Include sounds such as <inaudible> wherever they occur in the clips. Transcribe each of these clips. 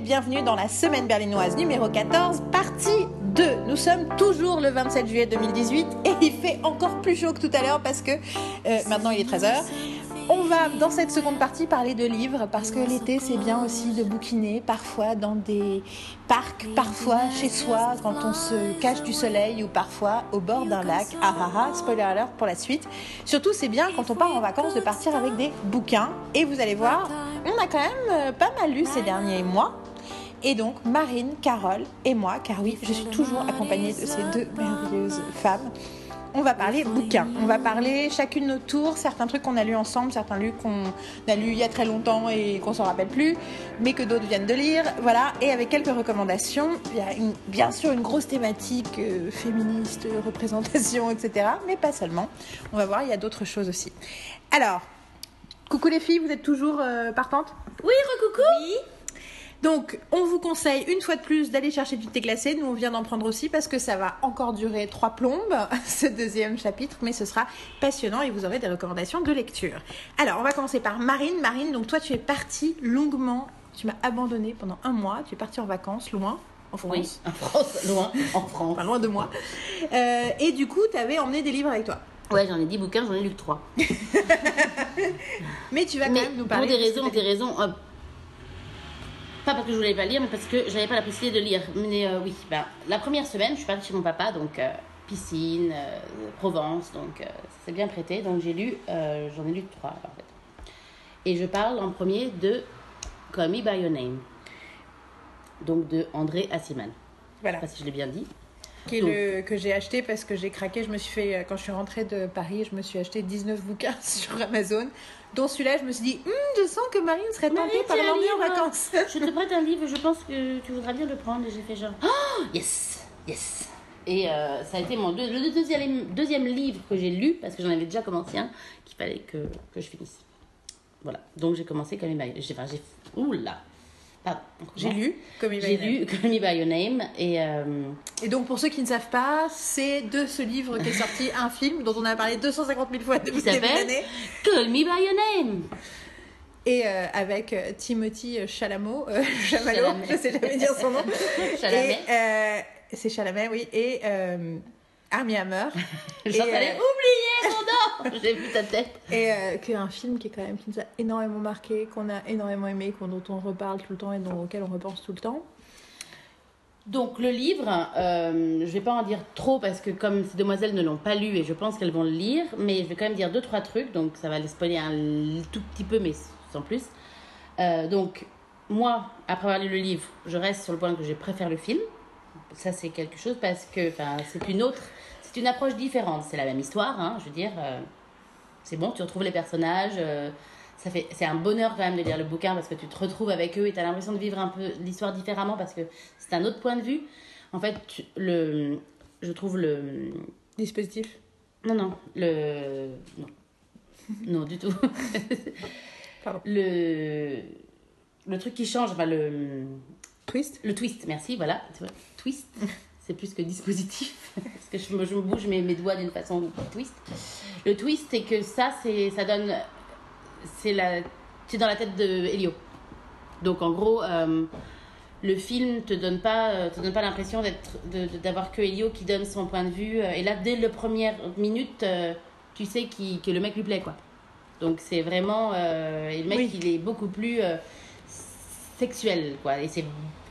bienvenue dans la semaine berlinoise numéro 14, partie 2. Nous sommes toujours le 27 juillet 2018 et il fait encore plus chaud que tout à l'heure parce que euh, maintenant il est 13h. On va dans cette seconde partie parler de livres parce que l'été c'est bien aussi de bouquiner, parfois dans des parcs, parfois chez soi quand on se cache du soleil ou parfois au bord d'un lac. Ah ah ah, spoiler alert pour la suite. Surtout c'est bien quand on part en vacances de partir avec des bouquins et vous allez voir, on a quand même euh, pas mal lu ces derniers mois. Et donc Marine, Carole et moi, car oui, je suis toujours accompagnée de ces deux merveilleuses femmes on va parler bouquins. On va parler chacune notre tour, certains trucs qu'on a lus ensemble, certains livres qu'on a lus il y a très longtemps et qu'on s'en rappelle plus, mais que d'autres viennent de lire. Voilà, et avec quelques recommandations. Il y a bien sûr une grosse thématique euh, féministe, représentation, etc. Mais pas seulement. On va voir, il y a d'autres choses aussi. Alors, coucou les filles, vous êtes toujours euh, partantes? Oui, recoucou Oui donc, on vous conseille une fois de plus d'aller chercher du thé glacé. Nous, on vient d'en prendre aussi parce que ça va encore durer trois plombes, <laughs> ce deuxième chapitre, mais ce sera passionnant et vous aurez des recommandations de lecture. Alors, on va commencer par Marine. Marine, donc toi, tu es partie longuement, tu m'as abandonnée pendant un mois, tu es partie en vacances loin. En France. Oui, en France, loin, en France. Pas loin de moi. Euh, et du coup, tu avais emmené des livres avec toi. Ouais, j'en ai 10 bouquins, j'en ai lu que 3. <laughs> mais tu vas quand même nous parler. Pour des raisons, des raisons pas parce que je voulais pas lire, mais parce que j'avais pas la possibilité de lire. Mais euh, oui, bah, la première semaine, je suis partie chez mon papa, donc euh, piscine, euh, Provence, donc ça s'est bien prêté. Donc j'ai lu, j'en ai lu trois en fait. Et je parle en premier de Call Me By Your Name, donc de André Assiman. Voilà. Je sais pas si je l'ai bien dit. Qui le, que j'ai acheté parce que j'ai craqué. Je me suis fait, quand je suis rentrée de Paris, je me suis acheté 19 bouquins <laughs> sur Amazon dont celui-là, je me suis dit, hum, je sens que Marine serait tentée par l'emmener en vacances. <laughs> je te prête un livre, je pense que tu voudras bien le prendre. Et j'ai fait genre, oh, yes, yes. Et euh, ça a été mon le deuxième, deuxième livre que j'ai lu, parce que j'en avais déjà commencé un, qu'il fallait que, que je finisse. Voilà, donc j'ai commencé quand même. J'ai, enfin, j'ai, oula, j'ai lu Call Me By lu Call Me By Your Name. Et, euh, et donc, pour ceux qui ne savent pas, c'est de ce livre qu'est sorti un film dont on a parlé 250 000 fois depuis des années. Call Me By Your Name. Et euh, avec euh, Timothy Chalamet, <laughs> Chalamet, je sais jamais dire son nom. <laughs> Chalamet. c'est Chalamet, oui. Et Armie Hammer. J'en avais oublié son nom J'ai vu ta tête. <laughs> Et euh, qu'un film qui est quand même qui nous a énormément marqué, qu'on a énormément aimé, dont on reparle tout le temps et dont, auquel on repense tout le temps. Donc le livre, euh, je vais pas en dire trop parce que comme ces demoiselles ne l'ont pas lu et je pense qu'elles vont le lire, mais je vais quand même dire deux trois trucs, donc ça va les spoiler un tout petit peu mais sans plus. Euh, donc moi, après avoir lu le livre, je reste sur le point que je préfère le film. Ça c'est quelque chose parce que c'est une autre c'est une approche différente. C'est la même histoire, hein, je veux dire. Euh, c'est bon, tu retrouves les personnages. Euh, ça fait, c'est un bonheur quand même de lire le bouquin parce que tu te retrouves avec eux et tu as l'impression de vivre un peu l'histoire différemment parce que c'est un autre point de vue. En fait, le, je trouve le. Dispositif? Non, non. Le. Non. <laughs> non, du tout. <laughs> Pardon. Le. Le truc qui change, enfin le. Twist? Le twist, merci, voilà. Twist <laughs> c'est plus que dispositif, <laughs> parce que je me, je me bouge mes, mes doigts d'une façon twist. Le twist, c'est que ça, c'est, ça donne. C'est la. Tu es dans la tête de Elio. Donc en gros, euh, le film te donne pas, euh, te donne pas l'impression d'être, d'avoir que Elio qui donne son point de vue. Euh, et là, dès la première minute, tu sais qui, que le mec lui plaît, quoi. Donc c'est vraiment. et le mec, il est beaucoup plus sexuel, quoi. Et c'est,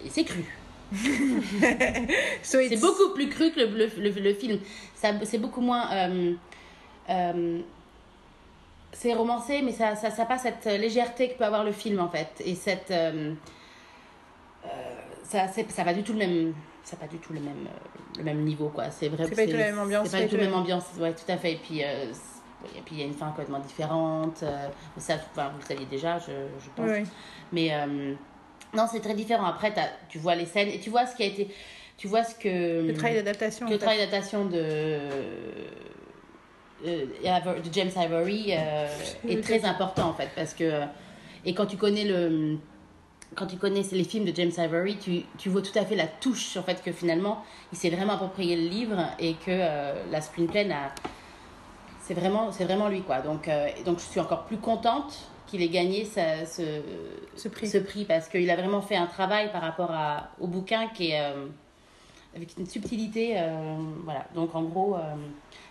et c'est cru <laughs> c'est beaucoup plus cru que le, le, le, film. C'est beaucoup moins. Euh, euh, c'est romancé, mais ça, ça, ça passe cette légèreté que peut avoir le film en fait. Et cette. Euh, ça, ça va du tout le même. Ça pas du tout le même, le même niveau quoi. C'est vrai. C'est pas du tout la même ambiance. C'est pas du tout la même ambiance, ouais, tout à fait. Et puis. et puis il y a une fin complètement différente. ça, enfin, vous le saviez déjà, je, je pense. Oui. Mais non, c'est très différent. Après, tu vois les scènes et tu vois ce qui a été. Tu vois ce que. Le travail d'adaptation. Le travail d'adaptation de. Euh, de James Ivory euh, est très important en fait parce que et quand tu connais le quand tu connais les films de James Ivory tu, tu vois tout à fait la touche en fait que finalement il s'est vraiment approprié le livre et que euh, la screenplay a c'est vraiment, c'est vraiment lui, quoi. Donc, euh, donc, je suis encore plus contente qu'il ait gagné ce, Ce prix. ce prix parce qu'il a vraiment fait un travail par rapport à, au bouquin qui est euh, avec une subtilité. euh, voilà. Donc, en gros, euh,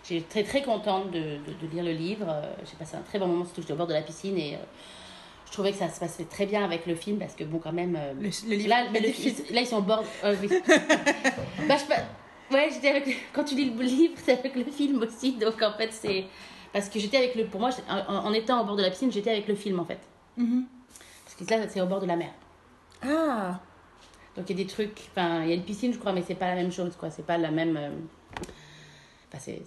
j'ai très très contente de, de- de lire le livre. Euh, J'ai passé un très bon moment, surtout que j'étais au bord de la piscine et je trouvais que ça se passait très bien avec le film parce que, bon, quand même. Le, le livre. Là, mais le- là, ils sont au bord. oui. <laughs> bah, je Ouais, j'étais avec. Quand tu lis le livre, c'est avec le film aussi. Donc, en fait, c'est. Parce que j'étais avec le. Pour moi, en, en étant au bord de la piscine, j'étais avec le film, en fait. Mhm. Parce que là, c'est au bord de la mer. Ah, Donc, il y a des trucs. Enfin, il y a une piscine, je crois, mais c'est pas la même chose, quoi. C'est pas la même. euh, Enfin, c'est.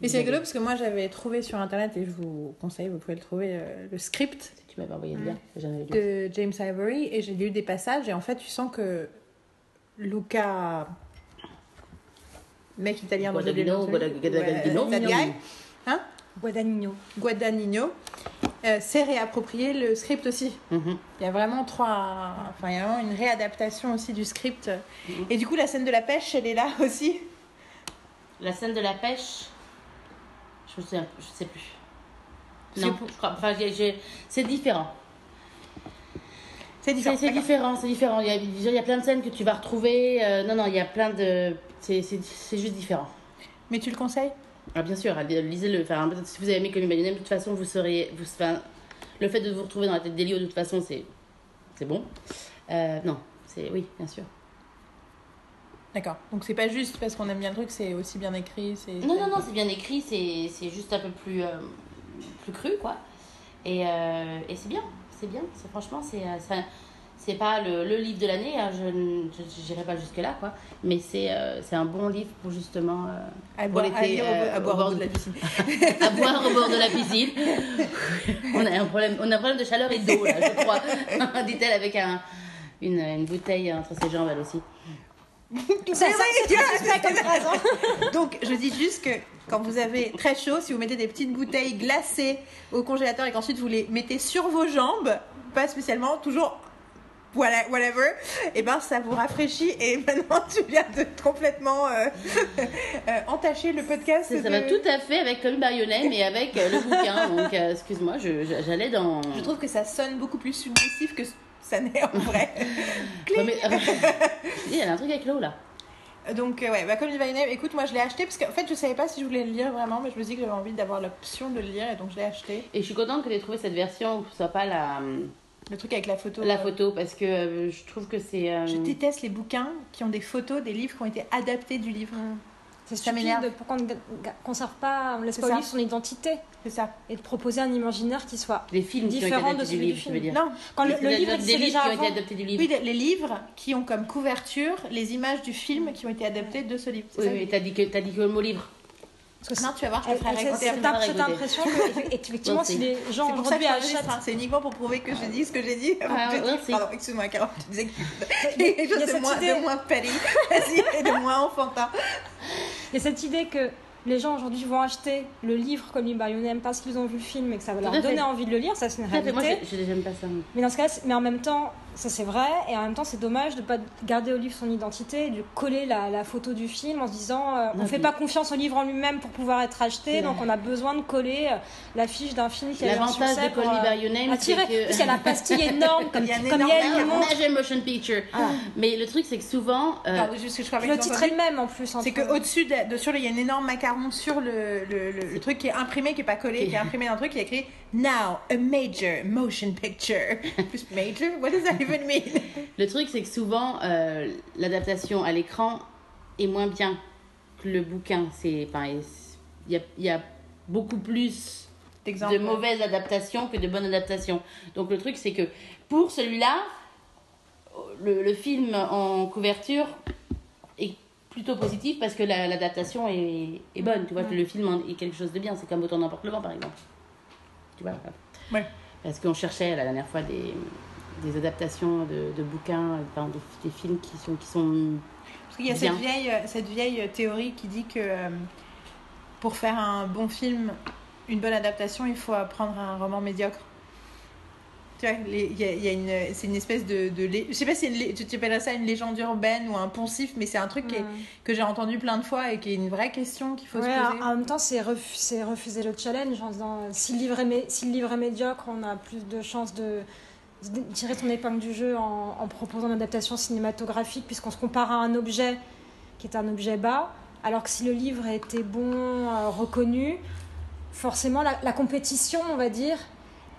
mais c'est rigolo parce que moi j'avais trouvé sur internet et je vous conseille, vous pouvez le trouver, euh, le script Tu m'avais envoyé le lien, de James Ivory et j'ai lu des passages et en fait tu sens que Luca, mec italien oublié le nom, Guadagnino, Guadagnino. Hein, Guadagnino. Guadagnino, euh, s'est réapproprié le script aussi. Mhm. Il y a vraiment trois, enfin il y a vraiment une réadaptation aussi du script. Mhm. Et du coup la scène de la pêche, elle est là <laughs> aussi. La scène de la pêche, je je sais plus. C'est Non, pour- je crois. Enfin, c'est différent. C'est C'est différent. c'est différent, c'est différent. Il y, a, déjà, il y a plein de scènes que tu vas retrouver. euh, non, non, il y a plein de. C'est c'est- c'est juste différent. Mais tu le conseilles? Ah, bien sûr, allez, lisez-le. Enfin, si vous avez aimé Comme By Your Name, de toute façon, vous seriez. Vous, enfin, le fait de vous retrouver dans la tête d'Elio, de toute façon, c'est c'est bon. Euh, non, c'est. Oui, bien sûr. D'accord. Donc c'est pas juste parce qu'on aime bien le truc, c'est aussi bien écrit. C'est Non, non, non, c'est bien écrit, c'est c'est juste un peu plus, euh, plus cru, quoi. Et, euh, et c'est bien, c'est bien. C'est Franchement, c'est c'est pas le, le livre de l'année, hein, je n'irai pas jusque-là, quoi. Mais c'est euh, un bon livre pour justement euh, À pour boire, à lire au- euh, à boire au bord de de- la piscine. <laughs> à boire au bord de la piscine. <laughs> on, a un problème, on a un problème de chaleur et d'eau, là, je crois. <laughs> Dit-elle avec un, une, une bouteille entre ses jambes, elle aussi. Ça. Donc, je dis juste que quand vous avez très chaud, si vous mettez des petites bouteilles glacées au congélateur et qu'ensuite vous les mettez sur vos jambes, pas spécialement, toujours voilà, whatever, et ben ça vous rafraîchit et <laughs> maintenant tu viens de complètement euh, <laughs> euh, entacher le podcast. Ça, ça de- va tout à fait avec Comme By Your Name et avec euh, le bouquin. <laughs> Donc, excuse-moi, j'allais dans. Je trouve que ça sonne beaucoup plus submissif que ça n'est en vrai. Mais- Il y a un truc avec l'eau là. Donc, euh, ouais, bah, comme il va écoute, moi je l'ai acheté parce qu'en fait je savais pas si je voulais le lire vraiment, mais je me suis dit que j'avais envie d'avoir l'option de le lire et donc je l'ai acheté. Et je suis contente que tu aies trouvé cette version où ce soit pas la, Le truc avec la photo. la euh, photo parce que euh, je trouve que c'est. euh, Je déteste les bouquins qui ont des photos des livres qui ont été adaptés du livre. C'est Ça m'énerve. stupide. Pourquoi on ne conserve pas, on laisse C'est pas au livre son identité C'est ça. et de proposer un imaginaire qui soit. les films qui ont été différent de celui livre, du film. dire. Non. Quand le, Des- le des- livre des livres déjà qui ont été adaptés du livre. Oui, les- les livres qui ont comme couverture les images du film qui ont été adaptés de ce livre. C'est Oui, ça mais t'as dit, que, t'as dit que le mot livre. Parce que Non, tu vas voir, je te ferai après. cette impression que, <laughs> effectivement, si c'est- les gens aujourd'hui achètent. C'est uniquement pour prouver que je dis ce que j'ai dit. Ah. Pardon, excuse-moi, Carole, tu disais que Il y a quelque chose de cette moins, idée- de moins petty, <laughs> vas-y, et de moins enfantin. Il y a cette idée que les gens aujourd'hui vont acheter le livre comme Your Name parce qu'ils ont vu le film et que ça va leur donner envie de le lire, ça c'est une fait, Moi, réalité. je, je j'aime pas ça. Mais dans ce cas, mais en même temps, ça c'est vrai, et en même temps c'est dommage de pas garder au livre son identité, de coller la, la photo du film en se disant euh, on Non, fait pas confiance au livre en lui-même pour pouvoir être acheté, donc on a besoin de coller euh, l'affiche d'un film qui a un L'avantage succès de pour, Call Me euh, By Your Name, c'est attirer. que. Parce qu'il y a la pastille <laughs> énorme, comme Il y a un comme j'aime motion picture. Mais le truc, c'est que souvent. euh, Pardon, juste que je crois pas Le titre est le même en plus. C'est qu'au-dessus de, de- sur le, il y a un énorme macaron sur le, le, le- le truc qui est imprimé, qui est pas collé, qui est <laughs> imprimé dans le truc, qui est écrit Now a major motion picture. <laughs> Plus major, what does that <laughs> Le truc, c'est que souvent, euh, l'adaptation à l'écran est moins bien que le bouquin. C'est, il y a, il y a beaucoup plus de mauvaises adaptations que de bonnes adaptations. Donc le truc, c'est que pour celui-là, le, le film en couverture est plutôt positif parce que la- l'adaptation est, est bonne. Tu vois, le film est quelque chose de bien. C'est comme Autant n'importe le vent, par exemple. Tu vois Ouais. Parce qu'on cherchait la dernière fois des, des adaptations de, de bouquins, enfin, des, des films qui sont, qui sont Parce qu'il y a cette vieille, cette vieille théorie qui dit que euh, pour faire un bon film, une bonne adaptation, il faut apprendre un roman médiocre. Tu vois, il y a, il y a une, c'est une espèce de, de lé- je sais pas si une tu tu appellerais ça une légende urbaine ou un poncif, mais c'est un truc qui est- que j'ai entendu plein de fois et qui est une vraie question qu'il faut Ouais, se poser. en même temps, c'est ref- c'est refuser le challenge. En disant, si, le livre est mé- si le livre est médiocre, on a plus de chances de, de tirer son épingle du jeu en, en proposant une adaptation cinématographique, puisqu'on se compare à un objet qui est un objet bas. Alors que si le livre était bon, euh, reconnu, forcément, la, la compétition, on va dire,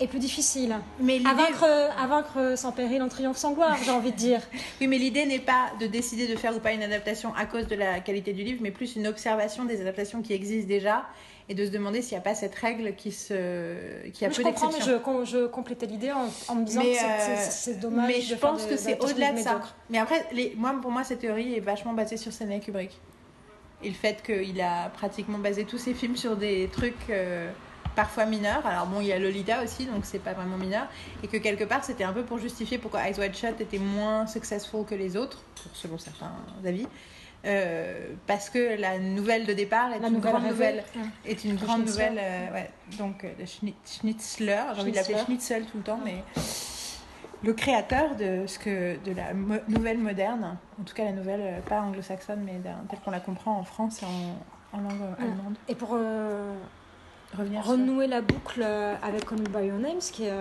est plus difficile. Mais À vaincre, à vaincre sans péril, en triomphe sans gloire, j'ai envie de dire. <laughs> oui, mais l'idée n'est pas de décider de faire ou pas une adaptation à cause de la qualité du livre, mais plus une observation des adaptations qui existent déjà et de se demander s'il n'y a pas cette règle qui se, qui a je peu comprends, mais d'exceptions. je, je complétais l'idée en, en me disant Mais, que c'est- euh, c'est- dommage. mais je pense de- que c'est au-delà de ça. Mais après, les, moi, pour moi, cette théorie est vachement basée sur Stanley Kubrick. Et le fait qu'il a pratiquement basé tous ses films sur des trucs euh, parfois mineurs. Alors bon, il y a Lolita aussi, donc c'est pas vraiment mineur. Et que quelque part, c'était un peu pour justifier pourquoi Eyes Wide Shut était moins successful que les autres, pour- selon certains avis. Euh, parce que la nouvelle de départ est La une nouvelle grande nouvelle Ouais. est une Le grande Schnitzler. nouvelle. euh, ouais. Donc, euh, le Schni- Schnitzler, j'ai envie de l'appeler. Schnitzel tout le temps, mais le créateur de, ce que, de la mo- nouvelle moderne, en tout cas la nouvelle, euh, pas anglo-saxonne, mais telle qu'on la comprend en France et en, en langue allemande. Et pour euh, Revenir sur- renouer la boucle avec Call Me By Your Name, ce qui est,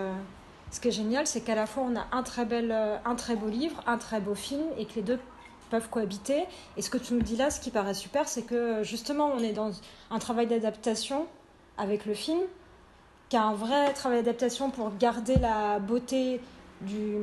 ce qui est génial, c'est qu'à la fois on a un très, bel, un très beau livre, un très beau film, et que les deux peuvent cohabiter. Et ce que tu nous dis là, ce qui paraît super, c'est que justement on est dans un travail d'adaptation avec le film, qui a un vrai travail d'adaptation pour garder la beauté du,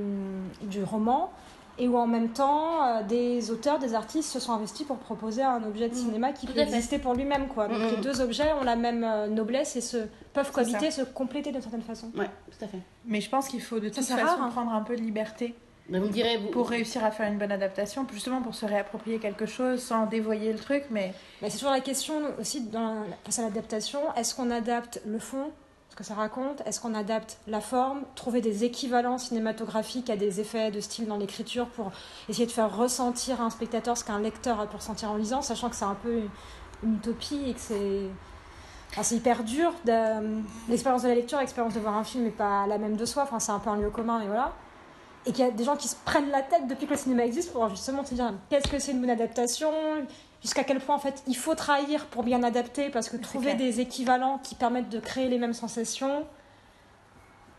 du roman, et où en même temps euh, des auteurs, des artistes se sont investis pour proposer un objet de Mm. cinéma qui peut exister pour lui-même. Quoi. Donc Mm, les mm. deux objets ont la même euh, noblesse et se, peuvent C'est cohabiter, se compléter d'une certaine façon. Ouais, tout à fait. Mais je pense qu'il faut de toute façon rare, hein. prendre un peu de liberté vous me direz, vous, pour réussir à faire une bonne adaptation, justement pour se réapproprier quelque chose sans dévoyer le truc, mais Mais c'est toujours la question aussi dans, face à l'adaptation est-ce qu'on adapte le fond, ce que ça raconte Est-ce qu'on adapte la forme Trouver des équivalents cinématographiques à des effets de style dans l'écriture pour essayer de faire ressentir à un spectateur ce qu'un lecteur a pu ressentir en lisant, sachant que c'est un peu une, utopie et que c'est. enfin, c'est hyper dur. de- L'expérience de la lecture, l'expérience de voir un film n'est pas la même de soi. Enfin, c'est un peu un lieu commun, et voilà. Et qu'il y a des gens qui se prennent la tête depuis que le cinéma existe pour justement se dire qu'est-ce que c'est une bonne adaptation, jusqu'à quel point en fait il faut trahir pour bien adapter, parce que trouver clair. des équivalents qui permettent de créer les mêmes sensations,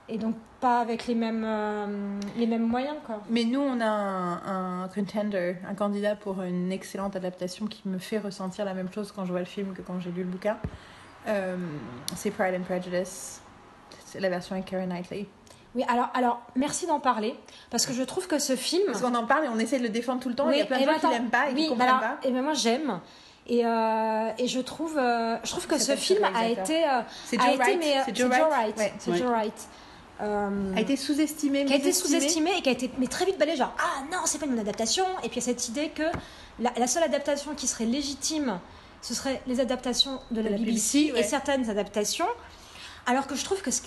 et donc pas avec les mêmes, euh, les mêmes moyens. Quoi. Mais nous, on a un, un contender, un candidat pour une excellente adaptation qui me fait ressentir la même chose quand je vois le film que quand j'ai lu le bouquin. Euh, c'est Pride and Prejudice. C'est la version avec Keira Knightley. Oui, alors, alors merci d'en parler, parce que je trouve que ce film. Parce qu'on en parle et on essaie de le défendre tout le temps. et il y a plein de gens ben qui l'aiment pas et oui, qui comprennent alors, pas. Et ben moi j'aime. Et, euh, et je trouve, euh, je trouve que ce film a été, euh, C'est a Joe Joe Wright. Ouais. C'est. Joe Wright. Euh, A été sous-estimé, qui a été sous-estimé et qui a été mais très vite balayé genre ah non c'est pas une adaptation et puis il y a cette idée que la, la seule adaptation qui serait légitime ce serait les adaptations de la, De la BBC, BBC, ouais. et certaines adaptations alors que je trouve que ce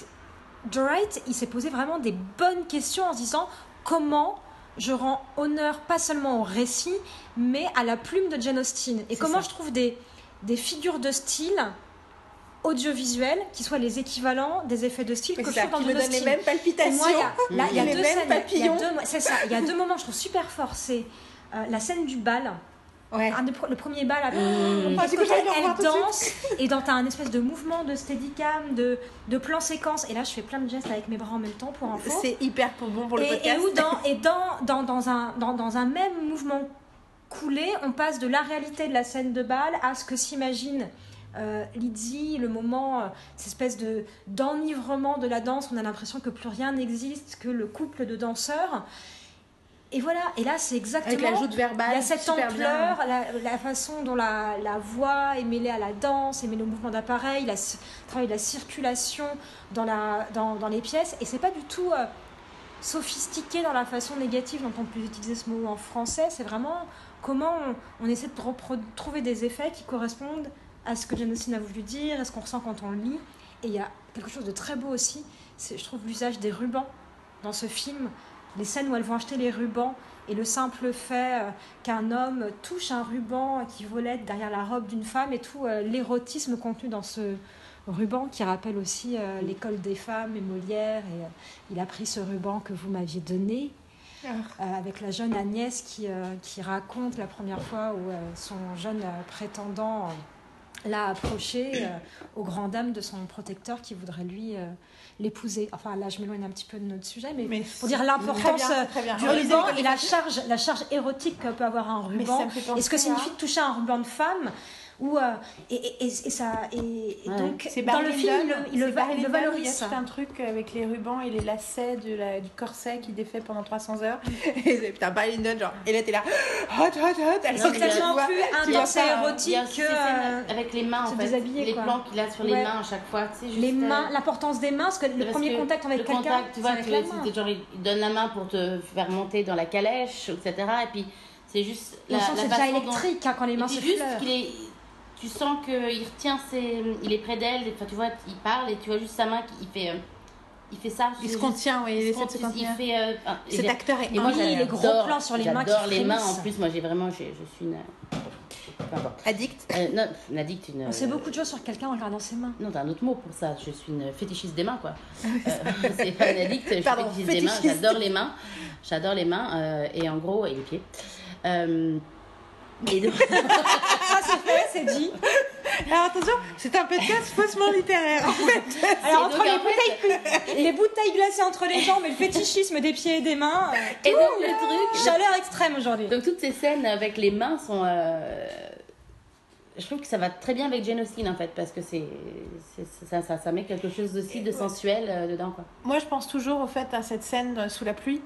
Wright il s'est posé vraiment des bonnes questions en se disant comment je rends honneur pas seulement au récit mais à la plume de Jane Austen et comment ça. je trouve des, des figures de style audiovisuels qui soient les équivalents des effets de style que je ça, trouve dans qui me donne les Austen. mêmes Et palpitations. moi, il y a, là, il y a les deux mêmes scènes. Papillons. deux, c'est ça. Il y a deux moments que je trouve super forts. C'est euh, la scène du bal. Ouais. Un le premier bal. Mmh. Ah, elle, danse et dans t'as un espèce de mouvement de steadicam, de, de plan séquence. Et là, je fais plein de gestes avec mes bras en même temps pour info. C'est hyper pour bon pour le et, podcast. et où dans, <laughs> et dans, dans, dans, un, dans, dans un même mouvement coulé, on passe de la réalité de la scène de bal à ce que s'imagine euh, Lizzie, le moment, euh, cette espèce de, d'enivrement de la danse, on a l'impression que plus rien n'existe, que le couple de danseurs. Et voilà, et là c'est exactement... Avec la verbale. Il y a cette ampleur, la, la façon dont la, la voix est mêlée à la danse, est mêlée au mouvement d'appareil, la c- travail de la circulation dans, la, dans, dans les pièces. Et c'est pas du tout euh, sophistiqué dans la façon négative dont on peut utiliser ce mot en français. C'est vraiment comment on, on essaie de trouver des effets qui correspondent à ce que Jane Austen a voulu dire, à ce qu'on ressent quand on le lit. Et il y a quelque chose de très beau aussi, c'est je trouve l'usage des rubans dans ce film, les scènes où elles vont acheter les rubans et le simple fait euh, qu'un homme touche un ruban qui volette derrière la robe d'une femme et tout euh, l'érotisme contenu dans ce, ruban qui rappelle aussi euh, l'école des femmes et Molière. Et il a pris ce ruban que vous m'aviez donné. Ah. avec la jeune Agnès qui, qui raconte la première fois où son jeune prétendant l'a approché euh, aux grandes dames de son protecteur qui voudrait lui euh, l'épouser. Enfin là je m'éloigne un petit peu de notre sujet, mais, Mais pour dire l'importance euh, du ruban et la charge, la charge érotique que peut avoir un ruban. ça me fait penser Et ce que à- signifie de toucher un ruban de femme? Ou euh, et, et, et, et ça et, et Ouais. donc C'est dans le film il, le- il le, c'est va- il le Lyndon, Il y a valorise. tout un truc avec les rubans et les lacets de la, du corset qui défait pendant 300 heures. <laughs> Et c'est- putain, Barry Lyndon, genre, et là t'es là, <gasps> hot, hot, hot. Elle tu tellement plus tu vois intense pas, et hein. érotique que euh, avec les mains, en fait. les quoi. plans qu'il a sur les Ouais. mains à chaque fois. Les euh, mains, l'importance des mains, parce que le parce premier que contact avec le quelqu'un, contact, tu vois, c'était main. genre, il donne la main pour te faire monter dans la calèche, etc. Et puis, c'est juste Et on la, sent que la c'est déjà façon dont- électrique hein, quand les Et mains puis se juste qu'il est... Tu sens qu'il retient ses... Il est près d'elle, enfin, tu vois, il parle et tu vois juste sa main, qui- il fait... euh, Il fait ça. Il c'est se contient, oui, il il se il contenir. fait... euh, Cet j'ai- acteur est et moi, Oui, j'adore- les gros plans sur les mains qui J'adore les mains en plus. Moi, j'ai vraiment... j'ai- Je suis une... Peu importe. addict. Euh, non, une addict, une... On sait beaucoup de choses sur quelqu'un en regardant ses mains. Non, t'as un autre mot pour ça. Je suis une fétichiste des mains, quoi. Euh, <laughs> c'est pas une addict, je suis Pardon, fétichiste des mains. fétichiste. J'adore les mains. J'adore les mains euh, et en gros, et les pieds. Et donc, Ça c'est fait, c'est dit. Alors attention, c'est un podcast faussement littéraire en fait. Alors entre donc, les en fait- bouteilles, les bouteilles glacées entre les jambes et le fétichisme des pieds et des mains, euh, et donc le truc, chaleur extrême aujourd'hui. Donc toutes ces scènes avec les mains sont... euh, Je trouve que ça va très bien avec Jane Austen en fait parce que c'est c'est- ça, ça, ça met quelque chose aussi de sensuel euh, dedans quoi. Moi, je pense toujours au fait à cette scène sous la pluie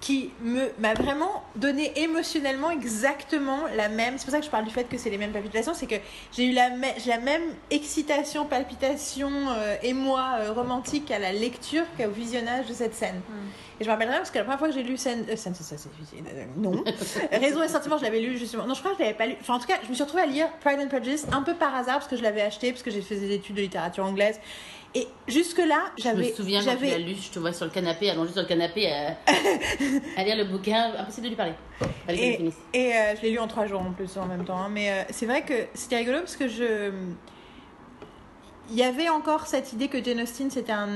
qui me m'a vraiment donné émotionnellement exactement la même. C'est pour ça que je parle du fait que c'est les mêmes palpitations. C'est que j'ai eu la, même excitation, palpitation, euh, émoi euh, romantique à la lecture qu'au visionnage de cette scène. Et je me rappellerai parce que la première fois que j'ai lu scène, euh, scène, c'est ça, c'est euh, non. <laughs> Raison et sentiment, je l'avais lu justement. Non, je crois que je l'avais pas lu. Enfin, en tout cas, je me suis retrouvée à lire Pride and Prejudice un peu par hasard parce que je l'avais acheté parce que j'ai fait des études de littérature anglaise. Et jusque là, Je me j'avais, souviens quand tu j'avais l'as lu, je te vois sur le canapé, allongé sur le canapé à, <laughs> à lire le bouquin. Impossible de lui parler. Et, euh, je l'ai lu en trois jours en plus en même temps. hein. Mais euh, c'est vrai que c'était rigolo parce que je. Il y avait encore cette idée que Jane Austen c'était un,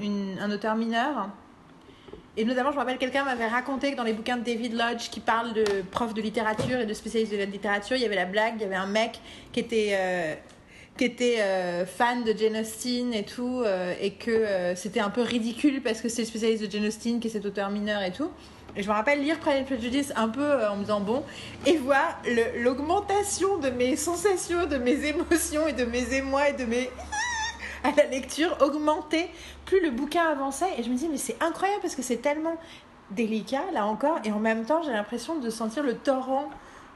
une- un auteur mineur. Et notamment, je me rappelle, quelqu'un m'avait raconté que dans les bouquins de David Lodge qui parle de prof de littérature et de spécialiste de la littérature, il y avait la blague, il y avait un mec qui était. euh, qui était euh, fan de Jane Austen et tout, euh, et que euh, c'était un peu ridicule parce que c'est le spécialiste de Jane Austen qui est cet auteur mineur et tout. Et je me rappelle lire Pride and Prejudice un peu en me disant bon, et voir l'augmentation de mes sensations, de mes émotions et de mes émois et de mes <laughs> à la lecture augmenter plus le bouquin avançait. Et je me dis mais c'est incroyable parce que c'est tellement délicat là encore, et en même temps j'ai l'impression de sentir le torrent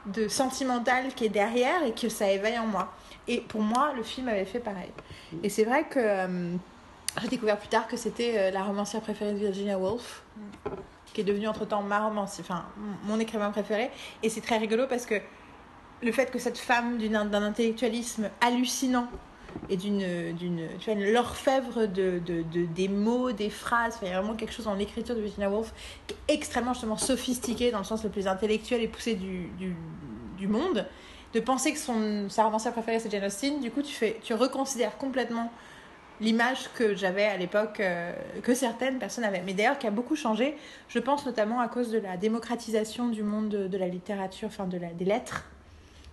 de sentimental qui est derrière et que ça éveille en moi. Et pour moi, le film avait fait pareil. Et c'est vrai que euh, j'ai découvert plus tard que c'était euh, la romancière préférée de Virginia Woolf, qui est devenue entre-temps ma romancière, enfin mon écrivain préféré. Et c'est très rigolo parce que le fait que cette femme d'un intellectualisme hallucinant et d'une, tu vois, l'orfèvre de, de, de- des mots, des phrases, il y a vraiment quelque chose dans l'écriture de Virginia Woolf qui est extrêmement justement sophistiqué dans le sens le plus intellectuel et poussé du, du monde de penser que son, sa romancière préférée c'est Jane Austen, du coup tu, fais, tu reconsidères complètement l'image que j'avais à l'époque, euh, que certaines personnes avaient. Mais d'ailleurs qui a beaucoup changé, je pense notamment à cause de la démocratisation du monde de, la littérature, enfin de la, des lettres,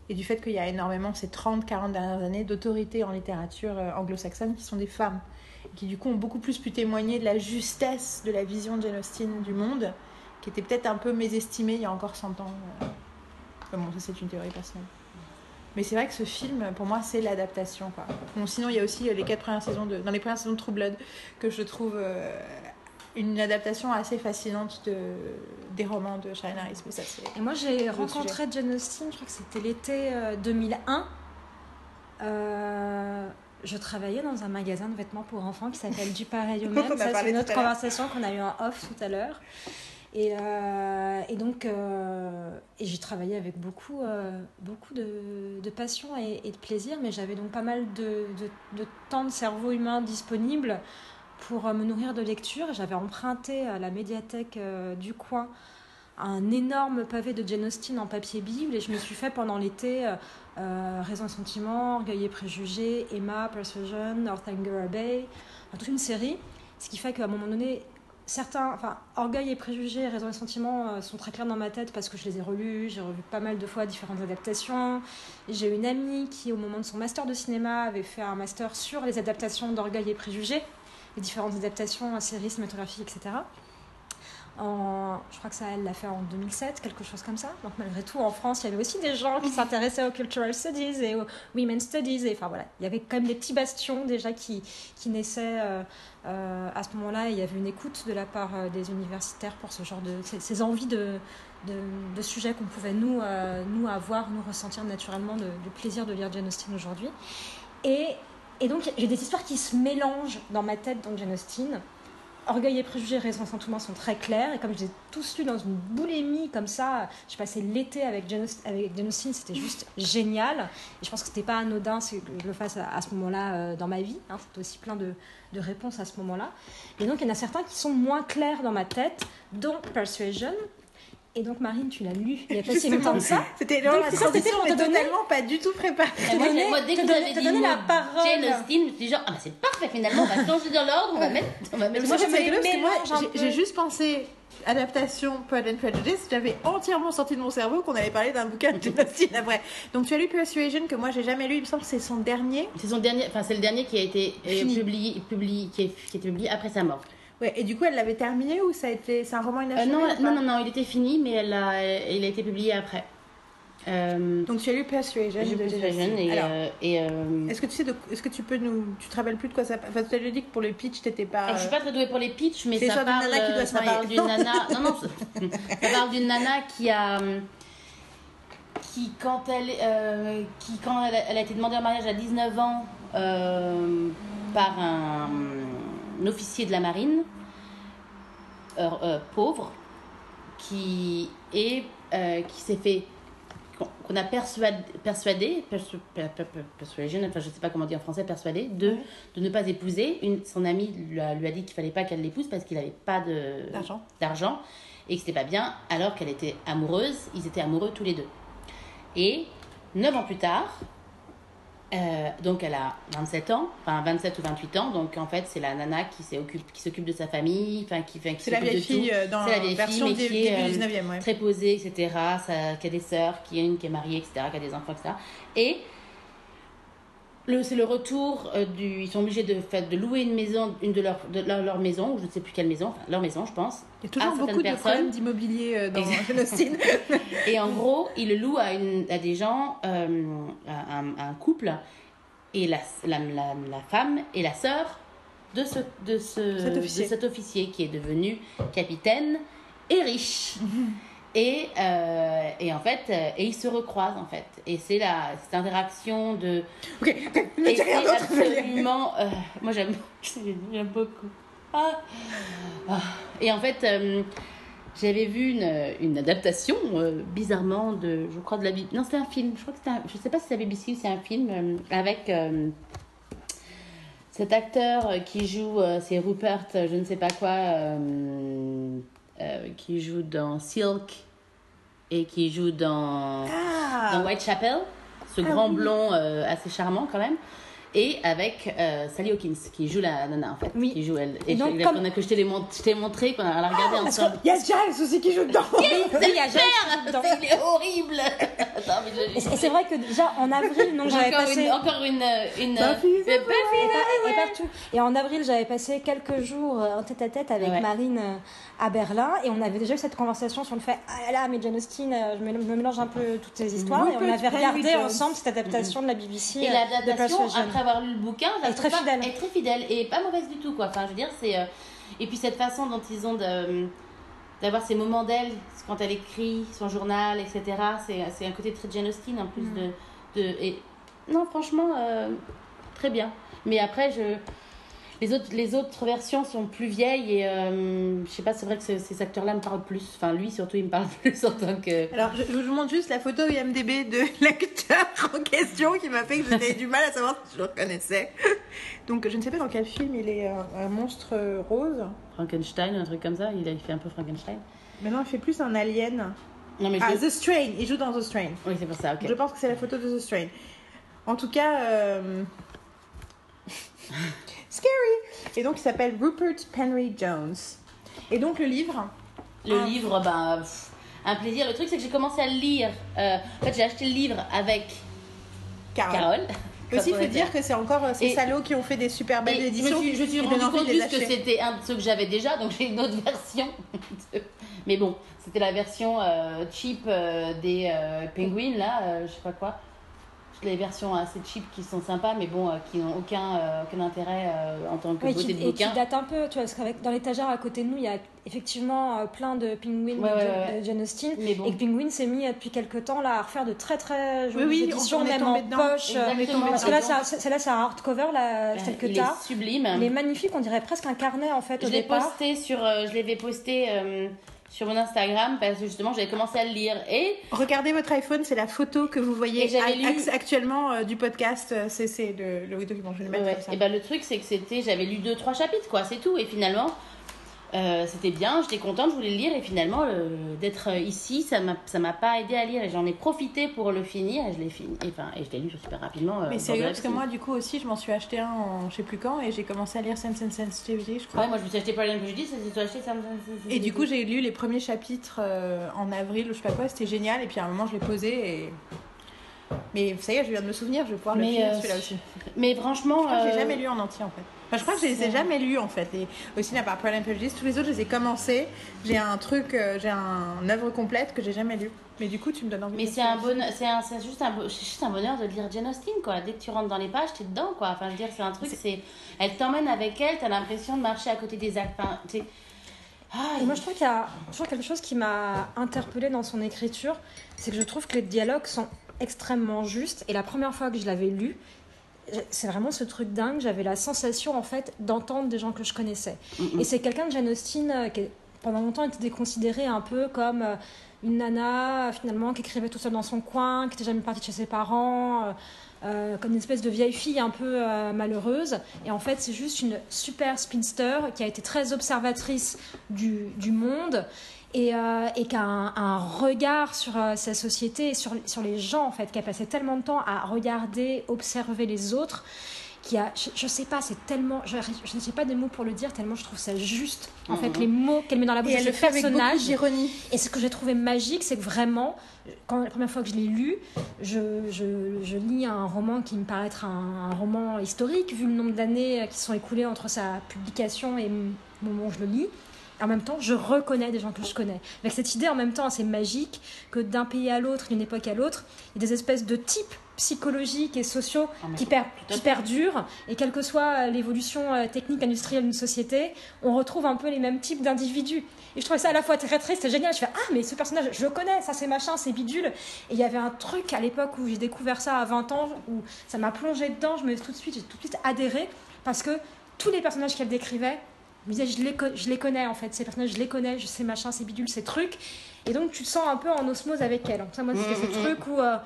et du fait qu'il y a énormément ces 30-40 dernières années d'autorités en littérature euh, anglo-saxonne qui sont des femmes, et qui du coup ont beaucoup plus pu témoigner de la justesse de la vision de Jane Austen du monde, qui était peut-être un peu mésestimée il y a encore 100 ans. euh. Bon, ça c'est une théorie personnelle. Mais c'est vrai que ce film, pour moi, c'est l'adaptation. Quoi. Bon, sinon, il y a aussi euh, les quatre premières saisons de, dans les premières saisons de True Blood que je trouve euh, une adaptation assez fascinante de, des romans de Sharon Harris. Mais ça, c'est Et moi, j'ai rencontré Jane Austen, je crois que c'était l'été euh, 2001. Euh, je travaillais dans un magasin de vêtements pour enfants qui s'appelle Du pareil au même. Ça, c'est une autre conversation qu'on a eu en off tout à l'heure. Et, euh, et donc, euh, j'ai travaillé avec beaucoup, euh, beaucoup de, passion et, de plaisir, mais j'avais donc pas mal de, temps de cerveau humain disponible pour me nourrir de lecture. J'avais emprunté à la médiathèque du coin un énorme pavé de Jane Austen en papier bible et je me suis fait pendant l'été Raison et Sentiment, Orgueil et Préjugés, Emma, Persuasion, Northanger Abbey, toute une série. Ce qui fait qu'à un moment donné, certains, Orgueil et Préjugés, Raison et Sentiment euh, sont très clairs dans ma tête parce que je les ai relus, j'ai revu pas mal de fois différentes adaptations. J'ai une amie qui, au moment de son master de cinéma, avait fait un master sur les adaptations d'Orgueil et Préjugés, les différentes adaptations, séries cinématographiques, etc. En, je crois que ça, elle l'a fait en 2007, quelque chose comme ça. Donc malgré tout, en France, il y avait aussi des gens qui s'intéressaient aux cultural studies et aux women's studies. Et enfin voilà, il y avait quand même des petits bastions déjà qui, qui naissaient euh, euh, à ce moment-là. Il y avait une écoute de la part euh, des universitaires pour ce genre de ces, ces envies de, de, de sujets qu'on pouvait nous, euh, nous avoir, nous ressentir naturellement de, du plaisir de lire Jane Austen aujourd'hui. Et, et donc j'ai des histoires qui se mélangent dans ma tête dans Jane Austen. Orgueil et préjugés, raison sentiment sont très clairs. Et comme je les ai tous lus dans une boulimie comme ça, j'ai passé l'été avec Aust- avec Austen, c'était juste génial. Et je pense que c'était pas anodin que je le fasse à, à ce moment-là euh, dans ma vie. Hein. C'était aussi plein de, de réponses à ce moment-là. Et donc il y en a certains qui sont moins clairs dans ma tête, dont Persuasion. Et donc Marine, tu l'as lu il y a pas si longtemps que ça. <laughs> C'était dans la Donc, transition, c'était pour mais totalement pas du tout préparée. Et moi, dès que vous avez dit la parole. Jane Austen, je me suis dit genre, ah bah c'est parfait finalement, on va changer dans l'ordre, on va mettre, on va mettre Moi, j'ai- juste pensé adaptation Pride and Prejudice, j'avais entièrement sorti de mon cerveau qu'on allait parler d'un bouquin de Jane après. Donc tu as lu Persuasion que moi j'ai jamais lu, il me semble que c'est son dernier. C'est son dernier, enfin c'est le dernier qui a été euh, publié, publié, qui, est, qui a été publié après sa mort. Ouais, et du coup elle l'avait terminé ou ça a été c'est un roman Euh, inachevé non, pas non, non, non, il était fini, mais elle a, il a été publié après. Euh, Donc tu as lu Persuasion j'ai de Austen. et, Alors, euh, et euh, est-ce que tu sais de... est-ce que tu peux nous tu te rappelles plus de quoi ça enfin tu as dit que pour le pitch t'étais pas alors, je suis pas très douée pour les pitchs, mais ça l'histoire d'une parle, nana qui doit se ça marier. parle d'une nana. <laughs> Non, non, ça, parle d'une nana qui a, qui quand elle, euh, qui quand elle a, elle a été demandée en mariage à 19 ans euh, par un officier de la marine euh, pauvre, qui est, euh, qui s'est fait qu'on a persuadé, persuadé persu- per- per- per- persuasion, enfin je sais pas comment dire en français, persuadé de, de ne pas épouser. Une, son amie lui a, lui a dit qu'il fallait pas qu'elle l'épouse parce qu'il n'avait pas de, D'argent. d'argent et que c'était pas bien, alors qu'elle était amoureuse. Ils étaient amoureux tous les deux. Et neuf ans plus tard, euh, donc elle a 27 ans, enfin 27 ou 28 ans, donc en fait c'est la nana qui s'occupe, qui s'occupe de sa famille, enfin qui, enfin, qui C'est la s'occupe vieille de fille tout. euh, dans C'est la vieille version fille, mais qui est, début euh, 19e, ouais. très posée, etc. Ça, qui a des sœurs, qui a une qui est mariée, etc., qui a des enfants, etc. Et c'est le retour euh, du. Ils sont obligés de, fait, de louer une maison, une de leur, de leur, leur maison, ou je ne sais plus quelle maison, enfin, leur maison, je pense. Il y a toujours beaucoup de problèmes d'immobilier euh, dans Austen. <laughs> Et en gros, ils le louent à, une, à des gens, euh, à, un, à un couple, et la, la, la, la femme est la sœur de, ce, de, ce, Cet de cet officier qui est devenu capitaine et riche. <laughs> Et, euh, et en fait, euh, et ils se recroisent en fait. Et c'est la cette interaction de. ok, ne dis rien d'autre. Absolument. euh, moi j'aime <laughs> j'aime beaucoup. Ah. Ah. Et en fait, j'avais vu une, une adaptation bizarrement de, je crois de la BBC. Non, c'était un film. Je crois que c'était. un- Je sais pas si c'est la BBC ou c'est un film avec. cet acteur qui joue, c'est Rupert, je ne sais pas quoi, euh, qui joue dans Silk et qui joue dans Ah, dans Whitechapel, ce Ah grand oui. blond euh, assez charmant quand même. Et avec euh, Sally Hawkins, qui joue la nana en fait. Oui. Qui joue elle. Et Et, donc, je- comme- que je t'ai montré, qu'on a regardé parce ensemble. qu'il y a Giles aussi qui joue dedans. Oui, <laughs> il y a Jeanne dedans. Il est horrible <laughs> je- c'est c'est vrai que déjà en avril, donc j'avais passé. une, encore une. une Buffy, euh, c'est Buffy, et, et partout. Et en avril, j'avais passé quelques jours euh, en tête à tête avec Ouais. Marine euh, à Berlin et on avait déjà eu cette conversation sur le fait ah là mais Jane Austen, euh, je me mélange un peu toutes ces histoires et on avait regardé Henry Jones. ensemble cette adaptation de la BBC Et euh, l'adaptation, après avoir lu le bouquin, je la Elle est très pas- fidèle. Est très fidèle et pas mauvaise du tout, quoi. Enfin, je veux dire, c'est. euh, Et puis cette façon dont ils ont de d'avoir ces moments d'elle quand elle écrit son journal, etc. C'est c'est un côté très Jane Austen en plus Mm. de, de. Et... Non, franchement, euh, très bien. Mais après, je. Les autres, les autres versions sont plus vieilles et euh, je sais pas, c'est vrai que ce- ces acteurs-là me parlent plus. Enfin, lui surtout, il me parle <laughs> plus en tant que. Alors, je, je vous montre juste la photo IMDB de <laughs> l'acteur en question qui m'a fait que j'avais du mal à savoir si je le reconnaissais. Donc, je ne sais pas dans quel film il est euh, un monstre rose. Frankenstein, un truc comme ça. Il a fait un peu Frankenstein. Maintenant, il fait plus un alien. Non, mais je- Ah, The Strain. Il joue dans The Strain. Oui, c'est pour ça, ok. Je pense que c'est la photo de The Strain. En tout cas, euh, <laughs> scary. Et donc, il s'appelle Rupert Penry Jones. Et donc, le livre. Le Ah. livre, ben, pff, un plaisir. Le truc, c'est que j'ai commencé à le lire. euh, en fait, j'ai acheté le livre avec Carole. Carole. Aussi, il faut dire que c'est encore euh, ces Et- salauds qui ont fait des super belles Et je éditions. je me suis rendu compte juste que c'était un de ceux que j'avais déjà, donc j'ai une autre <laughs> version. de- Mais bon, c'était la version euh, cheap euh, des euh, Penguins, là, je sais pas quoi. Les versions assez cheap qui sont sympas, mais bon, euh, qui n'ont aucun, euh, aucun intérêt euh, en tant que Oui, beauté qui, de et qui bouquin. date un peu, tu vois, parce qu'avec dans l'étagère à côté de nous, il y a effectivement euh, plein de penguins Ouais, de, ouais, ouais. de Jane Austen. Mais bon. Et que Penguin s'est mis depuis quelques temps là à refaire de très très Oui, jolies oui, éditions, on même en dedans. poche. Exactement. Parce que là, celle-là, c'est un hardcover, là, celle que tu as. sublime. Il est magnifique, on dirait presque un carnet en fait Je l'ai posté sur, euh, je l'avais posté euh, sur mon Instagram parce que justement j'avais commencé à le lire et Regardez votre iPhone, c'est la photo que vous voyez lu- actuellement euh, du podcast. euh, C'est le, le document. Je vais le mettre Ouais. Et ben le truc c'est que c'était, j'avais lu deux trois chapitres quoi, c'est tout. Et finalement, euh, c'était bien, j'étais contente, je voulais le lire et finalement d'être ici, ça m'a ça m'a pas aidé à lire et j'en ai profité pour le finir et je l'ai fini. Et, enfin, et je l'ai lu super rapidement. euh, Mais la parce que moi, du coup, aussi, je m'en suis acheté un en je sais plus quand et j'ai commencé à lire Sense and Sensitivity, je crois. Ouais, moi je me suis acheté Pride and Prejudice, et toi acheté ça. me- Et du coup, j'ai lu les premiers chapitres euh, en avril ou je sais pas quoi, c'était génial. Et puis à un moment, je l'ai posé et. Mais ça y est, je viens de me souvenir, je vais pouvoir le Mais, finir euh, celui-là aussi. Mais franchement, Je j'ai euh, jamais lu en entier en fait. Enfin, je crois que je les ai jamais lus en fait. Et aussi, à part Pride and Prejudice, tous les autres, je les ai commencés. J'ai un truc, euh, j'ai un œuvre complète que j'ai jamais lu. Mais du coup, tu me donnes envie Mais de c'est un c'est un- c'est juste un, c'est juste un bonheur de lire Jane Austen quoi. Dès que tu rentres dans les pages, t'es dedans quoi. Enfin, je veux dire, c'est un truc, c'est, elle t'emmène avec elle, t'as l'impression de marcher à côté des actes. Enfin, Ah, Et moi, je trouve qu'il y a toujours quelque chose qui m'a interpellée dans son écriture, c'est que je trouve que les dialogues sont extrêmement justes. Et la première fois que je l'avais lu, c'est vraiment ce truc dingue. J'avais la sensation, en fait, d'entendre des gens que je connaissais. Mm. Et c'est quelqu'un de Jane Austen euh, qui, pendant longtemps, était considéré un peu comme euh, une nana, finalement, qui écrivait tout seule dans son coin, qui n'était jamais partie de chez ses parents. euh, euh, comme une espèce de vieille fille un peu euh, malheureuse. Et en fait, c'est juste une super spinster qui a été très observatrice du, du monde et, euh, et qui a un, un regard sur euh, sa société et sur, sur les gens, en fait, qui a passé tellement de temps à regarder, observer les autres. Qui a, je, je sais pas, c'est tellement, je, ne sais pas des mots pour le dire, tellement je trouve ça juste. En fait, les mots qu'elle met dans la bouche Et de elle le fait avec personnage. d'ironie. Et ce que j'ai trouvé magique, c'est que vraiment, quand la première fois que je l'ai lu, je, je, je lis un roman qui me paraît être un, un roman historique, vu le nombre d'années qui sont écoulées entre sa publication et le moment où je le lis. En même temps, je reconnais des gens que je connais. Avec cette idée, en même temps, assez magique que d'un pays à l'autre, d'une époque à l'autre, il y a des espèces de types psychologiques et sociaux Ah, qui, per- perdurent. Et quelle que soit l'évolution euh, technique, industrielle d'une société, on retrouve un peu les mêmes types d'individus. Et je trouvais ça à la fois très triste et génial. Je fais Ah, mais ce personnage, je le connais, ça c'est machin, c'est bidule. Et il y avait un truc à l'époque où j'ai découvert ça à 20 ans, où ça m'a plongé dedans. Je me tout de suite, j'ai tout de suite adhéré parce que tous les personnages qu'elle décrivait, me disais, je les, co- je les connais en fait, ces personnages, je les connais, je sais machin, c'est bidule, ces trucs. Et donc tu te sens un peu en osmose avec elle. Donc ça, moi, c'était Mm, ce mm, truc où. euh,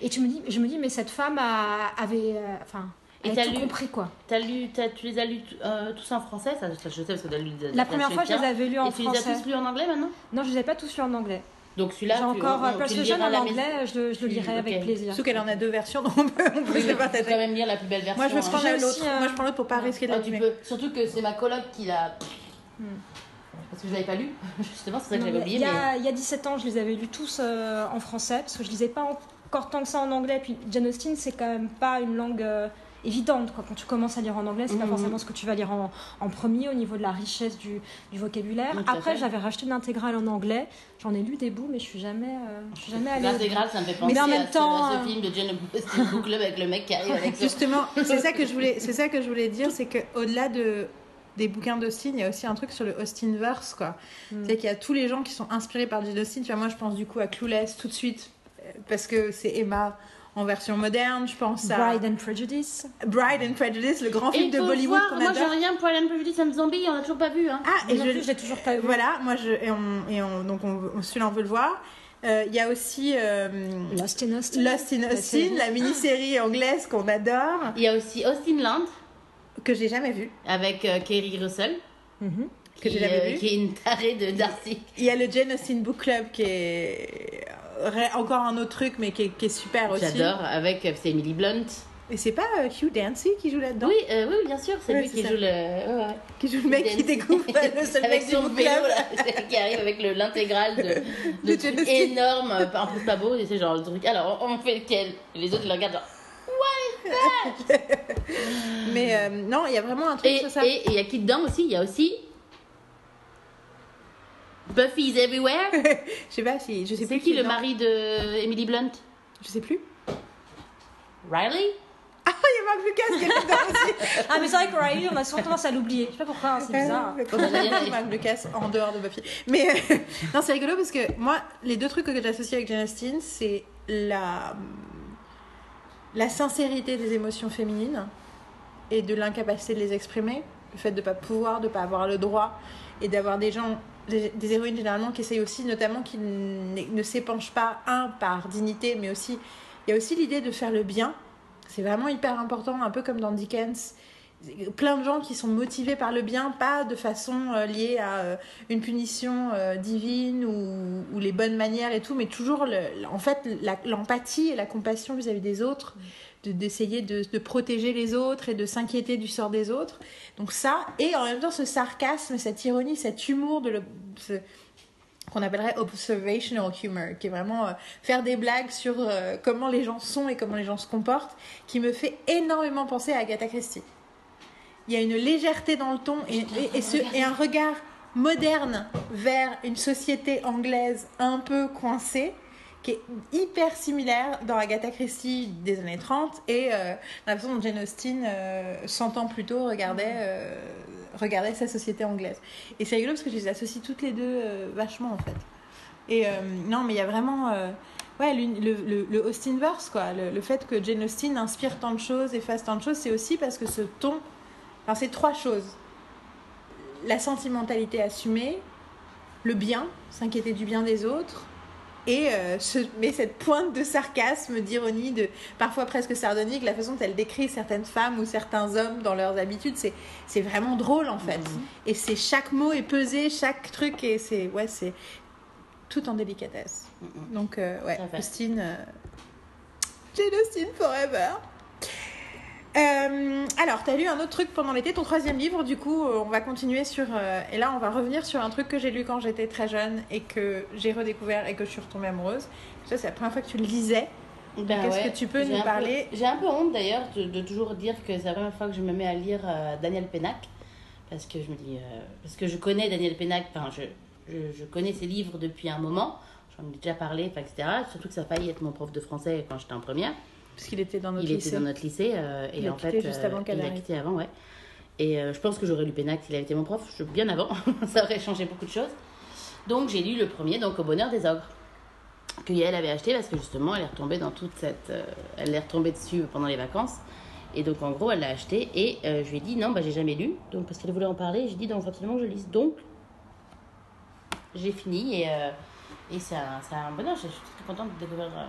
et tu me dis, je me dis, mais cette femme a- avait. euh, Enfin. Et elle t'as a tout lu- compris quoi. T'as lu, t'as- tu les as lus euh, tous en français, ça, ça, je sais parce que t'as lu. La première fois, je les avais lus en Et tu les as français. tous lus en anglais maintenant? Non, je les ai pas tous lus en anglais. Donc celui-là, J'ai encore on- euh, en anglais, je le, je le lirai avec plaisir. Surtout qu'elle en a deux versions, <laughs> donc on peut, on peut Oui, se mais le tu peux partager. quand même lire la plus belle version. Moi, je hein. prends J'ai l'autre. aussi, euh, Moi, je prends l'autre pour pas risquer de Ah, la tu peux. Surtout que c'est ma coloc qui l'a. Hmm. Parce que je l'avais pas lu, <laughs> justement, c'est ça que j'avais mais oublié. il, y mais- a, il y a 17 ans, je les avais lus tous euh, en français, parce que je lisais pas encore tant que ça en anglais. Puis Jane Austen, c'est quand même pas une langue euh, évidente. Quoi. Quand tu commences à lire en anglais, c'est pas Mhm. forcément ce que tu vas lire en, en premier au niveau de la richesse du, du vocabulaire. Oui, à Après, j'avais racheté une intégrale en anglais. J'en ai lu des bouts, mais je suis jamais, euh, je suis jamais allée. L'intégrale, ça me fait penser Mais en à, même ce, temps, à ce euh, film de Jane Austen Book Club avec le mec qui arrive avec. Justement, <laughs> c'est ça que je voulais, c'est ça que je voulais dire, c'est que au-delà de des bouquins d'Austin, il y a aussi un truc sur le Austinverse, quoi. Mm. C'est qu'il y a tous les gens qui sont inspirés par Jane Austen. Tu vois, moi, je pense du coup à Clueless tout de suite euh, parce que c'est Emma en version moderne. Je pense à Bride and Prejudice. Bride and Prejudice, le grand Et film il de Bollywood qu'on moi j'ai adore. rien pour Alan Prejudice and Zombie, on a toujours pas vu. Hein. Ah, Et je, l'ai toujours pas vu. voilà, moi, je, et on, et on, donc on, on- celui-là, on veut le voir. Euh, Il y a aussi euh, Lost in Austin. Lost in La Austin, série. la mini-série anglaise qu'on adore, Il y a aussi Austin Land que j'ai jamais vue. avec euh, Kerry Russell. Mhm. que j'ai qui, jamais euh, lu. qui est une tarée de Darcy. Il y a le Jane Austen Book Club qui est encore un autre truc, mais qui est, qui est super aussi. J'adore, avec euh, c'est Emily Blunt. Et c'est pas euh, Hugh Dancy qui joue là-dedans? Oui, euh, oui, bien sûr, c'est Ouais, lui qui ça. joue le. ouais, ouais. Qui joue le mec qui découvre le <laughs> seul avec mec du son book vélo, là, qui arrive avec le- l'intégrale de, <laughs> de De trucs énormes, euh, un peu pas beau, et c'est genre le truc. Alors, on fait lequel? Les autres, ils le regardent genre. <laughs> Mais euh, non, il y a vraiment un truc Et sur ça. et- et il y a qui dedans aussi Il y a aussi. Buffy's Everywhere? <laughs> Je sais pas si. Je sais C'est plus qui le mari de Emily Blunt? Je sais plus. Riley? Ah, il y a Marc Lucas qui est dedans aussi. <laughs> Ah, mais c'est vrai que Riley, on a souvent tendance à l'oublier. Je sais pas pourquoi, hein, c'est bizarre. <laughs> Marc Lucas en dehors de Buffy. Mais euh, non, c'est rigolo parce que moi, les deux trucs que j'associe avec Jane Austen, c'est la la sincérité des émotions féminines et de l'incapacité de les exprimer, le fait de ne pas pouvoir, de ne pas avoir le droit et d'avoir des gens, des, héroïnes généralement qui essayent aussi, notamment qui ne, s'épanchent pas, un, par dignité, mais aussi, il y a aussi l'idée de faire le bien. C'est vraiment hyper important, un peu comme dans Dickens. Plein de gens qui sont motivés par le bien, pas de façon euh, liée à euh, une punition euh, divine ou, les bonnes manières et tout, mais toujours en fait l'empathie et la compassion vis-à-vis des autres, d'essayer de, de protéger les autres et de s'inquiéter du sort des autres. Donc ça, et en même temps ce sarcasme, cette ironie, cet humour de qu'on appellerait observational humor, qui est vraiment euh, faire des blagues sur euh, comment les gens sont et comment les gens se comportent, qui me fait énormément penser à Agatha Christie. Il y a une légèreté dans le ton et, et- et ce- et un regard moderne vers une société anglaise un peu coincée qui est hyper similaire dans Agatha Christie des années 30 et euh, la façon dont Jane Austen, euh, 100 ans plus tôt, regardait, euh, regardait sa société anglaise. Et c'est rigolo parce que je les associe toutes les deux euh, vachement en fait. Et euh, non, mais il y a vraiment ouais, le, le, le Austenverse, quoi. Le, le fait que Jane Austen inspire tant de choses et fasse tant de choses, c'est aussi parce que ce ton. Enfin, c'est trois choses la sentimentalité assumée, le bien, s'inquiéter du bien des autres, et euh, met cette pointe de sarcasme, d'ironie, de parfois presque sardonique, la façon dont elle décrit certaines femmes ou certains hommes dans leurs habitudes, c'est c'est vraiment drôle en fait. Et c'est chaque mot est pesé, chaque truc et c'est ouais c'est tout en délicatesse. Mhm. Donc euh, ouais. Austen, euh, Jane Austen forever. Euh, alors, tu as lu un autre truc pendant l'été, ton troisième livre, du coup, euh, on va continuer sur... euh, et là, on va revenir sur un truc que j'ai lu quand j'étais très jeune et que j'ai redécouvert et que je suis retombée amoureuse. Ça, c'est la première fois que tu le lisais. Ben Qu'est-ce ouais. que tu peux nous peu- parler? J'ai un peu honte d'ailleurs de, de toujours dire que c'est la première fois que je me mets à lire euh, Daniel Pénac. Parce que je me dis. parce que je connais Daniel Pénac, enfin, je, je, je connais ses livres depuis un moment. J'en ai déjà parlé, etc. Surtout que ça a failli être mon prof de français quand j'étais en première. Parce qu'il était dans notre il lycée. était dans notre lycée. euh, et Il a en quitté fait. juste euh, avant qu'elle il a quitté avant, ouais. Et euh, je pense que j'aurais lu Pénac s'il avait été mon prof, je- bien avant. <laughs> ça aurait changé beaucoup de choses. Donc j'ai lu le premier, donc Au bonheur des ogres. Que Yael avait acheté parce que justement elle est retombée dans toute cette. euh, elle est retombée dessus pendant les vacances. Et donc en gros elle l'a acheté et euh, je lui ai dit non, bah j'ai jamais lu. Donc parce qu'elle voulait en parler, j'ai dit donc absolument que je lise. Donc j'ai fini et, euh, et c'est un, un bonheur. Je suis très contente de découvrir euh,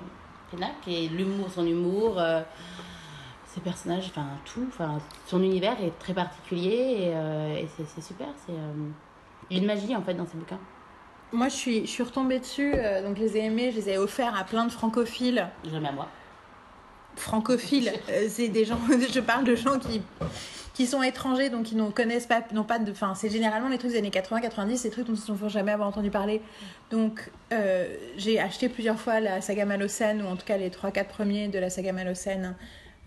Pénac et l'humour, son humour. euh, ses personnages, enfin tout, enfin son univers est très particulier et, euh, et c'est, super. C'est euh, il y a une magie en fait dans ces bouquins. Moi, je suis, je suis retombée dessus, donc je les ai aimés, je les ai offerts à plein de francophiles. Jamais à moi. Francophiles, <laughs> euh, c'est des gens, <laughs> je parle de gens qui, qui sont étrangers, donc qui ne connaissent pas, n'ont pas de, enfin, c'est généralement les trucs des années 80, 90, ces trucs dont ils ne jamais avoir entendu parler. Donc, euh, j'ai acheté plusieurs fois la saga Malocène, ou en tout cas les 3-4 premiers de la saga Malocène.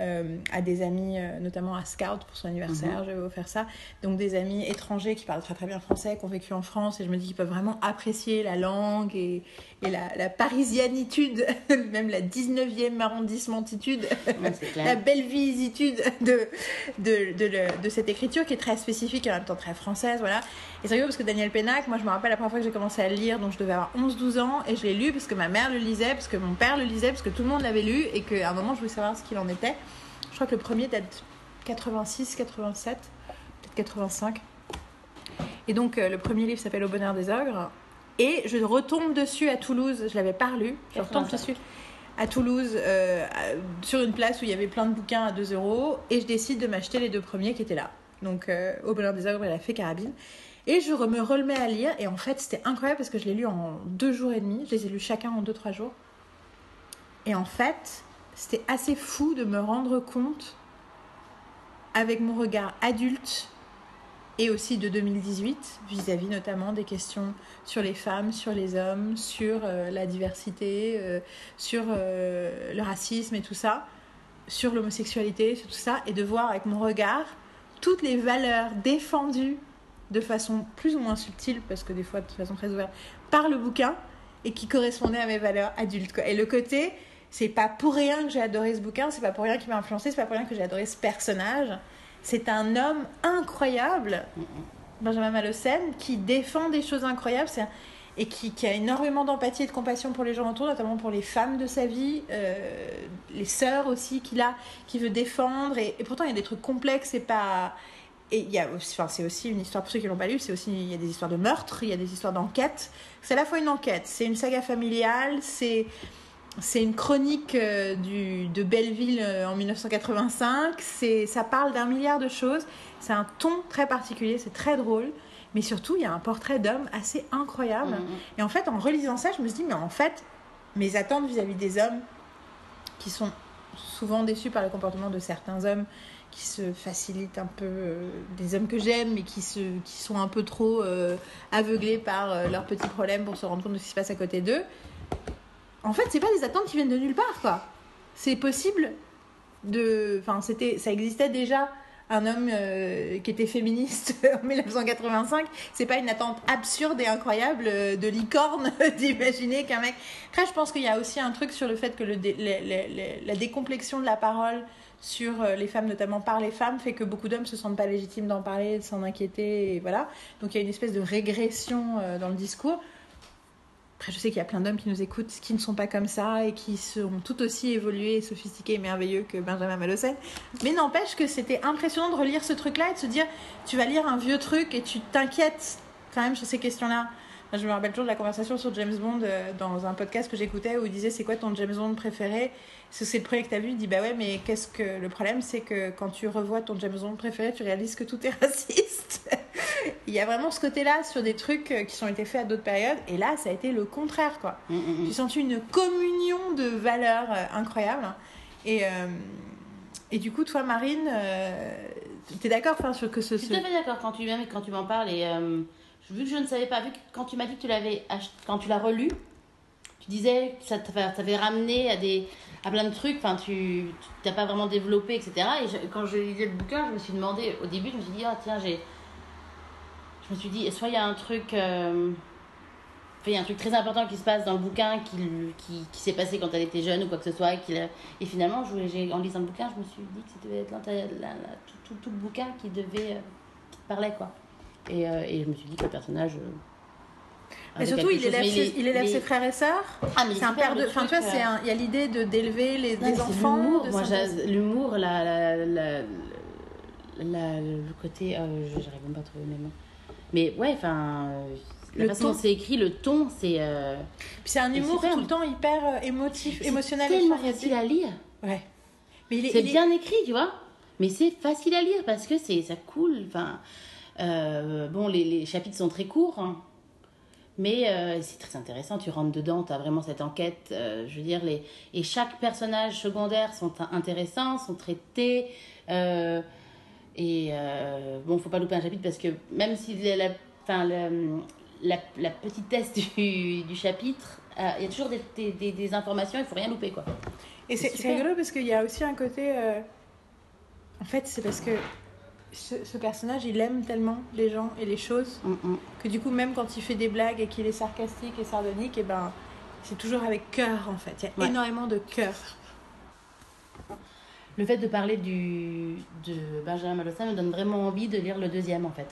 euh, à des amis, euh, notamment à Scout pour son anniversaire, j'avais offert ça. Donc des amis étrangers qui parlent très très bien français, qui ont vécu en France, et je me dis qu'ils peuvent vraiment apprécier la langue et, et la, la parisianitude, <laughs> même la 19e arrondissementitude, Ouais, <laughs> la belle visitude de, de, de, le- de cette écriture qui est très spécifique et en même temps très française. Voilà. Et c'est rigolo parce que Daniel Pénac, moi je me rappelle la première fois que j'ai commencé à le lire, donc je devais avoir 11-12 ans, et je l'ai lu parce que ma mère le lisait, parce que mon père le lisait, parce que tout le monde l'avait lu, et qu'à un moment je voulais savoir ce qu'il en était. Je crois que le premier date 86, 87, peut-être 85. Et donc euh, le premier livre s'appelle Au bonheur des ogres. Et je retombe dessus à Toulouse, je l'avais pas lu, je retombe 85. dessus à Toulouse euh, sur une place où il y avait plein de bouquins à 2 euros et je décide de m'acheter les deux premiers qui étaient là. donc euh, Au bonheur des ogres et la fée carabine. Et je me remets à lire, et en fait, c'était incroyable parce que je l'ai lu en deux jours et demi. Je les ai lus chacun en deux, trois jours. Et en fait, c'était assez fou de me rendre compte, avec mon regard adulte, et aussi de 2018, vis-à-vis notamment des questions sur les femmes, sur les hommes, sur euh, la diversité, euh, sur euh, le racisme et tout ça, sur l'homosexualité, sur tout ça, et de voir avec mon regard toutes les valeurs défendues de façon plus ou moins subtile, parce que des fois de façon très ouverte, par le bouquin, et qui correspondaient à mes valeurs adultes. Et le côté, c'est pas pour rien que j'ai adoré ce bouquin, c'est pas pour rien qu'il m'a influencé, c'est pas pour rien que j'ai adoré ce personnage. C'est un homme incroyable, Benjamin Malocène, qui défend des choses incroyables et qui, qui a énormément d'empathie et de compassion pour les gens autour, notamment pour les femmes de sa vie, euh, les sœurs aussi qu'il a, qu'il veut défendre. Et, pourtant, il y a des trucs complexes et pas. Et il y a enfin, c'est aussi une histoire, pour ceux qui l'ont pas lu, c'est aussi, il y a des histoires de meurtre, il y a des histoires d'enquête. C'est à la fois une enquête, c'est une saga familiale, c'est. C'est une chronique euh, du, de Belleville euh, en 1985. C'est, ça parle d'un milliard de choses. C'est un ton très particulier, c'est très drôle. Mais surtout, il y a un portrait d'homme assez incroyable. Mhm. Et en fait, en relisant ça, je me suis dit, mais en fait, mes attentes vis-à-vis des hommes, qui sont souvent déçus par le comportement de certains hommes, qui se facilitent un peu, euh, des hommes que j'aime, mais qui, se, qui sont un peu trop euh, aveuglés par euh, leurs petits problèmes pour se rendre compte de ce qui se passe à côté d'eux. En fait, c'est pas des attentes qui viennent de nulle part, quoi. C'est possible de. Enfin, c'était, ça existait déjà. Un homme euh, qui était féministe <laughs> en 1985, c'est pas une attente absurde et incroyable euh, de licorne <laughs> d'imaginer qu'un mec. Après, je pense qu'il y a aussi un truc sur le fait que la décomplexion de la parole sur euh, les femmes, notamment par les femmes, fait que beaucoup d'hommes se sentent pas légitimes d'en parler, de s'en inquiéter, et voilà. Donc il y a une espèce de régression dans le discours. Après, je sais qu'il y a plein d'hommes qui nous écoutent qui ne sont pas comme ça et qui sont tout aussi évolués, sophistiqués et merveilleux que Benjamin Malocène. Mais n'empêche que c'était impressionnant de relire ce truc-là et de se dire tu vas lire un vieux truc et tu t'inquiètes quand même sur ces questions-là. Enfin, Je me rappelle toujours de la conversation sur James Bond euh, dans un podcast que j'écoutais où il disait c'est quoi ton James Bond préféré Si c'est le premier que tu as vu, il dit bah ouais, mais qu'est-ce que le problème c'est que quand tu revois ton James Bond préféré, tu réalises que tout est <laughs> raciste. <laughs> il y a vraiment ce côté-là sur des trucs euh, qui ont été faits à d'autres périodes et là ça a été le contraire quoi. Mm, mm, mm. J'ai senti une communion de valeurs euh, incroyable. Et, euh, et du coup, toi, Marine, euh, t'es d'accord enfin, sur que ce. Je suis tout à fait d'accord quand tu, même quand tu m'en parles. Et euh, vu que je ne savais pas, vu que quand tu m'as dit que tu l'avais quand tu l'as relu, tu disais que ça t'avait ramené à, plein de trucs, enfin, tu n'as pas vraiment développé, etc. Et quand je lisais le bouquin, je me suis demandé, au début, je me suis dit, ah tiens, j'ai. Je me suis dit, soit il y a un truc. euh, il y a un truc très important qui se passe dans le bouquin qui, s'est passé quand elle était jeune ou quoi que ce soit. et finalement, en lisant le bouquin, je me suis dit que c'était tout le bouquin qui devait. euh, qui parlait, quoi. Et, euh, et je me suis dit que le personnage. euh, Mais surtout, il élève, ses, il élève mais- ses frères et sœurs. Ah, C'est un père de. Enfin, tu vois, c'est euh, il y a l'idée de d'élever les, Non, des mais c'est enfants. l'humour. de Moi, l'humour, la, la, la, la- le côté. euh, J'arrive même pas à trouver mes mots. Mais ouais, enfin. euh, La Le façon dont c'est écrit, le ton, c'est. Puis c'est un humour super. tout le temps hyper émotif, c'est émotionnel. tellement y a facile à lire. Ouais. Mais C'est est- bien écrit, tu vois. Mais c'est facile à lire parce que c'est ça coule. Enfin, euh, bon, les, les chapitres sont très courts, hein. mais euh, c'est très intéressant. Tu rentres dedans, tu as vraiment cette enquête. euh, je veux dire, les et chaque personnage secondaire sont in- intéressants, sont traités. et bon, faut pas louper un chapitre parce que même si la, la, enfin, la, la, petitesse du, du chapitre, il y a toujours des, des, des- des informations, il faut rien louper, quoi. Et c'est rigolo parce qu'il y a aussi un côté. En fait, c'est parce que ce, ce personnage, il aime tellement les gens et les choses Mm, mm. que du coup, même quand il fait des blagues et qu'il est sarcastique et sardonique, et ben, c'est toujours avec cœur en fait. Il y a Ouais. énormément de cœur. Le fait de parler du, de Benjamin Malossin me donne vraiment envie de lire le deuxième, en fait.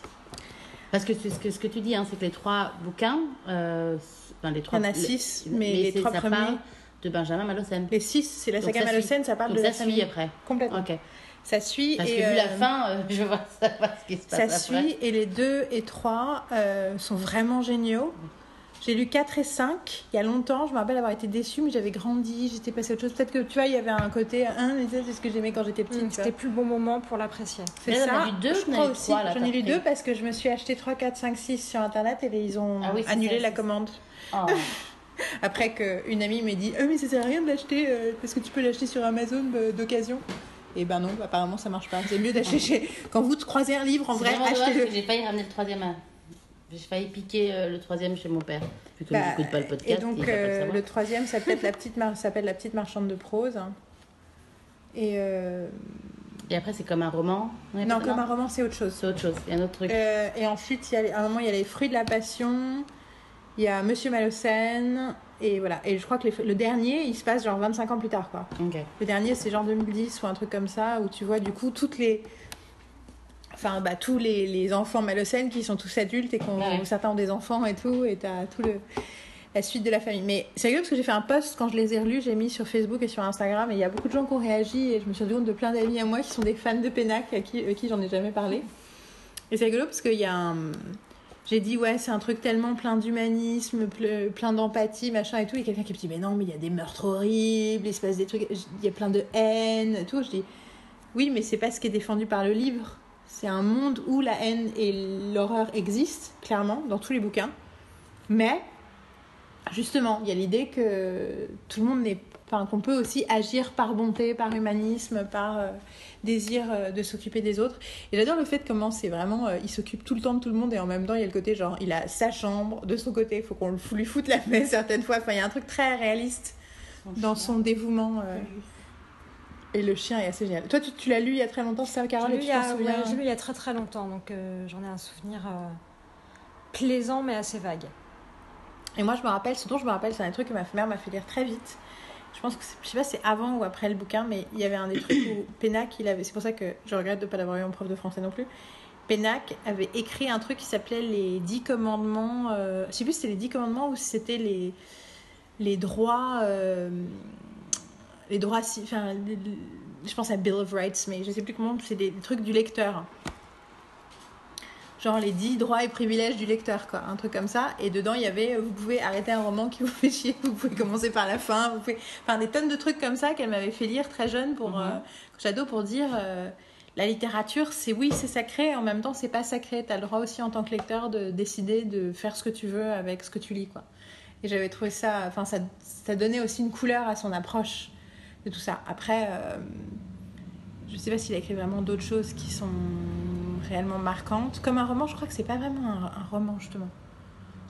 Parce que c'est ce que, ce que tu dis, hein, c'est que les trois bouquins, euh, enfin, les trois, Il y en a six, mais les trois ça premiers- parle de Benjamin Malossin. Les six, c'est la saga ça Malocène, ça parle Donc de ça la suit suite. après. Complètement. Ok. Ça suit. Parce et, que vu la euh, fin, euh, <laughs> je vois savoir ce qui se passe Ça après. suit et les deux et trois euh, sont vraiment géniaux. J'ai lu 4 et 5 il y a longtemps. Je me rappelle avoir été déçue, mais j'avais grandi, j'étais passée à autre chose. Peut-être que tu vois, il y avait un côté 1, mais ça, c'est ce que j'aimais quand j'étais petite. Mm, vois. C'était plus le bon moment pour l'apprécier. C'est ça. t'en as lu deux, je t'en as crois aussi. J'en ai lu pris. deux parce que je me suis acheté 3, 4, 5, 6 sur internet et ils ont Ah oui, annulé ça, la commande. <laughs> Oh. Après qu'une amie m'ait dit Ah, mais ça sert à rien de l'acheter euh, parce que tu peux l'acheter sur Amazon euh, d'occasion. Et ben non, apparemment ça marche pas. C'est mieux d'acheter chez. Quand vous croisez un livre, en vrai, achetez-le. que j'ai failli ramener le troisième. à- J'ai failli piquer euh, le troisième chez mon père. Vu qu'il Bah, n'écoute pas le podcast, et donc le euh, savoir. le troisième s'appelle la <laughs> petite mar- s'appelle la petite marchande de prose. Et euh, Et après, c'est comme un roman. Non, comme un roman, c'est autre chose. C'est autre chose. Il y a un autre truc. Euh, et ensuite, il y a, à un moment, il y a les fruits de la passion. Il y a Monsieur Malocène. Et voilà. Et je crois que les- le dernier, il se passe genre 25 ans plus tard, quoi. Le dernier, c'est genre 2010 ou un truc comme ça, où tu vois du coup toutes les. Enfin, bah, tous les, les enfants malocènes qui sont tous adultes et qu'on, Ouais. certains ont des enfants et tout, et t'as tout le. La suite de la famille. Mais c'est rigolo parce que j'ai fait un post quand je les ai relus, j'ai mis sur Facebook et sur Instagram, et il y a beaucoup de gens qui ont réagi, et je me suis rendu compte de plein d'amis à moi qui sont des fans de Pénac, à qui, à qui j'en ai jamais parlé. Et c'est rigolo parce qu'il y a un. J'ai dit, ouais, c'est un truc tellement plein d'humanisme, ple- plein d'empathie, machin et tout. Et quelqu'un qui me dit, mais non, mais il y a des meurtres horribles, il se passe des trucs, il y a plein de haine et tout. Je dis, oui, mais c'est pas ce qui est défendu par le livre. C'est un monde où la haine et l'horreur existent, clairement, dans tous les bouquins. Mais, justement, il y a l'idée que tout le monde n'est Enfin, qu'on peut aussi agir par bonté, par humanisme, par euh, désir euh, de s'occuper des autres. Et j'adore le fait comment c'est vraiment, euh, il s'occupe tout le temps de tout le monde et en même temps il y a le côté genre, il a sa chambre de son côté, il faut qu'on le- lui foute la paix certaines fois. Enfin, il y a un truc très réaliste dans son dévouement. euh, et le chien est assez génial. Toi, tu, tu l'as lu il y a très longtemps, ça, Carole J'ai et lu, ouais, j'ai lu il y a très très longtemps, donc euh, j'en ai un souvenir euh, plaisant mais assez vague. Et moi, je me rappelle, ce dont je me rappelle, c'est un truc que ma mère m'a fait lire très vite. Je pense que je sais pas c'est avant ou après le bouquin, mais il y avait un des trucs où <coughs> Pénac, il avait. C'est pour ça que je regrette de pas l'avoir eu en prof de français non plus. Pénac avait écrit un truc qui s'appelait les dix commandements. Euh, je sais plus si c'était les dix commandements ou si c'était les les droits. euh, les droits. Enfin, je pense à Bill of Rights, mais je sais plus comment. C'est des trucs du lecteur genre les 10 droits et privilèges du lecteur, quoi, un truc comme ça. Et dedans, il y avait, euh, vous pouvez arrêter un roman qui vous <laughs> fait chier, vous pouvez commencer par la fin, vous pouvez, enfin des tonnes de trucs comme ça qu'elle m'avait fait lire très jeune pour, ado pour dire, euh, la littérature, c'est oui, c'est sacré, en même temps, c'est pas sacré. T'as le droit aussi en tant que lecteur de décider de faire ce que tu veux avec ce que tu lis, quoi. Et j'avais trouvé ça, enfin, ça, ça donnait aussi une couleur à son approche de tout ça. Après, euh, je sais pas s'il a écrit vraiment d'autres choses qui sont réellement marquantes. Comme un roman, je crois que c'est pas vraiment un, roman, justement.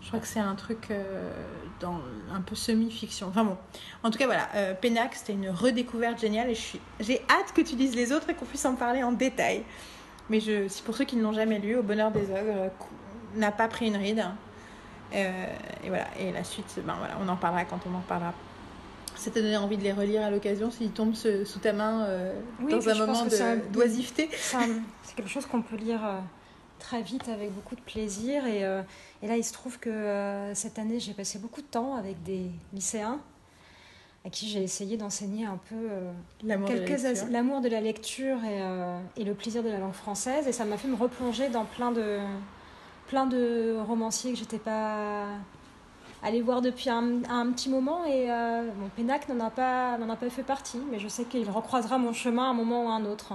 Je crois que c'est un truc euh, dans un peu semi-fiction. Enfin bon. En tout cas, voilà. Euh, c'était une redécouverte géniale et j'ai hâte que tu lises les autres et qu'on puisse en parler en détail. Mais je... c'est pour ceux qui ne l'ont jamais lu, Au bonheur des ogres euh, n'a pas pris une ride. Euh, et voilà. Et la suite, ben voilà, on en parlera quand on en parlera. Ça t'a donné envie de les relire à l'occasion s'ils tombent sous ta main euh, Oui, dans un moment d'oisiveté C'est quelque chose qu'on peut lire euh, très vite avec beaucoup de plaisir. Et, euh, et là, il se trouve que cette année, j'ai passé beaucoup de temps avec des lycéens à qui j'ai essayé d'enseigner un peu L'amour de la lecture. as- l'amour de la lecture et, et le plaisir de la langue française. Et ça m'a fait me replonger dans plein de, plein de romanciers que j'étais pas allée voir depuis un, un petit moment. Et euh, bon, Pénac n'en a, pas, n'en a pas fait partie, mais je sais qu'il recroisera mon chemin à un moment ou à un autre.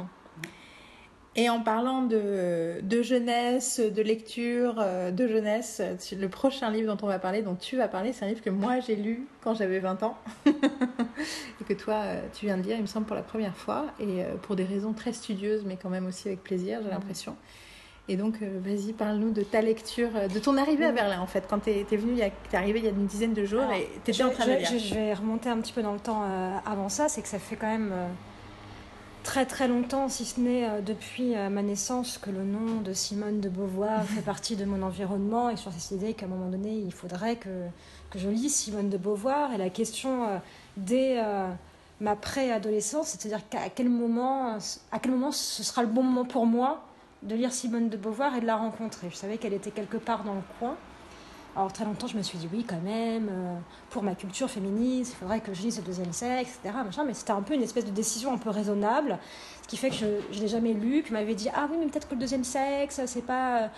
Et en parlant de, de jeunesse, de lecture, euh, de jeunesse, le prochain livre dont on va parler, dont tu vas parler, c'est un livre que moi j'ai lu quand j'avais 20 ans <laughs> et que toi euh, tu viens de lire, il me semble, pour la première fois et euh, pour des raisons très studieuses, mais quand même aussi avec plaisir, j'ai l'impression. Et donc, euh, vas-y, parle-nous de ta lecture, euh, de ton arrivée à Berlin en fait, quand t'es es venu, il y a- t'es arrivé il y a une dizaine de jours Alors, et t'étais Je, en train de lire. je- je vais remonter un petit peu dans le temps euh, avant ça, c'est que ça fait quand même très très longtemps, si ce n'est depuis ma naissance, que le nom de Simone de Beauvoir <laughs> fait partie de mon environnement et sur cette idée qu'à un moment donné, il faudrait que, que je lise Simone de Beauvoir. Et la question dès euh, ma préadolescence, c'est-à-dire qu'à quel moment, à quel moment ce sera le bon moment pour moi de lire Simone de Beauvoir et de la rencontrer. Je savais qu'elle était quelque part dans le coin. Alors très longtemps, je me suis dit oui, quand même, euh, pour ma culture féministe, il faudrait que je lise le deuxième sexe, etc. Mais c'était un peu une espèce de décision un peu raisonnable, ce qui fait que je ne l'ai jamais lu. Puis m'avait dit ah oui, mais peut-être que le deuxième sexe, c'est pas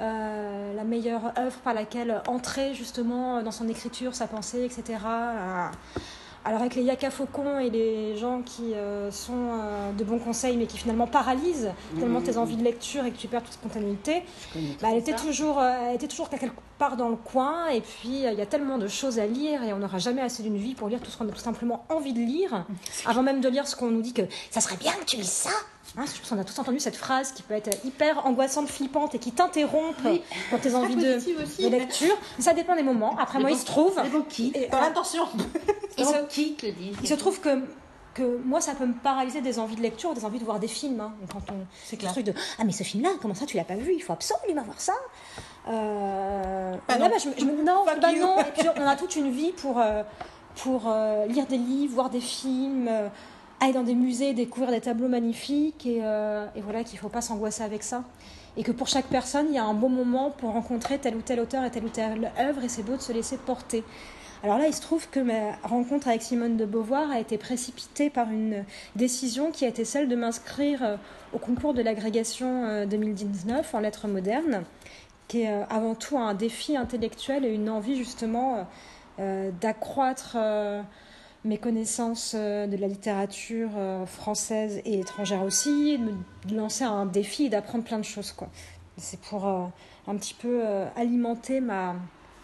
euh, la meilleure œuvre par laquelle entrer justement dans son écriture, sa pensée, etc. Alors avec les yaka faucons et les gens qui euh, sont euh, de bons conseils mais qui finalement paralysent tellement tes envies de lecture et que tu perds toute spontanéité, bah, elle, était toujours, euh, elle était toujours quelque part dans le coin et puis il y a tellement de choses à lire et on n'aura jamais assez d'une vie pour lire tout ce qu'on a tout simplement envie de lire avant même de lire ce qu'on nous dit que ça serait bien que tu lises ça Hein, je pense qu'on a tous entendu cette phrase qui peut être hyper angoissante, flippante et qui t'interrompt dans tes envies de, de, lecture. Ça dépend des moments. Après, moi, il se trouve. qui Dans l'intention. Il se, qui le dit Il se trouve que que moi ça peut me paralyser des envies de lecture, des envies de voir des films. Hein. Quand on, c'est le truc de ah mais ce film-là, comment ça tu l'as pas vu? Il faut absolument voir ça. Euh, bah non. Bah, je, je, non, bah non. Et puis on a toute une vie pour euh, pour euh, lire des livres, voir des films. Euh, aller dans des musées, découvrir des tableaux magnifiques et, et voilà qu'il ne faut pas s'angoisser avec ça. Et que pour chaque personne, il y a un bon moment pour rencontrer tel ou tel auteur et telle ou telle œuvre et c'est beau de se laisser porter. Alors là, il se trouve que ma rencontre avec Simone de Beauvoir a été précipitée par une décision qui a été celle de m'inscrire euh, au concours de l'agrégation 2019 euh, en lettres modernes, qui est avant tout un défi intellectuel et une envie justement d'accroître mes connaissances euh, de la littérature euh, française et étrangère aussi, de lancer un défi et d'apprendre plein de choses. Quoi. C'est pour euh, un petit peu alimenter ma,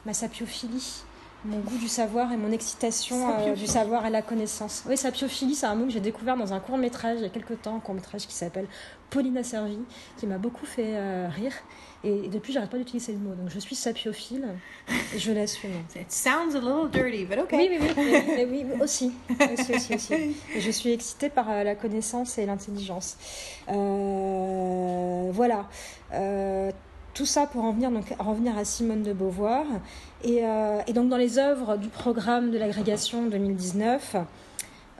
ma sapiophilie mon goût du savoir et mon excitation euh, du savoir et la connaissance. Oui, sapiophilie, c'est un mot que j'ai découvert dans un court métrage il y a quelques temps, un court métrage qui s'appelle Paulina Servi, qui m'a beaucoup fait euh, rire. Et, depuis, j'arrête pas d'utiliser le mot. Donc, je suis sapiophile et je l'assume. It sounds a little dirty, but okay. Oui, oui, oui, oui, oui, oui aussi. aussi, aussi, aussi. Et <laughs> je suis excitée par euh, la connaissance et l'intelligence. voilà tout ça pour en venir, donc, revenir à Simone de Beauvoir. Et, euh, et, donc dans les œuvres du programme de l'agrégation 2019,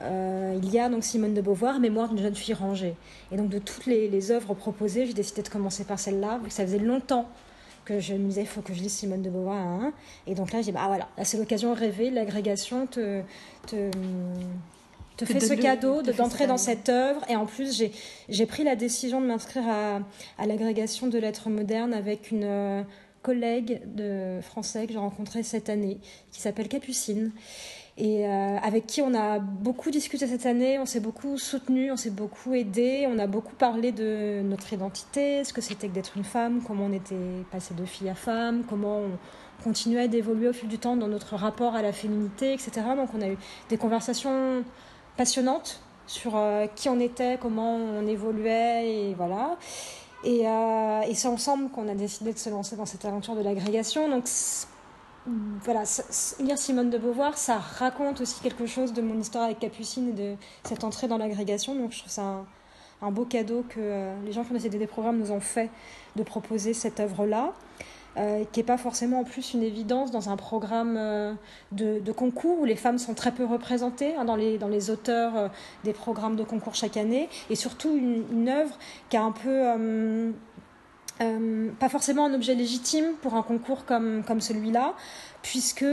euh, il y a donc Simone de Beauvoir, Mémoire d'une jeune fille rangée. Et donc de toutes les, les œuvres proposées, j'ai décidé de commencer par celle-là, vu que ça faisait longtemps que je me disais, il faut que je lise Simone de Beauvoir à un. Et donc là, j'ai dit, bah voilà, là c'est l'occasion rêver, l'agrégation te, te, te fait ce cadeau d'entrer dans cette œuvre. Et en plus, j'ai pris la décision de m'inscrire à, à l'agrégation de lettres modernes avec une euh, collègue de français que j'ai rencontrée cette année, qui s'appelle Capucine. Et euh, avec qui on a beaucoup discuté cette année, on s'est beaucoup soutenu, on s'est beaucoup aidé, on a beaucoup parlé de notre identité, ce que c'était que d'être une femme, comment on était passé de fille à femme, comment on continuait d'évoluer au fil du temps dans notre rapport à la féminité, etc. Donc on a eu des conversations passionnante sur euh, qui on était, comment on évoluait, et voilà. Et, euh, et c'est ensemble qu'on a décidé de se lancer dans cette aventure de l'agrégation. Donc voilà, lire Simone de Beauvoir, ça raconte aussi quelque chose de mon histoire avec Capucine et de cette entrée dans l'agrégation. Donc je trouve ça un, un beau cadeau que euh, les gens qui ont décidé des programmes nous ont fait de proposer cette œuvre-là. Euh, qui n'est pas forcément en plus une évidence dans un programme euh, de, concours où les femmes sont très peu représentées hein, dans, les, dans les auteurs euh, des programmes de concours chaque année, et surtout une, une œuvre qui a un peu... pas forcément un objet légitime pour un concours comme, comme celui-là, puisque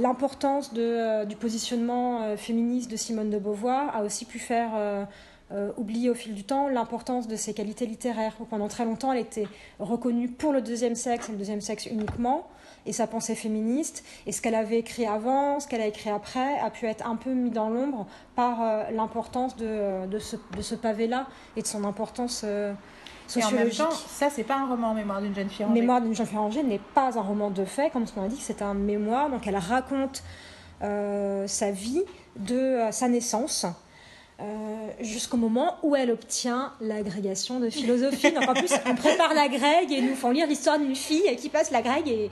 l'importance du positionnement féministe de Simone de Beauvoir a aussi pu faire euh, oublié au fil du temps l'importance de ses qualités littéraires. Pendant très longtemps, elle était reconnue pour le deuxième sexe et le deuxième sexe uniquement, et sa pensée féministe. Et ce qu'elle avait écrit avant, ce qu'elle a écrit après, a pu être un peu mis dans l'ombre par euh, l'importance de, de, ce, de ce pavé-là et de son importance. Euh, sociologique. Et en même temps, ça, c'est pas un roman, Mémoire d'une jeune fille rangée. Mémoire d'une jeune fille rangée n'est pas un roman de fait, comme qu'on a dit, c'est un mémoire. Donc, elle raconte euh, sa vie de sa naissance euh, jusqu'au moment où elle obtient l'agrégation de philosophie. Donc en plus, on prépare la grègue et nous font lire l'histoire d'une fille qui passe la grègue et,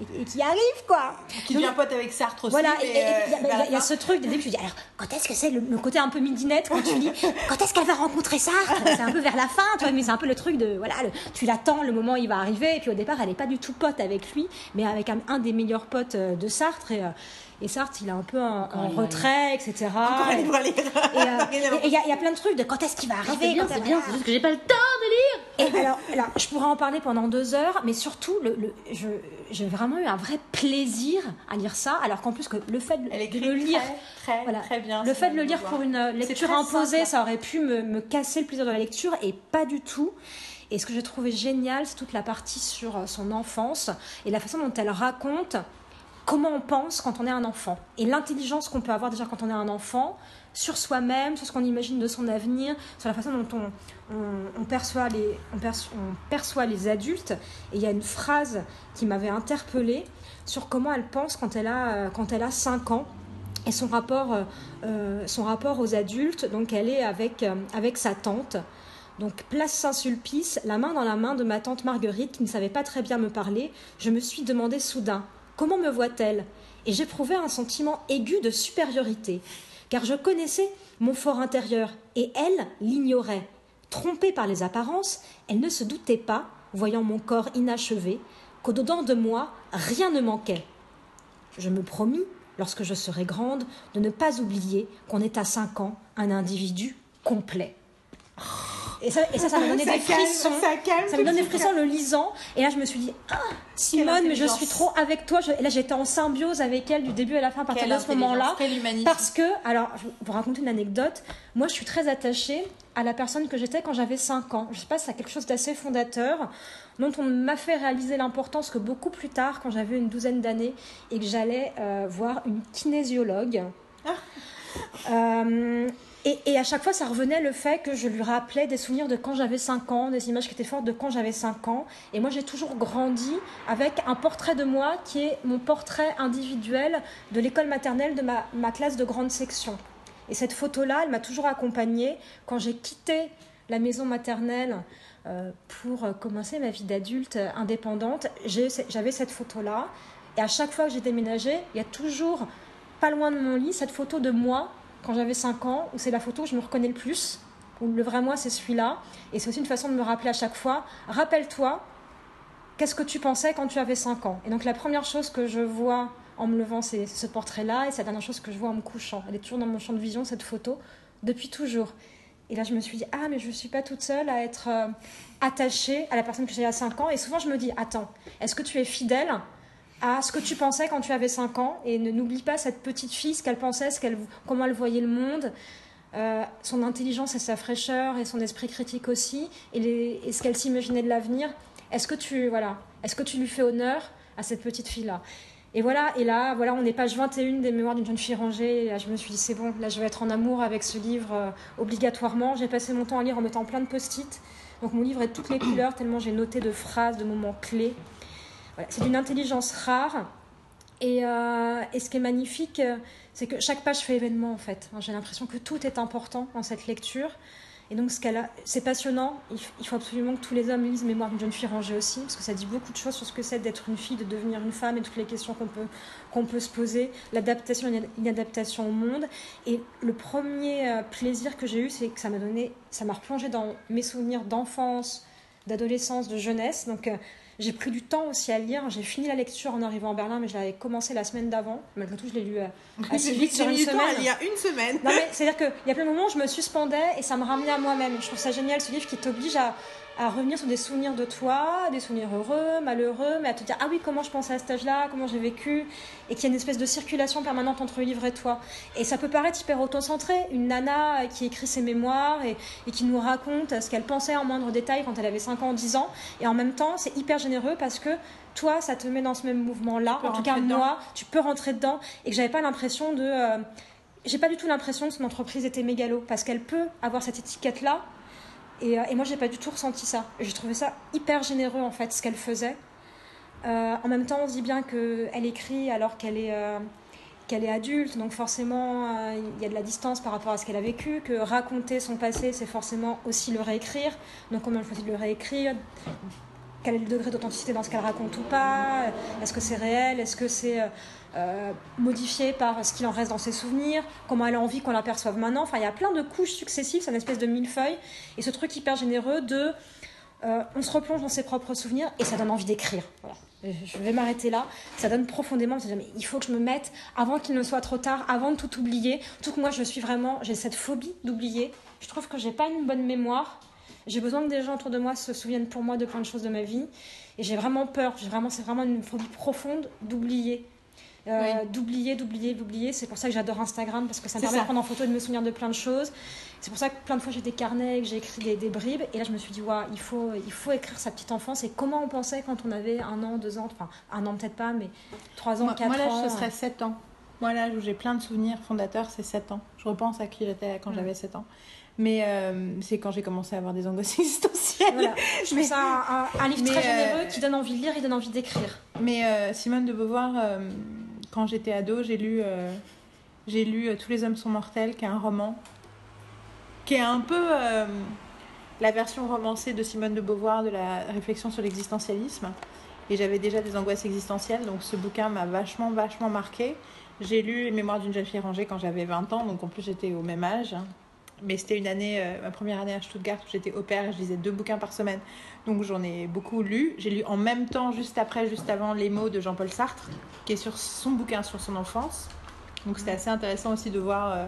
et, qui arrive quoi. Qui devient pote avec Sartre aussi. Voilà, il y, a ce truc, début, je dis alors quand est-ce que c'est le, côté un peu midinette quand tu dis quand est-ce qu'elle va rencontrer Sartre? C'est un peu vers la fin, toi, mais c'est un peu le truc de voilà, tu l'attends, le moment il va arriver, et puis au départ elle n'est pas du tout pote avec lui, mais avec un, un des meilleurs potes euh, de Sartre et, et Sartre, il est un peu en, en retrait, etc. et <laughs> il y, y, a plein de trucs de quand est-ce qu'il va arriver. C'est bien, c'est bien, c'est juste que j'ai pas le temps de lire. Et alors, alors, je pourrais en parler pendant deux heures, mais surtout, le, le- je- j'ai vraiment eu un vrai plaisir à lire ça, alors qu'en plus que le fait de, Elle de écrit le lire, très, très, voilà, très bien. le fait de le lire pour une euh, lecture imposée, simple. ça aurait pu me, me casser le plaisir de la lecture, et pas du tout. Et ce que j'ai trouvé génial, c'est toute la partie sur euh, son enfance et la façon dont elle raconte comment on pense quand on est un enfant et l'intelligence qu'on peut avoir déjà quand on est un enfant sur soi-même, sur ce qu'on imagine de son avenir, sur la façon dont on, perçoit, les, on, les adultes. Et il y a une phrase qui m'avait interpellée sur comment elle pense quand elle a, quand elle a 5 ans et son rapport, euh, euh, son rapport aux adultes. Donc elle est avec, euh, avec sa tante. Donc place Saint-Sulpice, la main dans la main de ma tante Marguerite qui ne savait pas très bien me parler, je me suis demandé soudain comment me voit-elle? Et j'éprouvais un sentiment aigu de supériorité, car je connaissais mon fort intérieur et elle l'ignorait. Trompée par les apparences, elle ne se doutait pas, voyant mon corps inachevé, qu'au-dedans de moi rien ne manquait. Je me promis, lorsque je serai grande, de ne pas oublier qu'on est à 5 ans un individu complet. Et ça, et ça, ça m'a donné <laughs> des calme, frissons. ça calme Ça donne de des frissons le lisant. Et là, je me suis dit, ah, Simone, mais je suis trop avec toi. Je- et là, j'étais en symbiose avec elle du début à la fin à partir Quelle de ce moment-là. Parce que, alors, je vais vous raconter une anecdote. Moi, je suis très attachée à la personne que j'étais quand j'avais 5 ans. Je sais pas, c'est quelque chose d'assez fondateur, dont on m'a fait réaliser l'importance que beaucoup plus tard, quand j'avais une douzaine d'années, et que j'allais euh, voir une kinésiologue. Euh, et, à chaque fois, ça revenait le fait que je lui rappelais des souvenirs de quand j'avais 5 ans, des images qui étaient fortes de quand j'avais 5 ans. Et moi, j'ai toujours grandi avec un portrait de moi qui est mon portrait individuel de l'école maternelle de ma, classe de grande section. Et cette photo-là, elle m'a toujours accompagnée quand j'ai quitté la maison maternelle euh, pour euh, commencer ma vie d'adulte euh, indépendante. J'avais cette photo-là. Et à chaque fois que j'ai déménagé, il y a toujours, pas loin de mon lit, cette photo de moi quand j'avais 5 ans, où c'est la photo où je me reconnais le plus, où le vrai moi, c'est celui-là. Et c'est aussi une façon de me rappeler à chaque fois, rappelle-toi, qu'est-ce que tu pensais quand tu avais 5 ans Et donc la première chose que je vois en me levant, c'est ce portrait-là, et c'est la dernière chose que je vois en me couchant. Elle est toujours dans mon champ de vision, cette photo, depuis toujours. Et là, je me suis dit, ah, mais je ne suis pas toute seule à être euh, attachée à la personne que j'ai à 5 ans. Et souvent, je me dis, attends, est-ce que tu es fidèle à ce que tu pensais quand tu avais 5 ans Et ne n'oublie pas cette petite fille, ce qu'elle pensait, ce comment elle voyait le monde, euh, son intelligence et sa fraîcheur, et son esprit critique aussi, et, ce qu'elle s'imaginait de l'avenir. Est-ce que tu, voilà, est-ce que tu lui fais honneur à cette petite fille-là? Et voilà, et là, voilà, on est page 21 des Mémoires d'une jeune fille rangée. Et là, je me suis dit, c'est bon, là, je vais être en amour avec ce livre euh, obligatoirement. J'ai passé mon temps à lire en mettant plein de post-it. Donc, mon livre est de toutes les couleurs, tellement j'ai noté de phrases, de moments clés. C'est d'une intelligence rare. Et, euh, et ce qui est magnifique, euh, c'est que chaque page fait événement, en fait. J'ai l'impression que tout est important dans cette lecture. Et donc, ce c'est passionnant. Il, faut absolument que tous les hommes lisent Mémoire d'une jeune fille rangée aussi, parce que ça dit beaucoup de choses sur ce que c'est d'être une fille, de devenir une femme et toutes les questions qu'on peut, peut se poser, l'adaptation et l'inadaptation au monde. Et le premier euh, plaisir que j'ai eu, c'est que ça m'a donné, ça m'a replongé dans mes souvenirs d'enfance, d'adolescence, de jeunesse. Donc, j'ai pris du temps aussi à lire. J'ai fini la lecture en arrivant à Berlin, mais je l'avais commencé la semaine d'avant. Malgré tout, je l'ai lu euh, assez vite sur une du temps à semaine. lire une semaine. Non, mais <laughs> c'est-à-dire qu'il y a plein de moments où je me suspendais et ça me ramenait à moi-même. Je trouve ça génial, ce livre qui t'oblige à, à revenir sur des souvenirs de toi, des souvenirs heureux, malheureux, mais à te dire Ah oui, comment je pensais à cet âge-là, comment j'ai vécu, et qu'il y a une espèce de circulation permanente entre le livre et toi. Et ça peut paraître hyper autocentré. Une nana qui écrit ses mémoires et, et qui nous raconte ce qu'elle pensait en moindre détail quand elle avait 5 ans, 10 ans. Et en même temps, c'est hyper généreux parce que toi, ça te met dans ce même mouvement-là. En tout cas, moi, tu peux rentrer dedans et que j'avais pas l'impression de. euh, j'ai pas du tout l'impression que son entreprise était mégalo parce qu'elle peut avoir cette étiquette là et, euh, et moi j'ai pas du tout ressenti ça. J'ai trouvé ça hyper généreux en fait ce qu'elle faisait. Euh, en même temps on dit bien qu'elle écrit alors qu'elle est euh, qu'elle est adulte. Donc forcément il y a de la distance par rapport à ce qu'elle a vécu que raconter son passé c'est forcément aussi le réécrire. Donc comment elle choisit de le réécrire? Quel est le degré d'authenticité dans ce qu'elle raconte ou pas Est-ce que c'est réel Est-ce que c'est euh, euh, modifié par ce qu'il en reste dans ses souvenirs Comment elle a envie qu'on l'aperçoive maintenant Enfin, il y a plein de couches successives, c'est une espèce de millefeuille. Et ce truc hyper généreux de... euh, on se replonge dans ses propres souvenirs et ça donne envie d'écrire. Voilà. Je vais m'arrêter là. Ça donne profondément. Mais il faut que je me mette avant qu'il ne soit trop tard, avant de tout oublier. Tout que moi, je suis vraiment, j'ai cette phobie d'oublier. Je trouve que j'ai pas une bonne mémoire. J'ai besoin que des gens autour de moi se souviennent pour moi de plein de choses de ma vie. Et j'ai vraiment peur, vraiment, c'est vraiment une phobie profonde d'oublier. Euh, Oui. D'oublier, d'oublier, d'oublier. C'est pour ça que j'adore Instagram parce que ça me permet ça. de prendre en photo et de me souvenir de plein de choses. C'est pour ça que plein de fois j'ai des carnets, que j'ai écrit des, des bribes. Et là, je me suis dit, waouh, il faut, il faut écrire sa petite enfance et comment on pensait quand on avait un an, deux ans, enfin un an peut-être pas, mais trois ans, Moi, quatre moi, là, ans. ce serait 7 ans. Moi, l'âge où j'ai plein de souvenirs fondateurs, c'est 7 ans. Je repense à qui j'étais quand Mm. j'avais 7 ans. Mais euh, c'est quand j'ai commencé à avoir des angoisses <laughs> existentielles. Voilà. Je trouve Mais- ça un, un- un livre mais, très euh, généreux qui donne envie de lire et donne envie d'écrire. Mais euh, Simone de Beauvoir, euh, quand j'étais ado, j'ai lu, euh, j'ai lu euh, Tous les hommes sont mortels, qui est un roman, qui est un peu euh, la version romancée de Simone de Beauvoir de la réflexion sur l'existentialisme. Et j'avais déjà des angoisses existentielles, donc ce bouquin m'a vachement, vachement marqué. J'ai lu Les Mémoires d'une jeune fille rangée quand j'avais 20 ans, donc en plus j'étais au même âge. Mais c'était une année, euh, ma première année à Stuttgart, où j'étais au pair je lisais deux bouquins par semaine. Donc j'en ai beaucoup lu. J'ai lu en même temps, juste après, juste avant, Les mots de Jean-Paul Sartre, qui est sur son bouquin sur son enfance. Donc c'était assez intéressant aussi de voir. euh,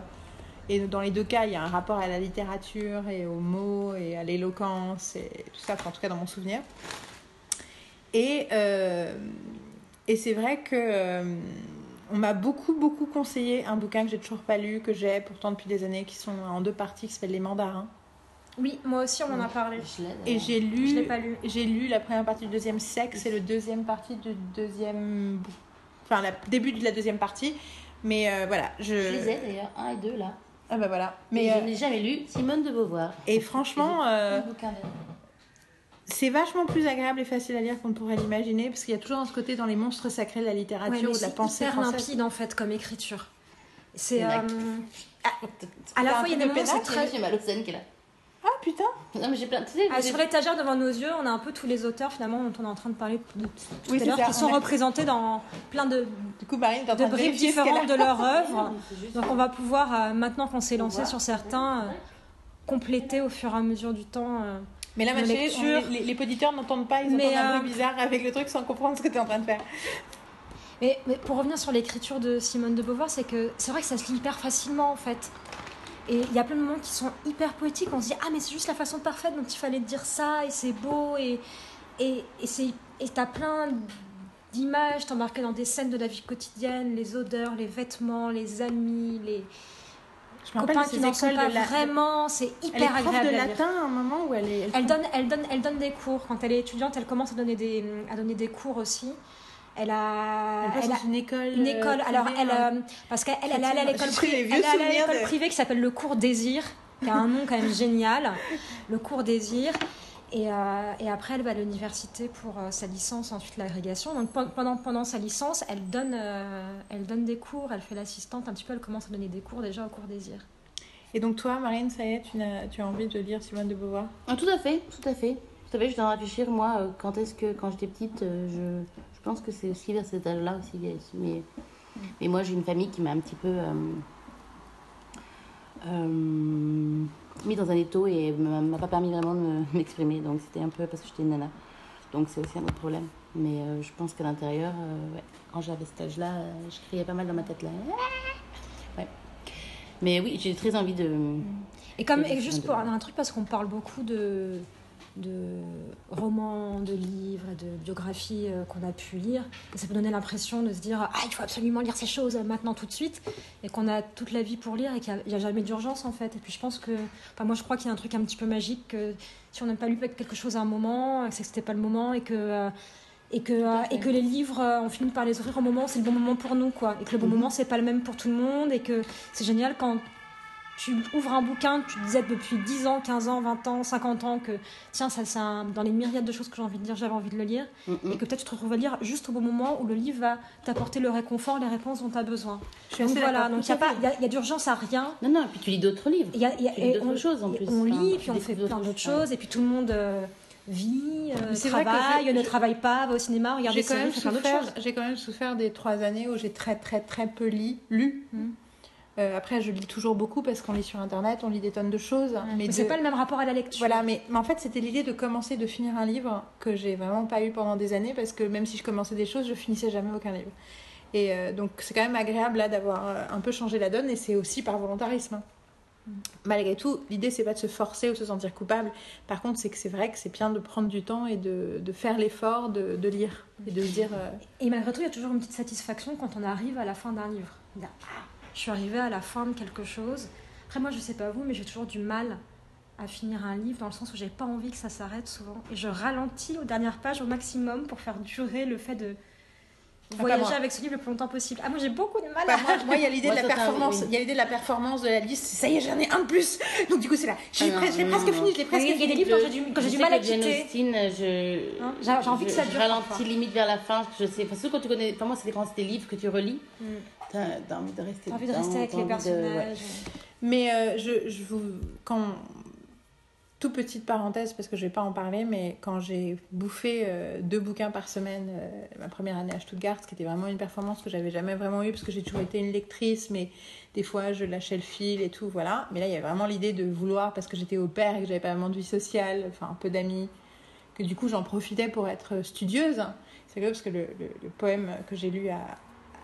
et dans les deux cas, il y a un rapport à la littérature et aux mots et à l'éloquence et tout ça, en tout cas dans mon souvenir. Et, euh, et c'est vrai que on m'a beaucoup, beaucoup conseillé un bouquin que j'ai toujours pas lu, que j'ai pourtant depuis des années, qui sont en deux parties, qui s'appelle Les Mandarins. Oui, moi aussi on en a parlé. Je l'ai, Et j'ai lu, Je l'ai pas lu. j'ai lu la première partie du deuxième sexe et le deuxième partie du deuxième, enfin le début de la deuxième partie. Mais euh, voilà, je. Je lisais d'ailleurs un et deux là. Ah bah voilà. Mais Mais je euh, n'ai jamais lu Simone de Beauvoir. et franchement, euh, Un bouquin de- c'est vachement plus agréable et facile à lire qu'on ne pourrait l'imaginer parce qu'il y a toujours dans ce côté dans les monstres sacrés de la littérature Ouais, ou de la c'est pensée hyper française. limpide en fait comme écriture. C'est euh, lac. à la fois il y a des C'est très Monsieur Malocène qui est là. Ah putain. Non, mais j'ai plein. Ah, j'ai- sur l'étagère devant nos yeux, on a un peu tous les auteurs finalement dont on est en train de parler de- tout Oui, à l'heure, qui sont a- représentés dans plein de, Du coup, Marine, de train de bribes différentes de leur <laughs> œuvre. Donc on va pouvoir, euh, maintenant qu'on s'est lancé sur certains, euh, compléter au fur et à mesure du temps. Euh. Mais là, ma chérie, on- les, les auditeurs n'entendent pas, ils entendent un euh, bruit bizarre avec le truc sans comprendre ce que tu es en train de faire. Mais, mais pour revenir sur l'écriture de Simone de Beauvoir, c'est que c'est vrai que ça se lit hyper facilement en fait. Et il y a plein de moments qui sont hyper poétiques. On se dit ah mais c'est juste la façon parfaite dont il fallait dire ça et c'est beau et et et c'est et t'as plein d'images t'embarquées dans des scènes de la vie quotidienne, les odeurs, les vêtements, les amis, les Je me rappelle copains qui n'en sont pas la- vraiment. C'est Elle est hyper prof agréable de latin à un moment où elle est. Elle donne, elle, donne, elle donne des cours. Quand elle est étudiante, elle commence à donner des, à donner des cours aussi. Elle a, Elle passe elle a dans une école. une euh, école. Alors, privée, elle, hein. euh, parce qu'elle elle à l'école privée, de- privée qui s'appelle le cours Désir, qui a un nom quand même génial. Le cours Désir. Et, euh, et après, elle va à l'université pour euh, sa licence, ensuite l'agrégation. Donc pe- pendant, pendant sa licence, elle donne, euh, elle donne des cours, elle fait l'assistante. Un petit peu, elle commence à donner des cours déjà au cours Désir. Et donc, toi, Marine, ça y est, tu, n'as- tu as envie de lire Simone de Beauvoir? Ah, tout à fait, tout à fait. Tout à fait, je dois réfléchir, moi, quand est-ce que, quand j'étais petite, je, je pense que c'est aussi vers cet âge-là aussi. Mais, mais moi, j'ai une famille qui m'a un petit peu euh, euh, mis dans un étau et m'a pas permis vraiment de me- <laughs> m'exprimer. Donc, c'était un peu parce que j'étais une nana. Donc, c'est aussi un autre problème. Mais euh, je pense qu'à l'intérieur, euh, ouais, quand j'avais cet âge-là, euh, je criais pas mal dans ma tête là. Ouais. Mais oui, j'ai très envie de. Et comme Et juste pour un truc parce qu'on parle beaucoup de de romans, de livres, et de biographies euh, qu'on a pu lire, et ça peut donner l'impression de se dire ah il faut absolument lire ces choses euh, maintenant tout de suite, et qu'on a toute la vie pour lire et qu'il n'y a, jamais d'urgence en fait. Et puis je pense que, enfin moi je crois qu'il y a un truc un petit peu magique que si on n'a pas lu quelque chose à un moment, c'est que c'était pas le moment et que euh, et que, euh, et que les livres, euh, on finit par les ouvrir au moment c'est le bon moment pour nous, quoi. Et que le bon Mhm. moment, c'est pas le même pour tout le monde. Et que c'est génial quand tu ouvres un bouquin, tu te disais depuis 10 ans, 15 ans, 20 ans, 50 ans que tiens, ça c'est dans les myriades de choses que j'ai envie de lire, j'avais envie de le lire. Mm, mm. Et que peut-être tu te retrouves à lire juste au bon moment où le livre va t'apporter le réconfort, les réponses dont tu as besoin. Je suis Donc voilà, donc il y a, pas- y a- y a d'urgence à rien. Non, non, et puis tu lis d'autres livres. Il y a, y a- Tu lis et d'autres on, choses, en plus. on lit, puis on fait plein d'autres choses. et puis tout le monde euh, vit, euh, travaille, ne travaille pas, va au cinéma, regarde des séries, fait plein d'autres choses. j'ai quand même souffert des trois années où j'ai très très très peu li- lu. Mhm. Euh, après, je lis toujours beaucoup parce qu'on lit sur internet, on lit des tonnes de choses. Mais, Mais, c'est de- pas le même rapport à la lecture. Voilà, mais, mais en fait, c'était l'idée de commencer, de finir un livre que j'ai vraiment pas eu pendant des années parce que même si je commençais des choses, je finissais jamais aucun livre. Et euh, donc, c'est quand même agréable là d'avoir euh, un peu changé la donne et c'est aussi par volontarisme. hein. Malgré tout, l'idée c'est pas de se forcer ou de se sentir coupable. Par contre, c'est que c'est vrai que c'est bien de prendre du temps et de, de faire l'effort de, de lire et de se dire. euh, Et malgré tout, il y a toujours une petite satisfaction quand on arrive à la fin d'un livre. Ah, je suis arrivée à la fin de quelque chose. Après, moi, je sais pas vous, mais j'ai toujours du mal à finir un livre dans le sens où j'ai pas envie que ça s'arrête souvent. Et je ralentis aux dernières pages au maximum pour faire durer le fait de voyager avec ce livre le plus longtemps possible. Ah, moi, j'ai beaucoup de mal Bah, à. moi, moi, il y a l'idée de Moi, la performance. oui. Il y a l'idée de la performance de la liste. Ça y est, j'en ai un de plus. Donc du coup, c'est là. J'ai Ah je l'ai presque non, fini. Je l'ai presque Il y a des fini. livres quand j'ai du, quand j'ai Je du sais mal à quitter. Je, Hein, j'ai- envie que ça je- dure Je ralentis limite vers la fin, parce que je sais. Parce que quand tu connais. Enfin, moi, c'est quand c'est des livres que tu relis. Mm. T'as envie de rester. T'as envie de rester avec les personnages. Mais euh, je, je vous. Quand. Toute petite parenthèse, parce que je vais pas en parler, mais quand j'ai bouffé euh, deux bouquins par semaine, euh, ma première année à Stuttgart, ce qui était vraiment une performance que j'avais jamais vraiment eue, parce que j'ai toujours été une lectrice, mais des fois je lâchais le fil et tout, voilà. Mais là, il y avait vraiment l'idée de vouloir, parce que j'étais au père et que j'avais pas vraiment de vie sociale, enfin un peu d'amis, que du coup j'en profitais pour être studieuse. C'est rigolo parce que le, le- le poème que j'ai lu à,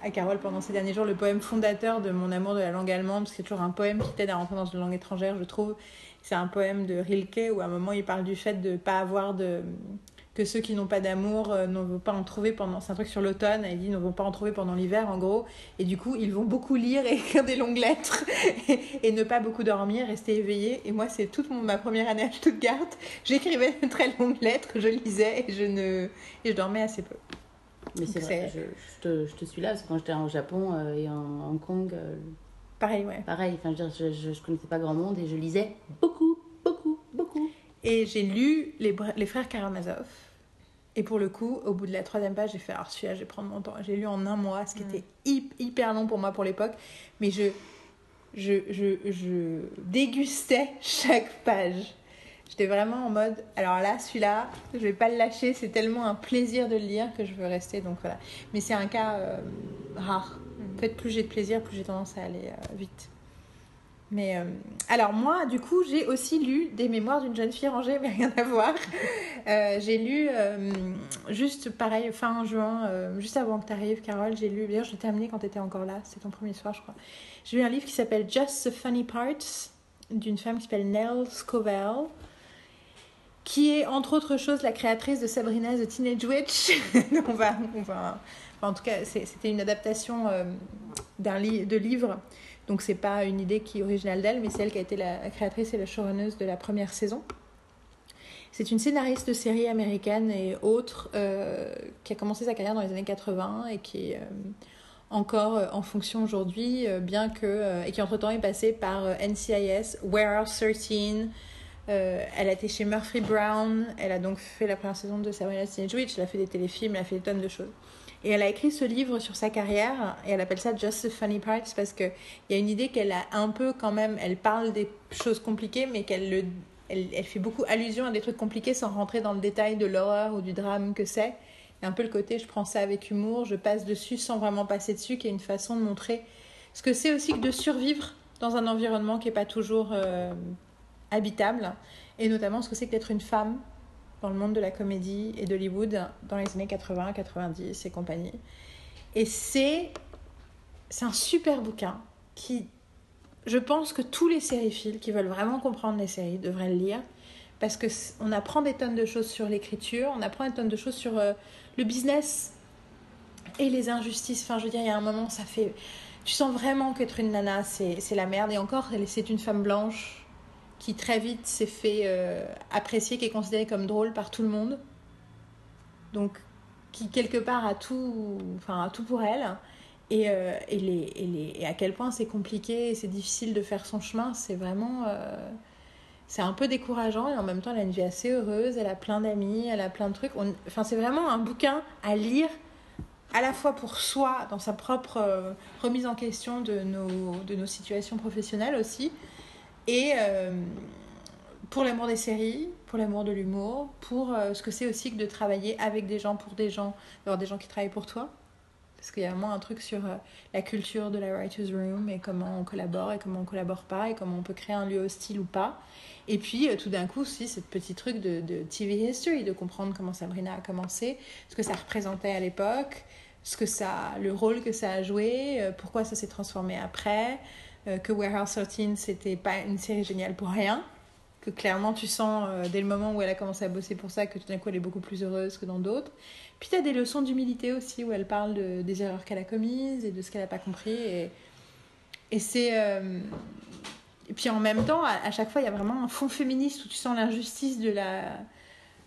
à Carole pendant ces derniers jours, le poème fondateur de mon amour de la langue allemande, parce que c'est toujours un poème qui t'aide à rentrer dans une langue étrangère, je trouve. C'est un poème de Rilke où à un moment il parle du fait de ne pas avoir de. que ceux qui n'ont pas d'amour euh, ne vont pas en trouver pendant. C'est un truc sur l'automne, il dit ne vont pas en trouver pendant l'hiver en gros. Et du coup, ils vont beaucoup lire et <laughs> écrire des longues lettres et, <laughs> et ne pas beaucoup dormir, rester éveillé. Et moi, c'est toute mon- ma première année à Stuttgart. J'écrivais de très longues lettres, je lisais et je, ne, et je dormais assez peu. Mais c'est vrai, je, je te, je te suis là, parce que quand j'étais au Japon euh, et en Hong Kong, euh, Pareil, ouais. pareil, enfin, je, je, je, je connaissais pas grand monde et je lisais beaucoup, beaucoup, beaucoup. Et j'ai lu les, les frères Karamazov. Et pour le coup, au bout de la troisième page, j'ai fait alors celui-là, je vais prendre mon temps. J'ai lu en un mois, ce qui Mm. était hyp- hyper long pour moi pour l'époque. Mais je, je, je, je dégustais chaque page. J'étais vraiment en mode alors là, celui-là, je vais pas le lâcher. C'est tellement un plaisir de le lire que je veux rester. Donc voilà. Mais c'est un cas euh, rare. En fait, plus j'ai de plaisir, plus j'ai tendance à aller euh, vite. Mais euh, alors moi, du coup, j'ai aussi lu des mémoires d'une jeune fille rangée, <laughs> mais rien à voir. Euh, j'ai lu juste pareil fin juin, juste avant que tu arrives, Carole. J'ai lu. D'ailleurs, je l'ai terminé quand tu étais encore là. C'était ton premier soir, je crois. J'ai lu un livre qui s'appelle Just the Funny Parts d'une femme qui s'appelle Nell Scovell, qui est entre autres choses la créatrice de Sabrina the Teenage Witch. <laughs> on va, on va. En tout cas, c'était une adaptation euh, d'un de livre. Donc c'est pas une idée qui est originale d'elle, mais c'est elle qui a été la créatrice et la showrunneuse de la première saison. C'est une scénariste de séries américaines et autres euh, qui a commencé sa carrière dans les années 80 et qui est euh, encore en fonction aujourd'hui, bien que et qui entre-temps est passée par NCIS, Warehouse 13. euh, elle a été chez Murphy Brown. Elle a donc fait la première saison de Sabrina Teenage Witch. Elle a fait des téléfilms, elle a fait des tonnes de choses. Et elle a écrit ce livre sur sa carrière et elle appelle ça Just the Funny Parts parce qu'il y a une idée qu'elle a un peu quand même, elle parle des choses compliquées mais qu'elle le, elle, elle fait beaucoup allusion à des trucs compliqués sans rentrer dans le détail de l'horreur ou du drame que c'est. A un peu le côté je prends ça avec humour, je passe dessus sans vraiment passer dessus, qui est une façon de montrer ce que c'est aussi que de survivre dans un environnement qui n'est pas toujours euh, habitable et notamment ce que c'est que d'être une femme dans le monde de la comédie et d'Hollywood dans les années 80, 90 et compagnie. Et c'est un super bouquin qui je pense que tous les sériphiles qui veulent vraiment comprendre les séries devraient le lire parce que c- on apprend des tonnes de choses sur l'écriture, on apprend des tonnes de choses sur euh, le business et les injustices. Enfin, je veux dire, il y a un moment, ça fait. Tu sens vraiment qu'être une nana, c'est la merde. Et encore, c'est une femme blanche qui très vite s'est fait euh, apprécier, qui est considérée comme drôle par tout le monde. Donc, qui quelque part a tout, enfin, a tout pour elle. Et, euh, et, les, et, les, et à quel point c'est compliqué et c'est difficile de faire son chemin, c'est vraiment. euh, c'est un peu décourageant et en même temps, elle a une vie assez heureuse, elle a plein d'amis, elle a plein de trucs. On- Enfin, c'est vraiment un bouquin à lire à la fois pour soi, dans sa propre remise en question de nos, de nos situations professionnelles aussi, et euh, pour l'amour des séries, pour l'amour de l'humour, pour euh, ce que c'est aussi que de travailler avec des gens, pour des gens, d'avoir des gens qui travaillent pour toi. Parce qu'il y a vraiment un truc sur euh, la culture de la Writer's Room et comment on collabore et comment on collabore pas et comment on peut créer un lieu hostile ou pas. Et puis tout d'un coup aussi, ce petit truc de, de TV history, de comprendre comment Sabrina a commencé, ce que ça représentait à l'époque, ce que ça, le rôle que ça a joué, pourquoi ça s'est transformé après, euh, que Warehouse 13 c'était pas une série géniale pour rien. Que clairement tu sens euh, dès le moment où elle a commencé à bosser pour ça que tout d'un coup elle est beaucoup plus heureuse que dans d'autres. Puis tu as des leçons d'humilité aussi où elle parle de- des erreurs qu'elle a commises et de ce qu'elle n'a pas compris. Et, et c'est. euh, Et puis en même temps, à, à chaque fois, il y a vraiment un fond féministe où tu sens l'injustice de la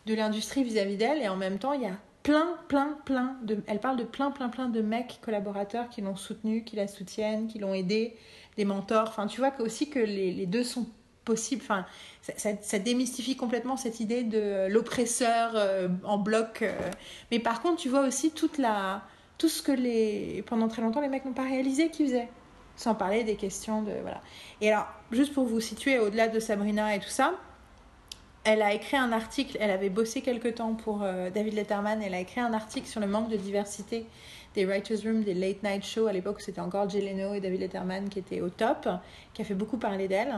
de l'industrie vis-à-vis d'elle et en même temps il y a plein plein plein de elle parle de plein plein plein de mecs collaborateurs qui l'ont soutenue qui la soutiennent qui l'ont aidée des mentors. Enfin tu vois que aussi que les, deux sont possibles. Enfin ça, démystifie complètement cette idée de l'oppresseur euh, en bloc euh. mais par contre tu vois aussi toute la tout ce que les pendant très longtemps les mecs n'ont pas réalisé qu'ils faisaient. Sans parler des questions de voilà. Et alors juste pour vous situer au-delà de Sabrina et tout ça elle a écrit un article, elle avait bossé quelque temps pour euh, David Letterman, elle a écrit un article sur le manque de diversité des writers' room, des late night shows. À l'époque, c'était encore Jay Leno et David Letterman qui étaient au top, qui a fait beaucoup parler d'elle.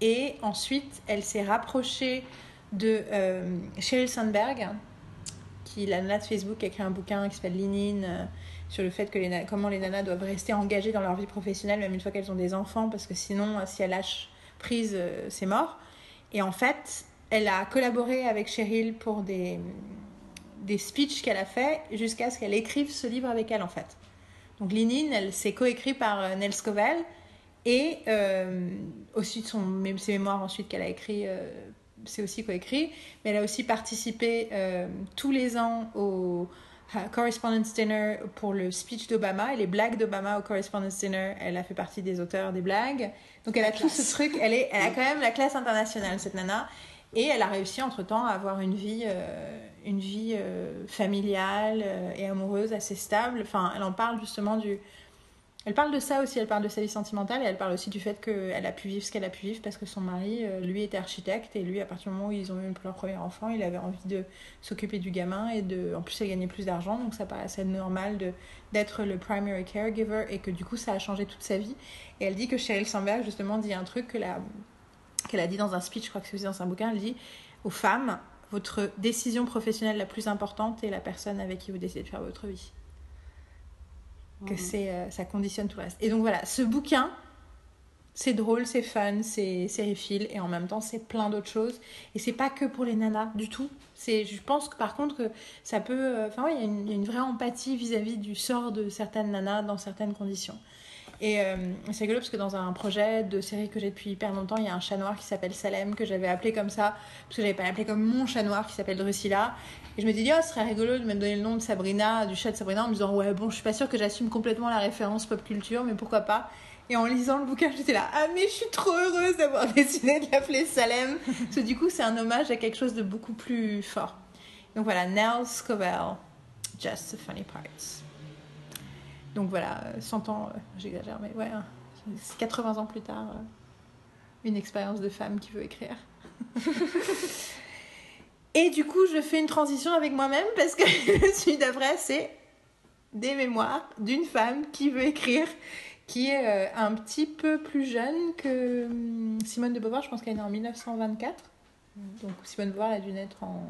Et ensuite, elle s'est rapprochée de euh, Sheryl Sandberg, qui, la nana de Facebook, a écrit un bouquin qui s'appelle Lean In, euh, sur le fait que les, comment les nanas doivent rester engagées dans leur vie professionnelle, même une fois qu'elles ont des enfants, parce que sinon, euh, si elles lâchent prise, euh, c'est mort. Et en fait, elle a collaboré avec Cheryl pour des, des speeches qu'elle a fait jusqu'à ce qu'elle écrive ce livre avec elle en fait. Donc Linine, elle s'est coécrit par euh, Nell Scovell et euh, aussi son, même ses mémoires ensuite qu'elle a écrit, euh, c'est aussi coécrit. Mais elle a aussi participé euh, tous les ans au euh, Correspondence Dinner pour le speech d'Obama et les blagues d'Obama au Correspondence Dinner. Elle a fait partie des auteurs des blagues. Donc elle a tout ce truc. Elle, est, elle a quand même la classe internationale cette nana. Et elle a réussi entre-temps à avoir une vie, euh, une vie euh, familiale euh, et amoureuse assez stable. Enfin, elle en parle justement du... Elle parle de ça aussi, elle parle de sa vie sentimentale et elle parle aussi du fait qu'elle a pu vivre ce qu'elle a pu vivre parce que son mari, euh, lui, était architecte et lui, à partir du moment où ils ont eu leur premier enfant, il avait envie de s'occuper du gamin et de... En plus, elle gagnait plus d'argent, donc ça paraissait normal d'être le primary caregiver et que du coup, ça a changé toute sa vie. Et elle dit que Sheryl Sandberg, justement, dit un truc que la qu'elle a dit dans un speech, je crois que c'est aussi dans un bouquin, elle dit aux femmes, votre décision professionnelle la plus importante est la personne avec qui vous décidez de faire votre vie. Que c'est, euh, ça conditionne tout le reste. Et donc voilà, ce bouquin, c'est drôle, c'est fun, c'est sériephile et en même temps c'est plein d'autres choses. Et c'est pas que pour les nanas du tout. C'est, je pense que par contre que ça peut, euh, enfin ouais, il y, a une- il y a une vraie empathie vis-à-vis du sort de certaines nanas dans certaines conditions. Et euh, c'est rigolo parce que dans un projet de série que j'ai depuis hyper longtemps, il y a un chat noir qui s'appelle Salem, que j'avais appelé comme ça, parce que j'avais pas appelé comme mon chat noir qui s'appelle Drusilla. Et je me dis, oh, ce serait rigolo de me donner le nom de Sabrina, du chat de Sabrina, en me disant, ouais, bon, je suis pas sûre que j'assume complètement la référence pop culture, mais pourquoi pas. Et en lisant le bouquin, j'étais là, ah, mais je suis trop heureuse d'avoir <laughs> décidé de l'appeler Salem. Parce que du coup, c'est un hommage à quelque chose de beaucoup plus fort. Donc voilà, Nell Scovell, Just the Funny Parts. Donc voilà, euh, 100 ans, euh, j'exagère, mais ouais, hein, c'est 80 ans plus tard, euh, une expérience de femme qui veut écrire. <laughs> Et du coup, je fais une transition avec moi-même parce que <laughs> le suite d'après, c'est des mémoires d'une femme qui veut écrire, qui est euh, un petit peu plus jeune que hum, Simone de Beauvoir. Je pense qu'elle est née en 1924. Donc Simone de Beauvoir elle a dû naître en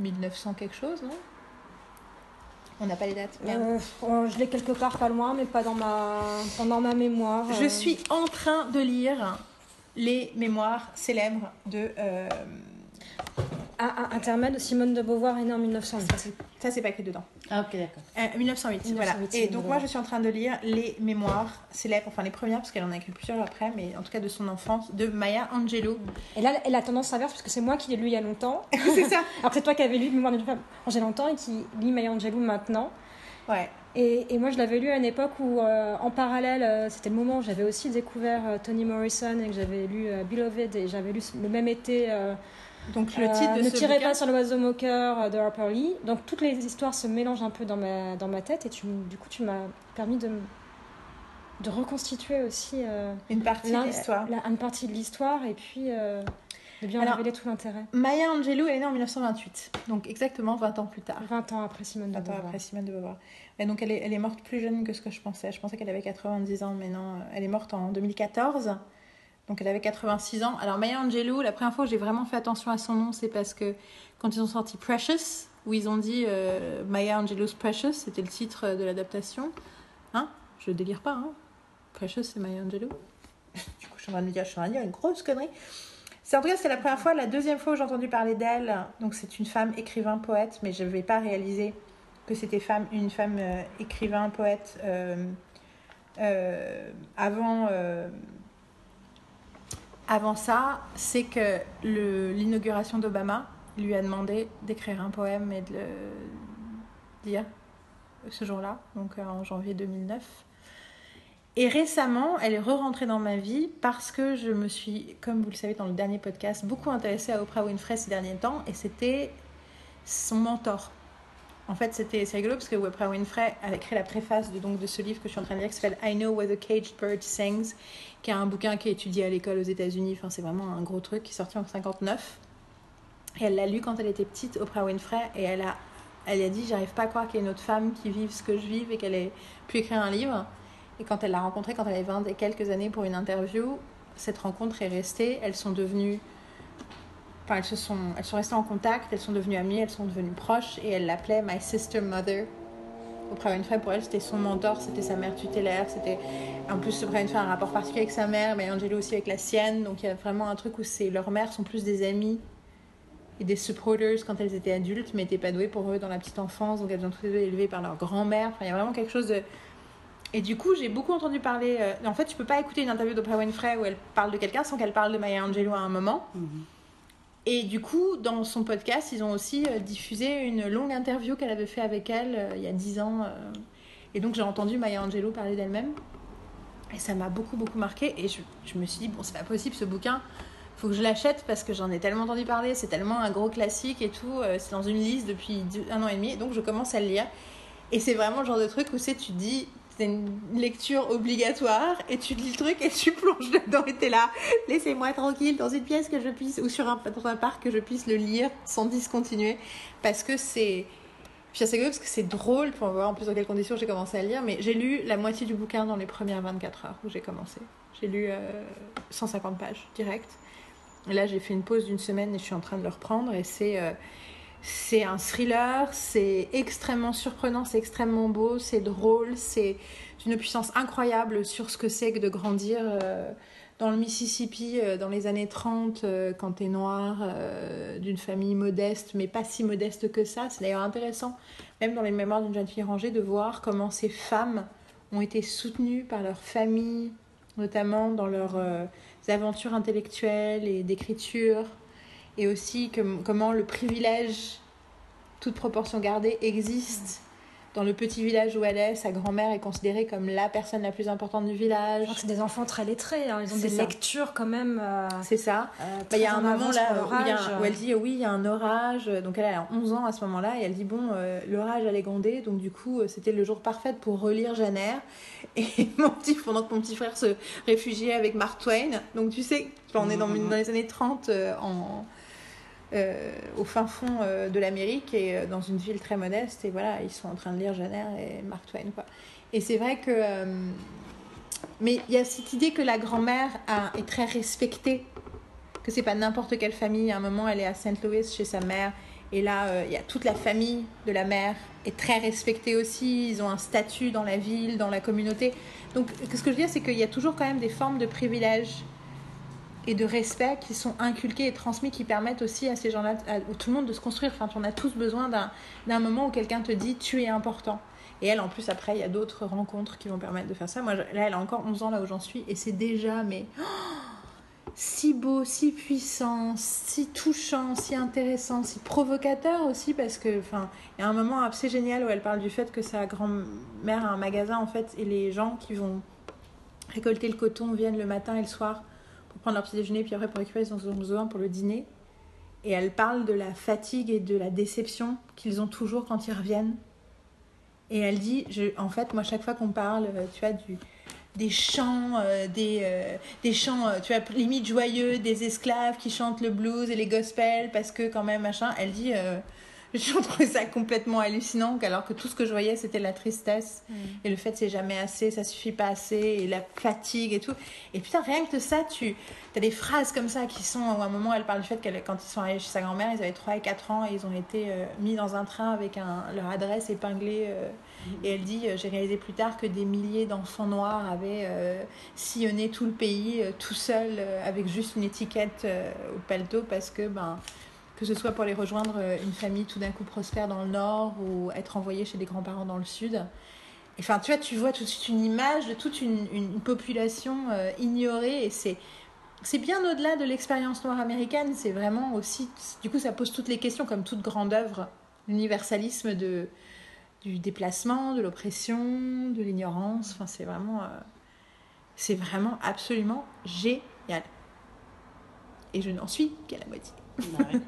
1900 quelque chose, non? On n'a pas les dates. Euh, oh, je l'ai quelque part pas loin, mais pas dans ma, pas dans ma mémoire. Je euh. suis en train de lire les mémoires célèbres de. Euh, Ah, ah, intermède, Simone de Beauvoir est née en 1908. ça, c'est pas écrit dedans. Ah, ok, d'accord. Euh, 1908, 1908, voilà. Et de donc, moi, je suis en train de lire les mémoires célèbres, enfin les premières, parce qu'elle en a écrit plusieurs après, mais en tout cas de son enfance, de Maya Angelou. Et là, elle a tendance inverse, parce que c'est moi qui l'ai lu il y a longtemps. <laughs> c'est ça Alors que c'est toi qui avais lu Mémoire d'une femme quand j'ai longtemps et qui lit Maya Angelou maintenant. Ouais. Et, et moi, je l'avais lu à une époque où, euh, en parallèle, euh, c'était le moment où j'avais aussi découvert euh, Toni Morrison et que j'avais lu euh, Beloved et j'avais lu le même été euh, Donc, le euh, titre de Ne ce tirez bouquin, pas sur l'oiseau moqueur euh, de Harper Lee. Donc, toutes les histoires se mélangent un peu dans ma, dans ma tête et tu, du coup, tu m'as permis de, de reconstituer aussi euh, une partie de l'histoire. une partie de l'histoire et puis euh, de bien Alors, révéler tout l'intérêt. Maya Angelou, est née en 1928, donc exactement 20 ans plus tard. 20 ans après Simone de 20 ans Beauvoir. après Simone de Beauvoir. Et donc elle est, elle est morte plus jeune que ce que je pensais. Je pensais qu'elle avait 90 ans, mais non, euh, elle est morte en 2014. Donc elle avait 86 ans. Alors Maya Angelou, la première fois que j'ai vraiment fait attention à son nom, c'est parce que quand ils ont sorti Precious, où ils ont dit euh, Maya Angelou's Precious, c'était le titre de l'adaptation. Hein? Je délire pas, hein crushes, c'est Maya Angelou. <laughs> du coup, je suis en train de me dire, je suis en train de dire une grosse connerie. C'est en tout cas, c'est la première fois, la deuxième fois où j'ai entendu parler d'elle. Donc, c'est une femme écrivain, poète, mais je ne vais pas réaliser que c'était femme, une femme euh, écrivain, poète. euh, avant, avant ça, c'est que l'inauguration d'Obama lui a demandé d'écrire un poème et de le dire ce jour-là, donc euh, en janvier 2009. Et récemment, elle est re-rentrée dans ma vie parce que je me suis, comme vous le savez dans le dernier podcast, beaucoup intéressée à Oprah Winfrey ces derniers temps et c'était son mentor. En fait, c'était c'est rigolo parce que Oprah Winfrey a écrit la préface de, donc, de ce livre que je suis en train de lire qui s'appelle I Know What a Caged Bird Sings, qui est un bouquin qui est étudié à l'école aux États-Unis. Enfin, c'est vraiment un gros truc qui est sorti en 59. Et elle l'a lu quand elle était petite, Oprah Winfrey, et elle a, elle a dit J'arrive pas à croire qu'il y ait une autre femme qui vive ce que je vis et qu'elle ait pu écrire un livre. Et quand elle l'a rencontrée, quand elle avait 20 et quelques années pour une interview, cette rencontre est restée. Elles sont devenues. Elles, se sont, elles sont restées en contact, elles sont devenues amies, elles sont devenues proches, et elle l'appelait My Sister Mother. Oprah Winfrey, pour elle, c'était son mentor, c'était sa mère tutélaire, c'était... En plus, Oprah Winfrey a un rapport particulier avec sa mère, mais Angelo aussi avec la sienne, donc il y a vraiment un truc où leurs mères sont plus des amies et des supporters quand elles étaient adultes, mais n'étaient pas douées pour eux dans la petite enfance, donc elles ont toutes deux élevées par leur grand-mère. Enfin, il y a vraiment quelque chose de... Et du coup, j'ai beaucoup entendu parler... euh, En fait, tu peux pas écouter une interview d'Oprah Winfrey où elle parle de quelqu'un sans qu'elle parle de Maya Angelou à un moment. Et du coup, dans son podcast, ils ont aussi euh, diffusé une longue interview qu'elle avait fait avec elle euh, il y a 10 ans. euh. Et donc, j'ai entendu Maya Angelou parler d'elle-même. Et ça m'a beaucoup, beaucoup marqué. Et je, me suis dit, bon, c'est pas possible, ce bouquin, faut que je l'achète parce que j'en ai tellement entendu parler. C'est tellement un gros classique et tout. C'est dans une liste depuis un an et demi. Et donc, je commence à le lire. Et c'est vraiment le genre de truc où tu te dis, c'est une lecture obligatoire et tu lis le truc et tu plonges dedans et t'es là. Laissez-moi tranquille dans une pièce que je puisse, ou sur un, dans un parc que je puisse le lire sans discontinuer. Parce que c'est. C'est rigolo parce que c'est drôle pour voir en plus dans quelles conditions j'ai commencé à lire. Mais j'ai lu la moitié du bouquin dans les premières 24 heures où j'ai commencé. J'ai lu euh, 150 pages direct. Et là, j'ai fait une pause d'une semaine et je suis en train de le reprendre. Et c'est. euh, c'est un thriller, c'est extrêmement surprenant, c'est extrêmement beau, c'est drôle, c'est d'une puissance incroyable sur ce que c'est que de grandir euh, dans le Mississippi euh, dans les années 30 euh, quand t'es noir, d'une famille modeste, mais pas si modeste que ça. C'est d'ailleurs intéressant, même dans les mémoires d'une jeune fille rangée, de voir comment ces femmes ont été soutenues par leur famille, notamment dans leurs aventures intellectuelles et d'écriture et aussi que- comment le privilège, toute proportion gardée, existe dans le petit village où elle est. Sa grand-mère est considérée comme la personne la plus importante du village. C'est des enfants très lettrés, hein, ils ont C'est des ça. lectures quand même. euh, C'est ça. euh, Bah, Il y a un en moment là où, leur il y a- âge. où elle dit oui, il y a un orage. Donc elle a 11 ans à ce moment-là et elle dit bon, euh, l'orage allait gronder. Donc du coup, c'était le jour parfait pour relire Janer. <laughs> Et mon petit, pendant que mon petit frère se réfugiait avec Mark Twain. Donc tu sais, on est dans, Mhm. dans les années 30 euh, en, euh, au fin fond euh, de l'Amérique et euh, dans une ville très modeste. Et voilà, ils sont en train de lire Janer et Mark Twain. Quoi. Et c'est vrai que. mais il y a cette idée que la grand-mère est très respectée que c'est pas n'importe quelle famille. À un moment, elle est à St. Louis chez sa mère. Et là, il y a toute la famille de la mère est très respectée aussi. Ils ont un statut dans la ville, dans la communauté. Donc, ce que je veux dire, c'est qu'il y a toujours quand même des formes de privilèges et de respect qui sont inculqués et transmis, qui permettent aussi à ces gens-là, à, tout le monde de se construire. Enfin, on a tous besoin d'un moment où quelqu'un te dit tu es important. Et elle, en plus, après, il y a d'autres rencontres qui vont permettre de faire ça. Moi, là, elle a encore 11 ans là où j'en suis, et c'est déjà, mais si beau, si puissant, si touchant, si intéressant, si provocateur aussi, parce que, enfin, il y a un moment assez génial où elle parle du fait que sa grand-mère a un magasin, en fait, et les gens qui vont récolter le coton viennent le matin et le soir prendre leur petit déjeuner, puis après pour récupérer ils ont besoin pour le dîner. Et elle parle de la fatigue et de la déception qu'ils ont toujours quand ils reviennent. Et elle dit, je, en fait, moi, chaque fois qu'on parle, euh, tu vois, du, des chants, euh, des, euh, des chants, tu vois, limite joyeux, des esclaves qui chantent le blues et les gospels parce que quand même, machin, elle dit, J'ai toujours trouvé ça complètement hallucinant, alors que tout ce que je voyais, c'était la tristesse. Mm. Et le fait, c'est jamais assez, ça suffit pas assez, et la fatigue et tout. Et putain, rien que de ça, tu as des phrases comme ça qui sont. À un moment, elle parle du fait qu'elle, quand ils sont allés chez sa grand-mère, ils avaient 3 et 4 ans, et ils ont été euh, mis dans un train avec un, leur adresse épinglée. euh, et elle dit euh, J'ai réalisé plus tard que des milliers d'enfants noirs avaient sillonné tout le pays tout seuls, euh, avec juste une étiquette au paletot, parce que. Ben, que ce soit pour les rejoindre euh, une famille tout d'un coup prospère dans le nord ou être envoyé chez des grands-parents dans le sud. Enfin, tu vois, tu vois tout de suite une image de toute une, une population euh, ignorée et c'est c'est bien au-delà de l'expérience noire américaine. C'est vraiment aussi, du coup, ça pose toutes les questions comme toute grande œuvre, l'universalisme de du déplacement, de l'oppression, de l'ignorance. Enfin, c'est vraiment, euh, c'est vraiment absolument génial. Et je n'en suis qu'à la moitié. Bah ouais.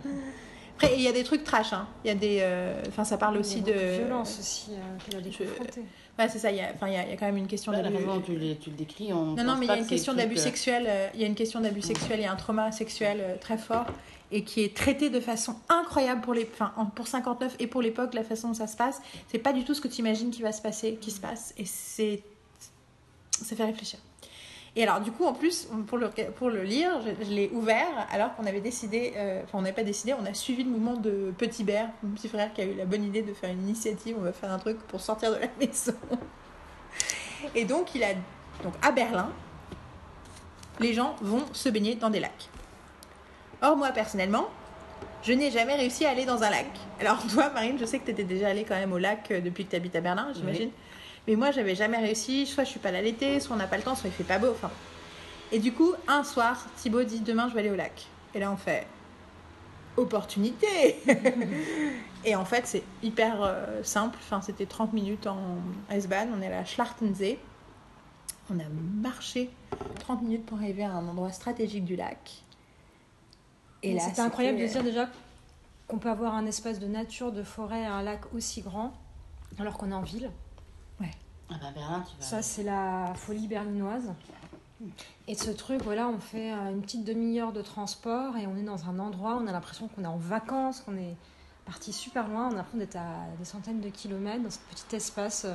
Après, il y a des trucs trash. Hein. Il y a des. euh, Enfin, ça parle aussi Il y a de. violence aussi euh, qu'elle a dû Je- confronter. Ouais, c'est ça. Il y a, enfin, il y a, il y a quand même une question Bah, d'abus. tu, tu le décris, on Non, non, mais il y a une question d'abus euh, sexuel. euh, Il y a une question d'abus sexuel. Il y a un trauma sexuel euh, très fort et qui est traité de façon incroyable pour les, enfin, en- pour 59 et pour l'époque, la façon dont ça se passe. C'est pas du tout ce que tu imagines qui va se passer, qui se passe, et c'est, ça fait réfléchir. Et alors, du coup, en plus, pour le, pour le lire, je, l'ai ouvert alors qu'on avait décidé, euh, on n'avait pas décidé, on a suivi le mouvement de Petit Bert, mon petit frère qui a eu la bonne idée de faire une initiative, on va faire un truc pour sortir de la <laughs> maison. Et donc, il a, donc à Berlin, les gens vont se baigner dans des lacs. Or, moi, personnellement, je n'ai jamais réussi à aller dans un lac. Alors, toi, Marine, je sais que tu étais déjà allée quand même au lac euh, depuis que tu habites à Berlin, j'imagine. Mais moi, j'avais jamais réussi. Soit je suis pas là l'été, soit on n'a pas le temps, soit il fait pas beau. Enfin. Et du coup, un soir, Thibaut dit Demain, je vais aller au lac. Et là, on fait Opportunité <laughs> Et en fait, c'est hyper euh, simple. Enfin, c'était 30 minutes en S-Bahn. On est à la Schlachtensee. On a marché 30 minutes pour arriver à un endroit stratégique du lac. Et là, C'était incroyable de c'était- dire déjà qu'on peut avoir un espace de nature, de forêt, un lac aussi grand, alors qu'on est en ville. Ah bah Berlin, tu vas. Ça, c'est la folie berlinoise. Et ce truc, voilà, on fait euh, une petite demi-heure de transport et on est dans un endroit, on a l'impression qu'on est en vacances, qu'on est parti super loin, on a d'être à des centaines de kilomètres dans ce petit espace.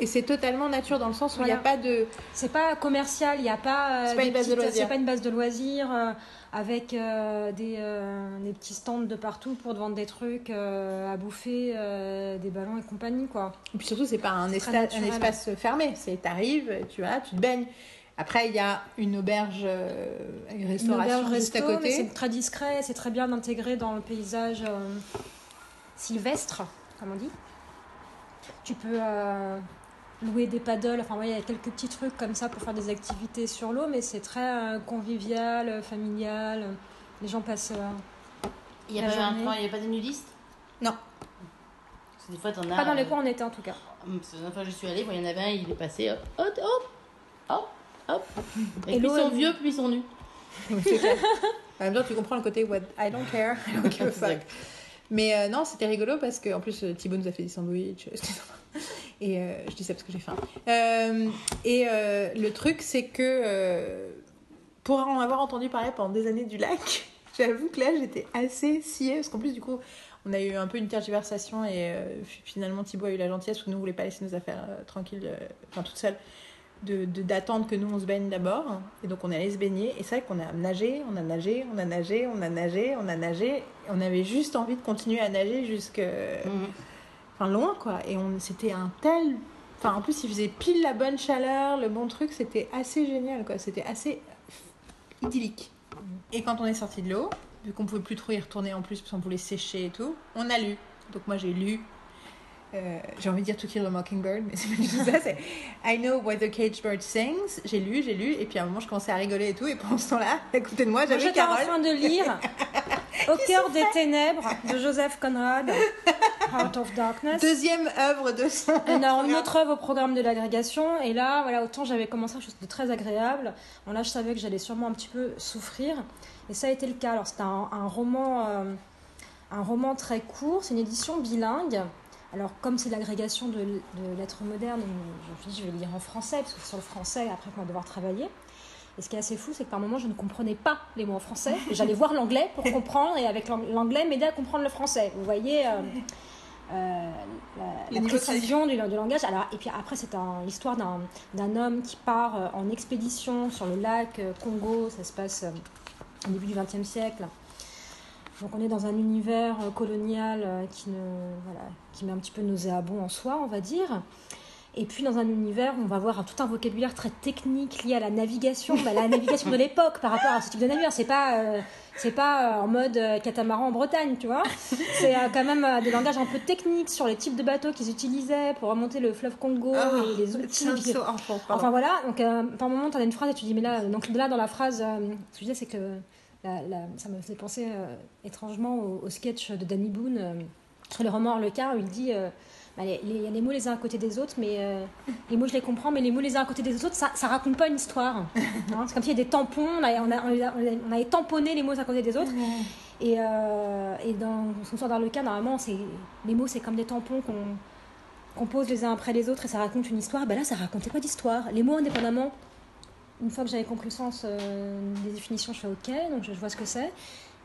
Et c'est totalement nature dans le sens où il n'y a Voilà. pas de. C'est pas commercial, il n'y a pas. euh, C'est pas une base de loisirs. C'est pas une base de loisirs euh, avec euh, des, euh, des petits stands de partout pour te vendre des trucs à bouffer, des ballons et compagnie, quoi. Et puis surtout, c'est pas un, espace fermé. C'est t'arrives, tu vas, tu te baignes. Après, il y a une auberge, euh, une Une restauration auberge juste à resto, mais côté. c'est très discret, c'est très bien intégré dans le paysage euh, sylvestre, comme on dit. Tu peux euh, louer des paddles, enfin ouais, il y a quelques petits trucs comme ça pour faire des activités sur l'eau, mais c'est très euh, convivial, euh, familial. Les gens passent. euh, Il n'y a, pas a des nudistes? Non. Parce que des fois, t'en as. Pas dans les coins où on était en tout cas. Parce que La dernière fois que je suis allée, bon, il y en avait un, il est passé, hop, hop, hop, hop. Et, Et puis l'eau, ils sont vieux, puis ils sont nus. <laughs> En même temps, tu comprends le côté what I don't care, <laughs> I don't give a <laughs> fuck. Mais euh, non, c'était rigolo parce que en plus Thibaut nous a fait des sandwichs. Et euh, je dis ça parce que j'ai faim. Euh, et euh, le truc, c'est que pour en avoir entendu parler pendant des années du lac, <laughs> j'avoue que là j'étais assez sciée parce qu'en plus, du coup, on a eu un peu une tergiversation et finalement Thibaut a eu la gentillesse que nous on voulait pas laisser nos affaires tranquilles, enfin toute seule de de- d'attendre que nous on se baigne d'abord et donc on est allé se baigner et c'est vrai qu'on a nagé on a nagé on a nagé on a nagé on a nagé on avait juste envie de continuer à nager jusque Mhm. Enfin loin quoi. Et on c'était un tel enfin en plus il faisait pile la bonne chaleur le bon truc c'était assez génial quoi. C'était assez idyllique. Et quand on est sorti de l'eau vu qu'on pouvait plus trop y retourner en plus parce qu'on voulait sécher et tout on a lu. Donc moi j'ai lu euh, j'ai envie de dire To Kill a Mockingbird, mais c'est pas du tout ça. C'est I Know What the Cage Bird Sings. J'ai lu, j'ai lu, et puis à un moment je commençais à rigoler et tout. Et pendant ce temps-là, <laughs> à côté de moi, j'avais J'étais en Carole. train de lire <laughs> Au cœur des ténèbres <laughs> de Joseph Conrad, Heart of Darkness. Deuxième œuvre de son. Une, une autre œuvre au programme de l'agrégation. Et là, voilà, autant j'avais commencé quelque chose de très agréable. Bon, là, je savais que j'allais sûrement un petit peu souffrir. Et ça a été le cas. Alors, c'était un, un roman, euh, un roman très court. C'est une édition bilingue. Alors, comme c'est l'agrégation de, de lettres modernes, je me vais le lire en français, parce que c'est sur le français, après, on va devoir travailler. Et ce qui est assez fou, c'est que par moments, je ne comprenais pas les mots en français. <laughs> J'allais voir l'anglais pour comprendre, et avec l'anglais, m'aider à comprendre le français. Vous voyez euh, euh, la, la précision du, du, langage. Alors, et puis après, c'est l'histoire d'un homme qui part euh, en expédition sur le lac Congo. Ça se passe au début du XXe siècle. Donc on est dans un univers colonial qui, ne, voilà, qui met un petit peu nauséabond en soi, on va dire. Et puis dans un univers où on va avoir tout un vocabulaire très technique lié à la navigation, bah, la navigation de l'époque par rapport à ce type de navire. C'est pas, euh, c'est pas euh, en mode euh, catamaran en Bretagne, tu vois. C'est quand même des langages un peu techniques sur les types de bateaux qu'ils utilisaient pour remonter le fleuve Congo ah, et les outils. enfin voilà. Donc par moment, tu as une phrase et tu dis mais là, donc là dans la phrase, ce que je disais c'est que ça me faisait penser étrangement au, sketch de Danny Boone sur le roman Harlequin où il dit bah, il y a les mots les uns à côté des autres, mais euh, les mots je les comprends, mais les mots les uns à côté des autres, ça, ça raconte pas une histoire. <laughs> Hein, c'est comme s'il y a des tampons, on, a, on, a, on, avait tamponné les mots à côté des autres. Et, euh, et dans son sort le cas, normalement, les mots c'est comme des tampons qu'on pose les uns après les autres et ça raconte une histoire. Ben là, ça racontait pas d'histoire. Les mots, indépendamment, une fois que j'avais compris le sens euh, des définitions, je fais OK, donc je vois ce que c'est.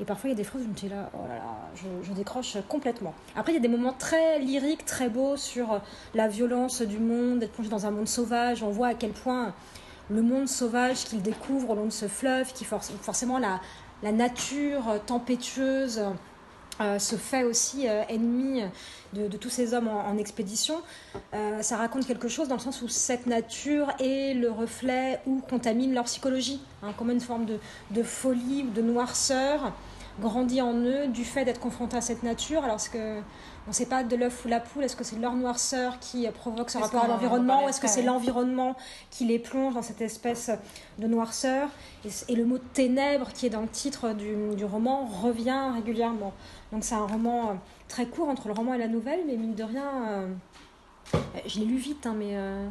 Et parfois, il y a des phrases où je me dis là, oh là là, je, décroche complètement. Après, il y a des moments très lyriques, très beaux sur la violence du monde, d'être plongé dans un monde sauvage. On voit à quel point le monde sauvage qu'il découvre au long de ce fleuve, qui force, forcément la, la nature tempétueuse, se fait aussi euh, ennemi de, tous ces hommes en, expédition. Euh, ça raconte quelque chose dans le sens où cette nature est le reflet ou contamine leur psychologie, hein, comme une forme de, de, folie ou de noirceur grandit en eux du fait d'être confrontés à cette nature. Alors, que on ne sait pas de l'œuf ou la poule, est-ce que c'est leur noirceur qui provoque ce rapport à l'environnement ou est-ce que c'est l'environnement qui les plonge dans cette espèce de noirceur? Et, le mot ténèbres qui est dans le titre du, du roman revient régulièrement. Donc c'est un roman euh, très court entre le roman et la nouvelle, mais mine de rien, euh, je l'ai lu vite, hein, mais euh,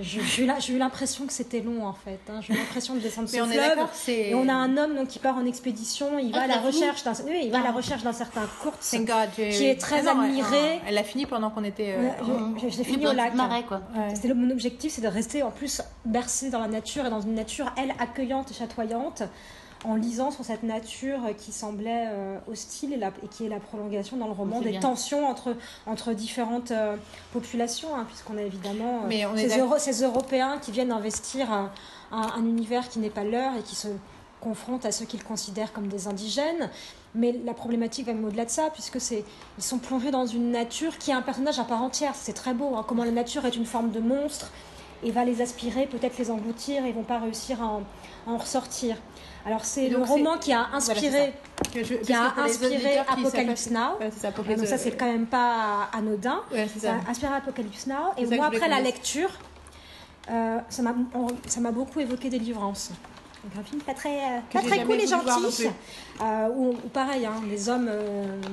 j'ai eu l'impression que c'était long en fait. Hein. J'ai eu l'impression de descendre ce fleuve. et on a un homme donc, qui part en expédition. Il va à la ah, recherche d'un, il va à la ah. recherche d'un certain Kurtz qui est très ah admiré. elle a fini pendant qu'on était. Euh, J'ai fini au lac. quoi. C'était mon objectif, c'est de rester en plus bercé dans la nature et dans une nature elle accueillante et chatoyante en lisant sur cette nature qui semblait euh, hostile et, et, qui est la prolongation dans le roman des tensions entre, entre différentes euh, populations, hein, puisqu'on a évidemment euh, ces, ces, Européens qui viennent investir un, un, univers qui n'est pas leur et qui se confrontent à ceux qu'ils considèrent comme des indigènes. Mais la problématique va même au-delà de ça, puisque c'est ils sont plongés dans une nature qui est un personnage à part entière. C'est très beau, hein, comment la nature est une forme de monstre et va les aspirer, peut-être les engloutir, et ils vont pas réussir à en ressortir. Alors c'est le roman qui a inspiré, qui a inspiré Apocalypse Now. ça, donc ça c'est quand même pas anodin. ça. a inspiré Apocalypse Now. Et moi après la lecture, euh, ça m'a beaucoup évoqué Délivrance. Donc un film pas très, euh, pas très cool et gentil. Euh, où, pareil, hein, les hommes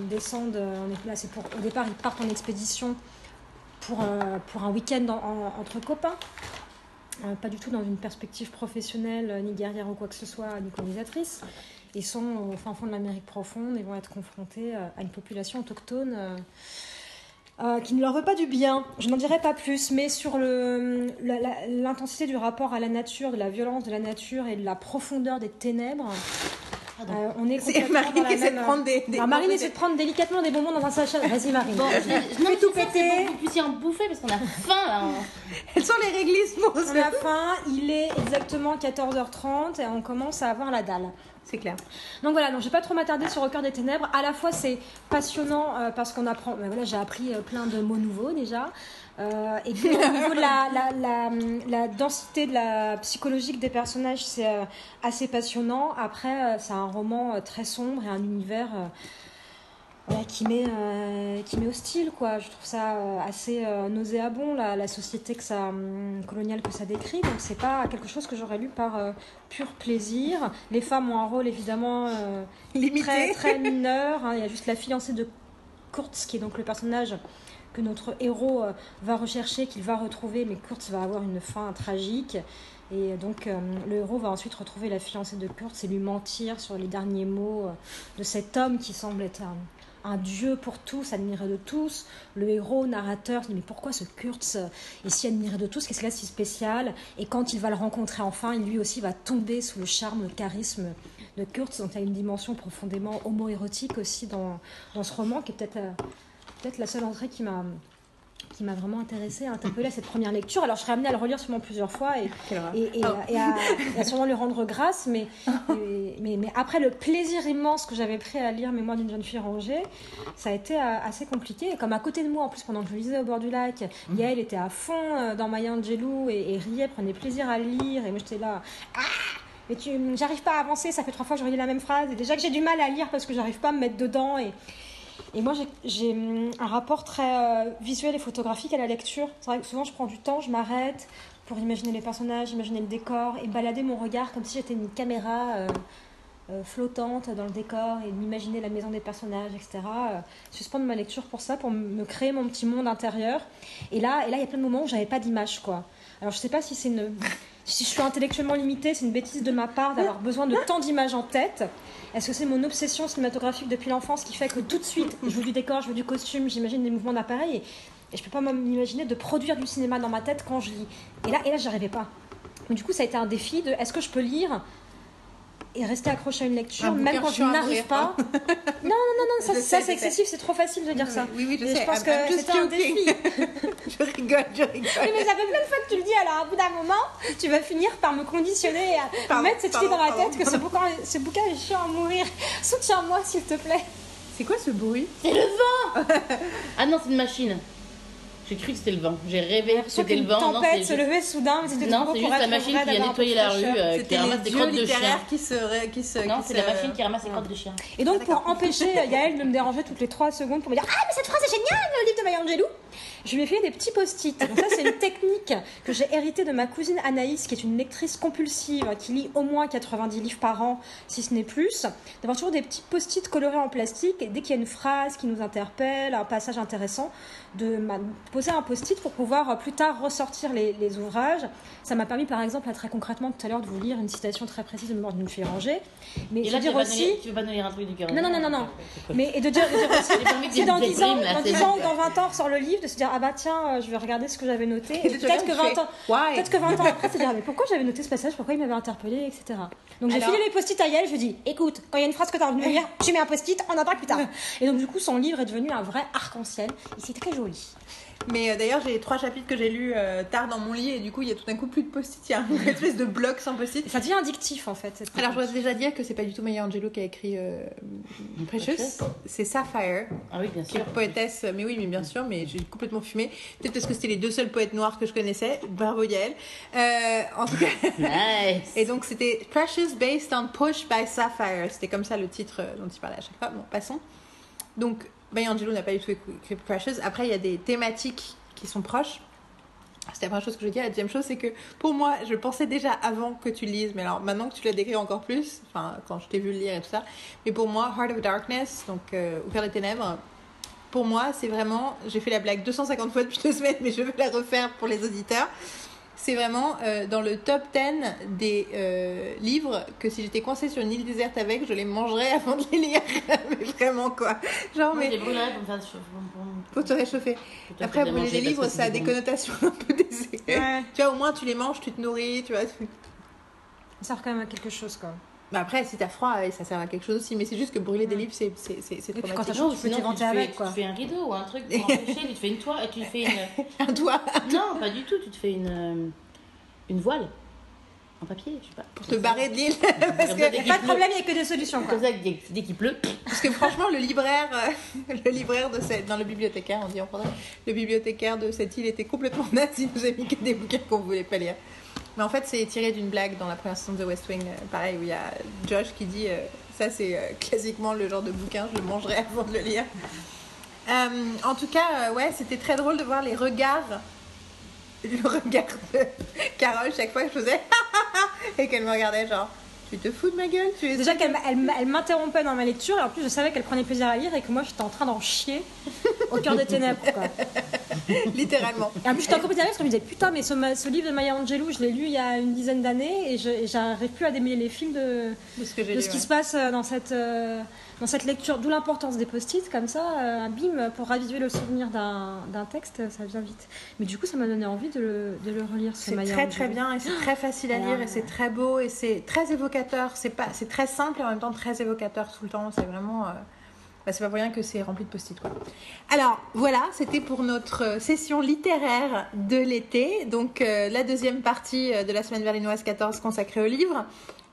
descendent, là, pour, au départ ils partent en expédition pour, un week-end entre copains. Euh, pas du tout dans une perspective professionnelle, euh, ni guerrière ou quoi que ce soit, ni colonisatrice. Ils sont au fin fond de l'Amérique profonde et vont être confrontés euh, à une population autochtone qui ne leur veut pas du bien. Je n'en dirai pas plus, mais sur l'intensité du rapport à la nature, de la violence de la nature et de la profondeur des ténèbres, euh, on est complètement Marine essaie de prendre des, des Alors, Marine essaie de prendre délicatement des bonbons dans un sachet. Vas-y Marine. Bon, je, non, tout péter. Pour que vous puissiez en bouffer parce qu'on a faim là. Elles sont les réglisses On a faim. Il est exactement 14h30 et on commence à avoir la dalle. C'est clair. Donc voilà, donc je vais pas trop m'attarder sur cœur des ténèbres. À la fois c'est passionnant euh, parce qu'on apprend. Ben voilà, j'ai appris euh, plein de mots nouveaux déjà. Euh, et puis au niveau de la, la, la, densité de la psychologique des personnages, c'est euh, assez passionnant. Après, euh, c'est un roman très sombre et un univers qui, met, qui met hostile. Quoi. Je trouve ça assez nauséabond, la, société que ça, hum, coloniale que ça décrit. Donc c'est pas quelque chose que j'aurais lu par pur plaisir. Les femmes ont un rôle évidemment très, très mineur. Hein. Il y a juste la fiancée de Kurtz, qui est donc le personnage que notre héros euh, va rechercher, qu'il va retrouver, mais Kurtz va avoir une fin tragique. Et donc euh, le héros va ensuite retrouver la fiancée de Kurtz et lui mentir sur les derniers mots euh, de cet homme qui semble être un dieu pour tous, admiré de tous. Le héros, narrateur, mais pourquoi ce Kurtz est si admiré de tous? Qu'est-ce qu'il a si spécial? Et quand il va le rencontrer enfin, lui aussi va tomber sous le charme, le charisme de Kurtz. Donc il y a une dimension profondément homoérotique aussi dans, ce roman, qui est peut-être peut-être la seule entrée qui m'a qui m'a vraiment intéressée, interpellée à cette première lecture. Alors, je serais amenée à le relire sûrement plusieurs fois et, et, et, Oh. et à, sûrement lui rendre grâce. Mais, <laughs> mais, mais après le plaisir immense que j'avais pris à lire Mémoire d'une jeune fille rangée, ça a été euh, assez compliqué. Et comme à côté de moi, en plus, pendant que je lisais au bord du lac, Yael était à fond euh, dans Maya Angelou et, et riait, prenait plaisir à lire. Et moi, j'étais là. Ah mais tu, j'arrive pas à avancer, ça fait trois fois que je relis la même phrase. Et déjà que j'ai du mal à lire parce que j'arrive pas à me mettre dedans. Et, et moi, j'ai- hum, un rapport très euh, visuel et photographique à la lecture. C'est vrai que souvent, je prends du temps, je m'arrête pour imaginer les personnages, imaginer le décor et balader mon regard comme si j'étais une caméra euh, euh, flottante dans le décor et m'imaginer la maison des personnages, etc. Suspendre ma lecture pour ça, pour me créer mon petit monde intérieur. Et là, et là, il y a plein de moments où j'avais pas d'image, quoi. Alors, je sais pas si c'est une. Si je suis intellectuellement limitée, c'est une bêtise de ma part d'avoir besoin de tant d'images en tête. Est-ce que c'est mon obsession cinématographique depuis l'enfance qui fait que tout de suite, je veux du décor, je veux du costume, j'imagine des mouvements d'appareil et, et je peux pas m'imaginer de produire du cinéma dans ma tête quand je lis. Et là, et là, j'arrivais pas. Du coup, ça a été un défi de est-ce que je peux lire et rester accroché à une lecture, Un même quand je n'arrive pas. <laughs> non, non, non, non, ça, c'est excessif, c'est trop facile de dire ça. Oui, oui, je sais. je pense I'm- que just c'était un défi. <laughs> je rigole, je rigole. Oui, mais ça fait plein de fois que tu le dis, alors au bout d'un moment, tu vas finir par me conditionner et à Pardon, mettre cette idée pardon, dans la pardon, tête que ce bouquin, ce bouquin est chiant à mourir. Soutiens-moi, s'il te plaît. C'est quoi ce bruit? C'est le vent <laughs> Ah non, c'est une machine. J'ai cru que c'était le vent. J'ai rêvé que Sauf c'était le vent. Tempête se juste- levait soudain, mais c'était Non, c'est juste la machine qui nettoyer de la rue, euh, qui ramasse des crottes de chien. qui se... Qui se Non, c'est se- la machine qui ramasse les crottes de chien. Et donc, pour empêcher Yael de me déranger toutes les 3 secondes pour me dire Ah, mais cette phrase est géniale, le livre de Maya Angelou Je lui ai fait des petits post-it. Donc, ça, c'est une technique que j'ai héritée de ma cousine Anaïs, qui est une lectrice compulsive, qui lit au moins 90 livres par an, si ce n'est plus. D'avoir toujours des petits post-it colorés en plastique. Et dès qu'il y a une phrase qui nous interpelle, un passage intéressant, de poser un post-it pour pouvoir euh, plus tard ressortir les, les ouvrages. Ça m'a permis, par exemple, là, très concrètement, tout à l'heure, de vous lire une citation très précise de Mémoire d'une fille rangée. Mais Et je là, veux dire veux, nous aussi. lire- tu veux pas nous lire un truc du cœur Non, non, non, non. Mais et de dire, <laughs> de dire aussi, si dans tu 10 ans, dans c'est 10 bon. ans ou dans 20 ans sort le livre, de se dire ah bah tiens, euh, je vais regarder ce que j'avais noté. <laughs> Et peut-être que regardes, tu 20 ans, fais, peut-être que 20 ans après, se dire ah, mais pourquoi j'avais noté ce passage, pourquoi il m'avait interpellé, etc. Donc j'ai filé les post-it à Yael, je lui dis écoute, quand il y a une phrase que tu as envie de me lire, tu mets un post-it, on en parle plus tard. Et donc du coup, son livre est devenu un vrai arc-en-ciel et c'est très joli. Mais euh, d'ailleurs, j'ai trois chapitres que j'ai lus euh, tard dans mon lit et du coup, il y a tout d'un coup plus de post-it. Il y a une espèce de bloc sans post-it. Ça devient addictif en fait. cette Alors, je dois déjà dire que c'est pas du tout Maya Angelou qui a écrit euh, Precious. C'est Sapphire, Ah oui, bien qui est sûr. poétesse. Mais oui, mais bien sûr, mais j'ai complètement fumé. Peut-être parce que c'était les deux seuls poètes noirs que je connaissais. Bravo Yael. Euh, en tout cas. <laughs> Nice. Et donc c'était Precious Based on Push by Sapphire. C'était comme ça le titre dont il parlait à chaque fois. Bon, passons. Donc, Maya Angelou n'a pas du tout écrit Precious. Après, il y a des thématiques qui sont proches. C'était la première chose que je dis. La deuxième chose, c'est que pour moi, je pensais déjà avant que tu lises, mais alors maintenant que tu l'as décrit encore plus, enfin, quand je t'ai vu le lire et tout ça, mais pour moi, Heart of Darkness, donc euh, cœur des ténèbres, pour moi, c'est vraiment, j'ai fait la blague 250 fois depuis deux semaines, <laughs> mais je vais la refaire pour les auditeurs. C'est vraiment euh, dans le top 10 des euh, livres que si j'étais coincée sur une île déserte avec, je les mangerais avant de les lire. <laughs> mais vraiment quoi. Genre, Moi, je les mais brûlerais pour faire chauffer. pour- te réchauffer. Après, brûler des parce livres, ça a des bon. connotations <laughs> un peu déséquilibrées. Ouais, Tu vois, au moins tu les manges, tu te nourris, tu vois. ça sert quand même à quelque chose quoi. Mais après, si t'as froid, ça sert à quelque chose aussi. Mais c'est juste que brûler des livres, c'est c'est- c'est- c'est puis quand traumatique. t'as Non, tu peux fais- avec, quoi. Tu fais un rideau ou un truc pour empêcher, tu te fais une toile, tu te fais une... <laughs> Un doigt Non, pas du tout, tu te fais une, euh, une voile. En papier, je sais pas. pour te barrer de l'île. <laughs> Parce que- Y a pas de problème, il n'y a que des solutions quoi. Comme ça, dès, qu'il pleut, Parce que franchement, le libraire, euh, <laughs> le libraire de cette, dans le bibliothécaire, on dit en français, le bibliothécaire de cette île était complètement naze. Il nous a mis que des bouquins qu'on voulait pas lire. Mais en fait, c'est tiré d'une blague dans la première saison de The West Wing, euh, pareil, où il y a Josh qui dit euh, ça, c'est euh, classiquement le genre de bouquin, je le mangerai <laughs> avant de le lire. En tout cas, ouais, c'était très drôle de voir les regards, <laughs> le regard de Carole chaque fois que je faisais <laughs> et qu'elle me regardait genre, tu te fous de ma gueule, tu es Déjà qu'elle elle, elle m'interrompait dans ma lecture et en plus je savais qu'elle prenait plaisir à lire et que moi j'étais en train d'en chier au cœur des ténèbres quoi. <laughs> Littéralement. Et en plus, j'étais encore plus parce que je me disais, putain, mais ce, livre de Maya Angelou, je l'ai lu il y a une dizaine d'années et j'arrive plus à démêler les fils de, De ce que j'ai de lu, ce qui ouais. se passe euh, dans cette, euh, dans cette lecture. D'où l'importance des post-it, comme ça, euh, un bim, pour raviver le souvenir d'un texte, ça vient vite. Mais du coup, ça m'a donné envie de le, de le relire, ce C'est très très bien et c'est très facile à lire et c'est très beau et c'est très évocateur. C'est très simple et en même temps très évocateur tout le temps. C'est vraiment, euh, bah, c'est pas pour rien que c'est rempli de post-it. Alors voilà, c'était pour notre euh, session littéraire de l'été. Donc euh, la deuxième partie de la semaine berlinoise 14 consacrée au livre.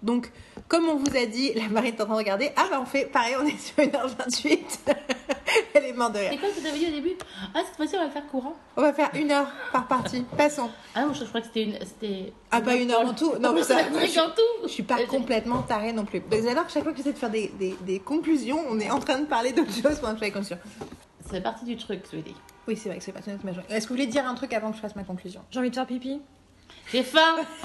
Donc comme on vous a dit, la Marine est en train de regarder. Ah bah on fait pareil, on est sur 1h28. <laughs> Elle est morte de C'est rire. quoi ce que t'avais dit au début? Ah, cette fois-ci, on va faire courant. On va faire une heure par partie. Passons. Ah, moi, je, je crois que c'était une. C'était... Ah pas une heure en tout. Non <laughs> mais ça. un truc en tout. Je suis pas Euh, complètement tarée non plus. J'adore que chaque fois que j'essaie de faire des, des, des conclusions, on est en train de parler d'autre chose pendant que je conclusion. Ça fait partie du truc, Sweetie. Oui, c'est vrai que c'est pas notre majorité. Est-ce que vous voulez dire un truc avant que je fasse ma conclusion? J'ai envie de faire pipi. J'ai faim. <laughs>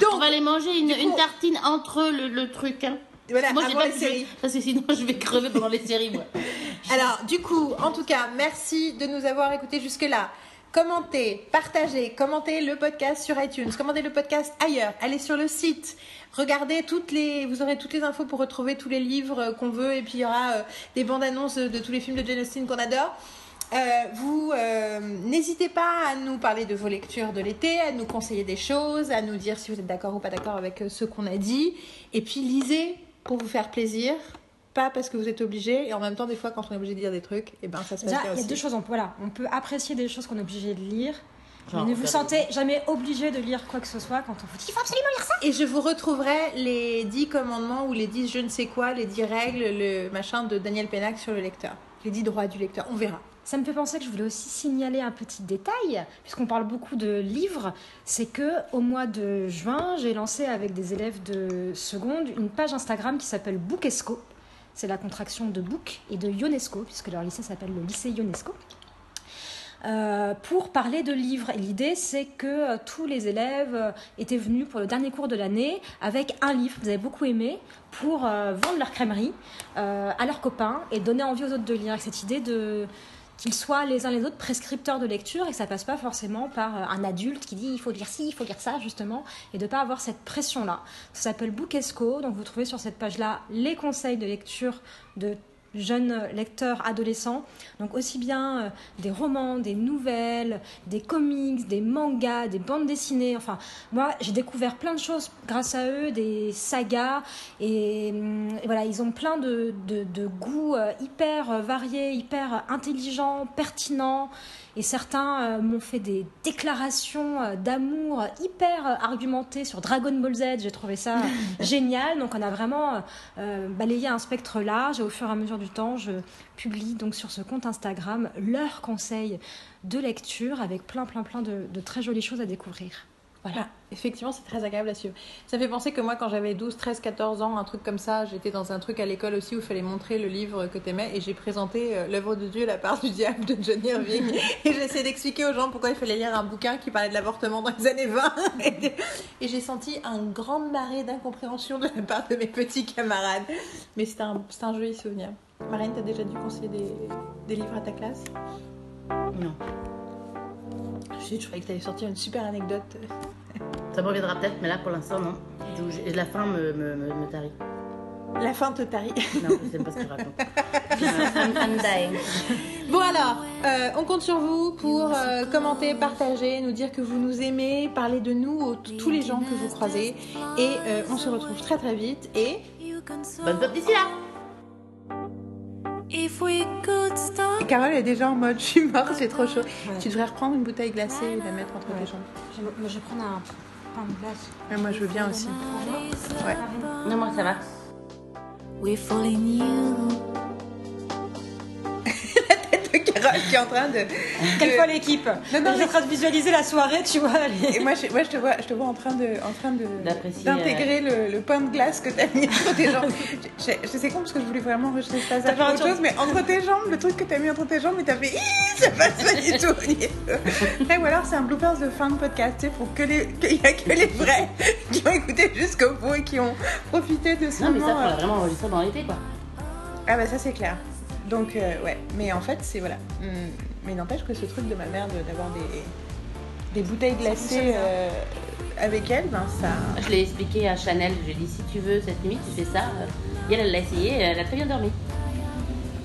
Donc, On va aller manger une, du coup- une tartine entre le, le truc. Hein. voilà, moi, j'ai pas les séries. je- Parce que sinon, je vais crever pendant les séries, moi. <laughs> Alors, du coup, en tout cas, merci de nous avoir écoutés jusque-là. Commentez, partagez, commentez le podcast sur iTunes, commentez le podcast ailleurs, allez sur le site, regardez toutes les, vous aurez toutes les infos pour retrouver tous les livres euh, qu'on veut et puis il y aura euh, des bandes annonces de tous les films de Jane Austen qu'on adore. Euh, vous euh, n'hésitez pas à nous parler de vos lectures de l'été, à nous conseiller des choses, à nous dire si vous êtes d'accord ou pas d'accord avec euh, ce qu'on a dit. Et puis lisez pour vous faire plaisir, pas parce que vous êtes obligé. Et en même temps, des fois, quand on est obligé de dire des trucs, et ben ça se passe Déjà, bien il y a aussi. deux choses. On peut, voilà, on peut apprécier des choses qu'on est obligé de lire. Genre, mais ne vous sentez jamais obligé de lire quoi que ce soit quand on vous dit il faut absolument lire ça. Et je vous retrouverai les 10 commandements ou les 10 je ne sais quoi, les 10 règles, le machin de Daniel Pennac sur le lecteur. Les 10 droits du lecteur, on verra. Ça me fait penser que je voulais aussi signaler un petit détail, puisqu'on parle beaucoup de livres, c'est que au mois de juin, j'ai lancé avec des élèves de seconde une page Instagram qui s'appelle Bookesco. C'est la contraction de Book et de Ionesco, puisque leur lycée s'appelle le lycée Ionesco. Euh, pour parler de livres. L'idée, c'est que euh, tous les élèves euh, étaient venus pour le dernier cours de l'année avec un livre qu'ils avaient beaucoup aimé pour vendre leur crèmerie à leurs copains et donner envie aux autres de lire. Cette idée de qu'ils soient les uns les autres prescripteurs de lecture et que ça passe pas forcément par euh, un adulte qui dit il faut lire ci, il faut lire ça justement et de pas avoir cette pression là. Ça s'appelle Bookesco, donc vous trouvez sur cette page là les conseils de lecture de jeunes lecteurs adolescents, donc aussi bien euh, des romans, des nouvelles, des comics, des mangas, des bandes dessinées, enfin moi j'ai découvert plein de choses grâce à eux, des sagas. Et, hum, voilà ils ont plein de, de, goûts euh, hyper variés, hyper intelligents, pertinents et certains euh, m'ont fait des déclarations euh, d'amour hyper euh, argumentées sur Dragon Ball Z. J'ai trouvé ça <laughs> génial. Donc on a vraiment euh, balayé un spectre large et au fur et à mesure du temps, je publie donc sur ce compte Instagram leurs conseils de lecture avec plein plein plein de, de très jolies choses à découvrir. Voilà. Ah, effectivement, c'est très agréable à suivre. Ça me fait penser que moi, quand j'avais 12, 13, 14 ans, un truc comme ça, j'étais dans un truc à l'école aussi où il fallait montrer le livre que t'aimais et j'ai présenté euh, L'œuvre de Dieu, la part du diable de Johnny Irving. <laughs> et j'essayais d'expliquer aux gens pourquoi il fallait lire un bouquin qui parlait de l'avortement dans les années 20. et et j'ai senti un grand marée d'incompréhension de la part de mes petits camarades. Mais c'était un, un joli souvenir. Marine, t'as déjà dû conseiller des, des livres à ta classe? Non. Je, je croyais que t'allais sortir une super anecdote. <laughs> Ça me reviendra peut-être, mais là, pour l'instant, non. Donc, j'ai- La fin me, me, me, me tarit. La fin te tarie. Non, je sais pas ce que je raconte. <laughs> I'm, I'm dying. Bon alors, euh, on compte sur vous pour euh, commenter, partager, nous dire que vous nous aimez, parler de nous aux tous les gens que vous croisez. Et euh, on se retrouve très très vite. Et Bonne pop d'ici là If we could stop Carole est déjà en mode je suis morte, j'ai trop chaud. Ouais. Tu devrais reprendre une bouteille glacée et la mettre entre Ouais. tes jambes. Je, moi, je vais prendre un pain de glace. Mais moi je veux bien aussi. Ouais. Non, moi, ça va. we qui est en train de. Quelle fois l'équipe Non, non, Je suis en train de visualiser la soirée, tu vois. les- Et moi, je, moi, je te vois, je te vois en train de, en train de D'apprécier, d'intégrer le, le pain de glace que t'as mis entre tes jambes. Je, je, je sais con parce que je voulais vraiment enregistrer ce passage pour autre chose, mais entre tes jambes, le truc que t'as mis entre tes jambes, et t'as fait ça passe pas du <laughs> tout. Après, ou alors c'est un bloopers de fin de podcast, tu sais, pour que les, qu'il y a que les vrais qui ont écouté jusqu'au bout et qui ont profité de ce Non, mais ça, moment. faut euh. vraiment enregistrer dans l'été, quoi. Ah bah ça c'est clair. Donc euh, ouais, mais en fait c'est voilà. Hum, Mais n'empêche que ce truc de ma mère de- d'avoir des, des bouteilles glacées euh, avec elle, ben ça. Je l'ai expliqué à Chanel, je lui ai dit si tu veux cette nuit, tu fais ça. Et elle, elle l'a essayé, et elle a très bien dormi.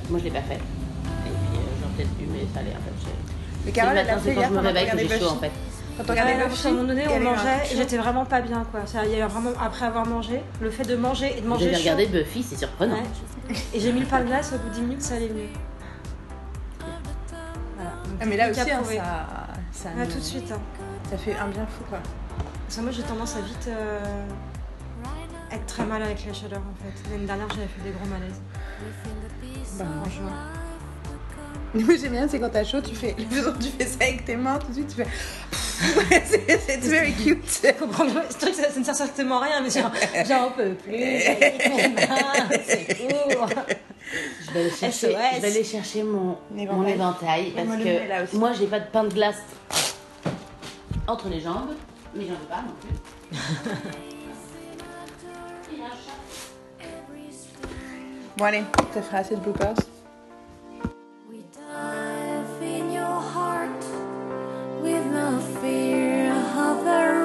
Moi, je l'ai pas fait. Et puis, euh, j'aurais peut-être dû, mais ça allait en fait. je- Mais Carole, le elle a matin, c'est quand je me réveille que j'ai chaud en fait. Quand on Ouais, regardait Buffy, à un moment donné, on mangeait et j'étais vraiment pas bien, quoi. Ça, Il y a eu vraiment, après avoir mangé, le fait de manger et de manger chaud. regardé Buffy, c'est surprenant. Ouais. Et j'ai mis le pain de glace, au bout de 10 minutes, ça allait mieux. Voilà. Donc, Ah, mais là aussi, hein, ça, ça, Ouais, nous- tout de suite. hein. ça fait un bien fou quoi. Parce que moi, j'ai tendance à vite euh, être très mal avec la chaleur, en fait. L'année dernière, j'avais fait des gros malaises. Bah, Franchement. <laughs> Moi j'aime bien, c'est quand t'as chaud, tu fais, tu fais ça avec tes mains, tout de suite tu fais. c'est very cute. <laughs> Ce truc, ça, ça ne sert strictement à rien, mais genre, j'en peux plus, c'est court. Je vais aller <laughs> chercher, je vais aller chercher mon, éventail parce moi, que moi j'ai pas de pain de glace entre les jambes, mais j'en veux pas non plus. Bon allez, ça fera assez de bloopers. Life in your heart with no fear of the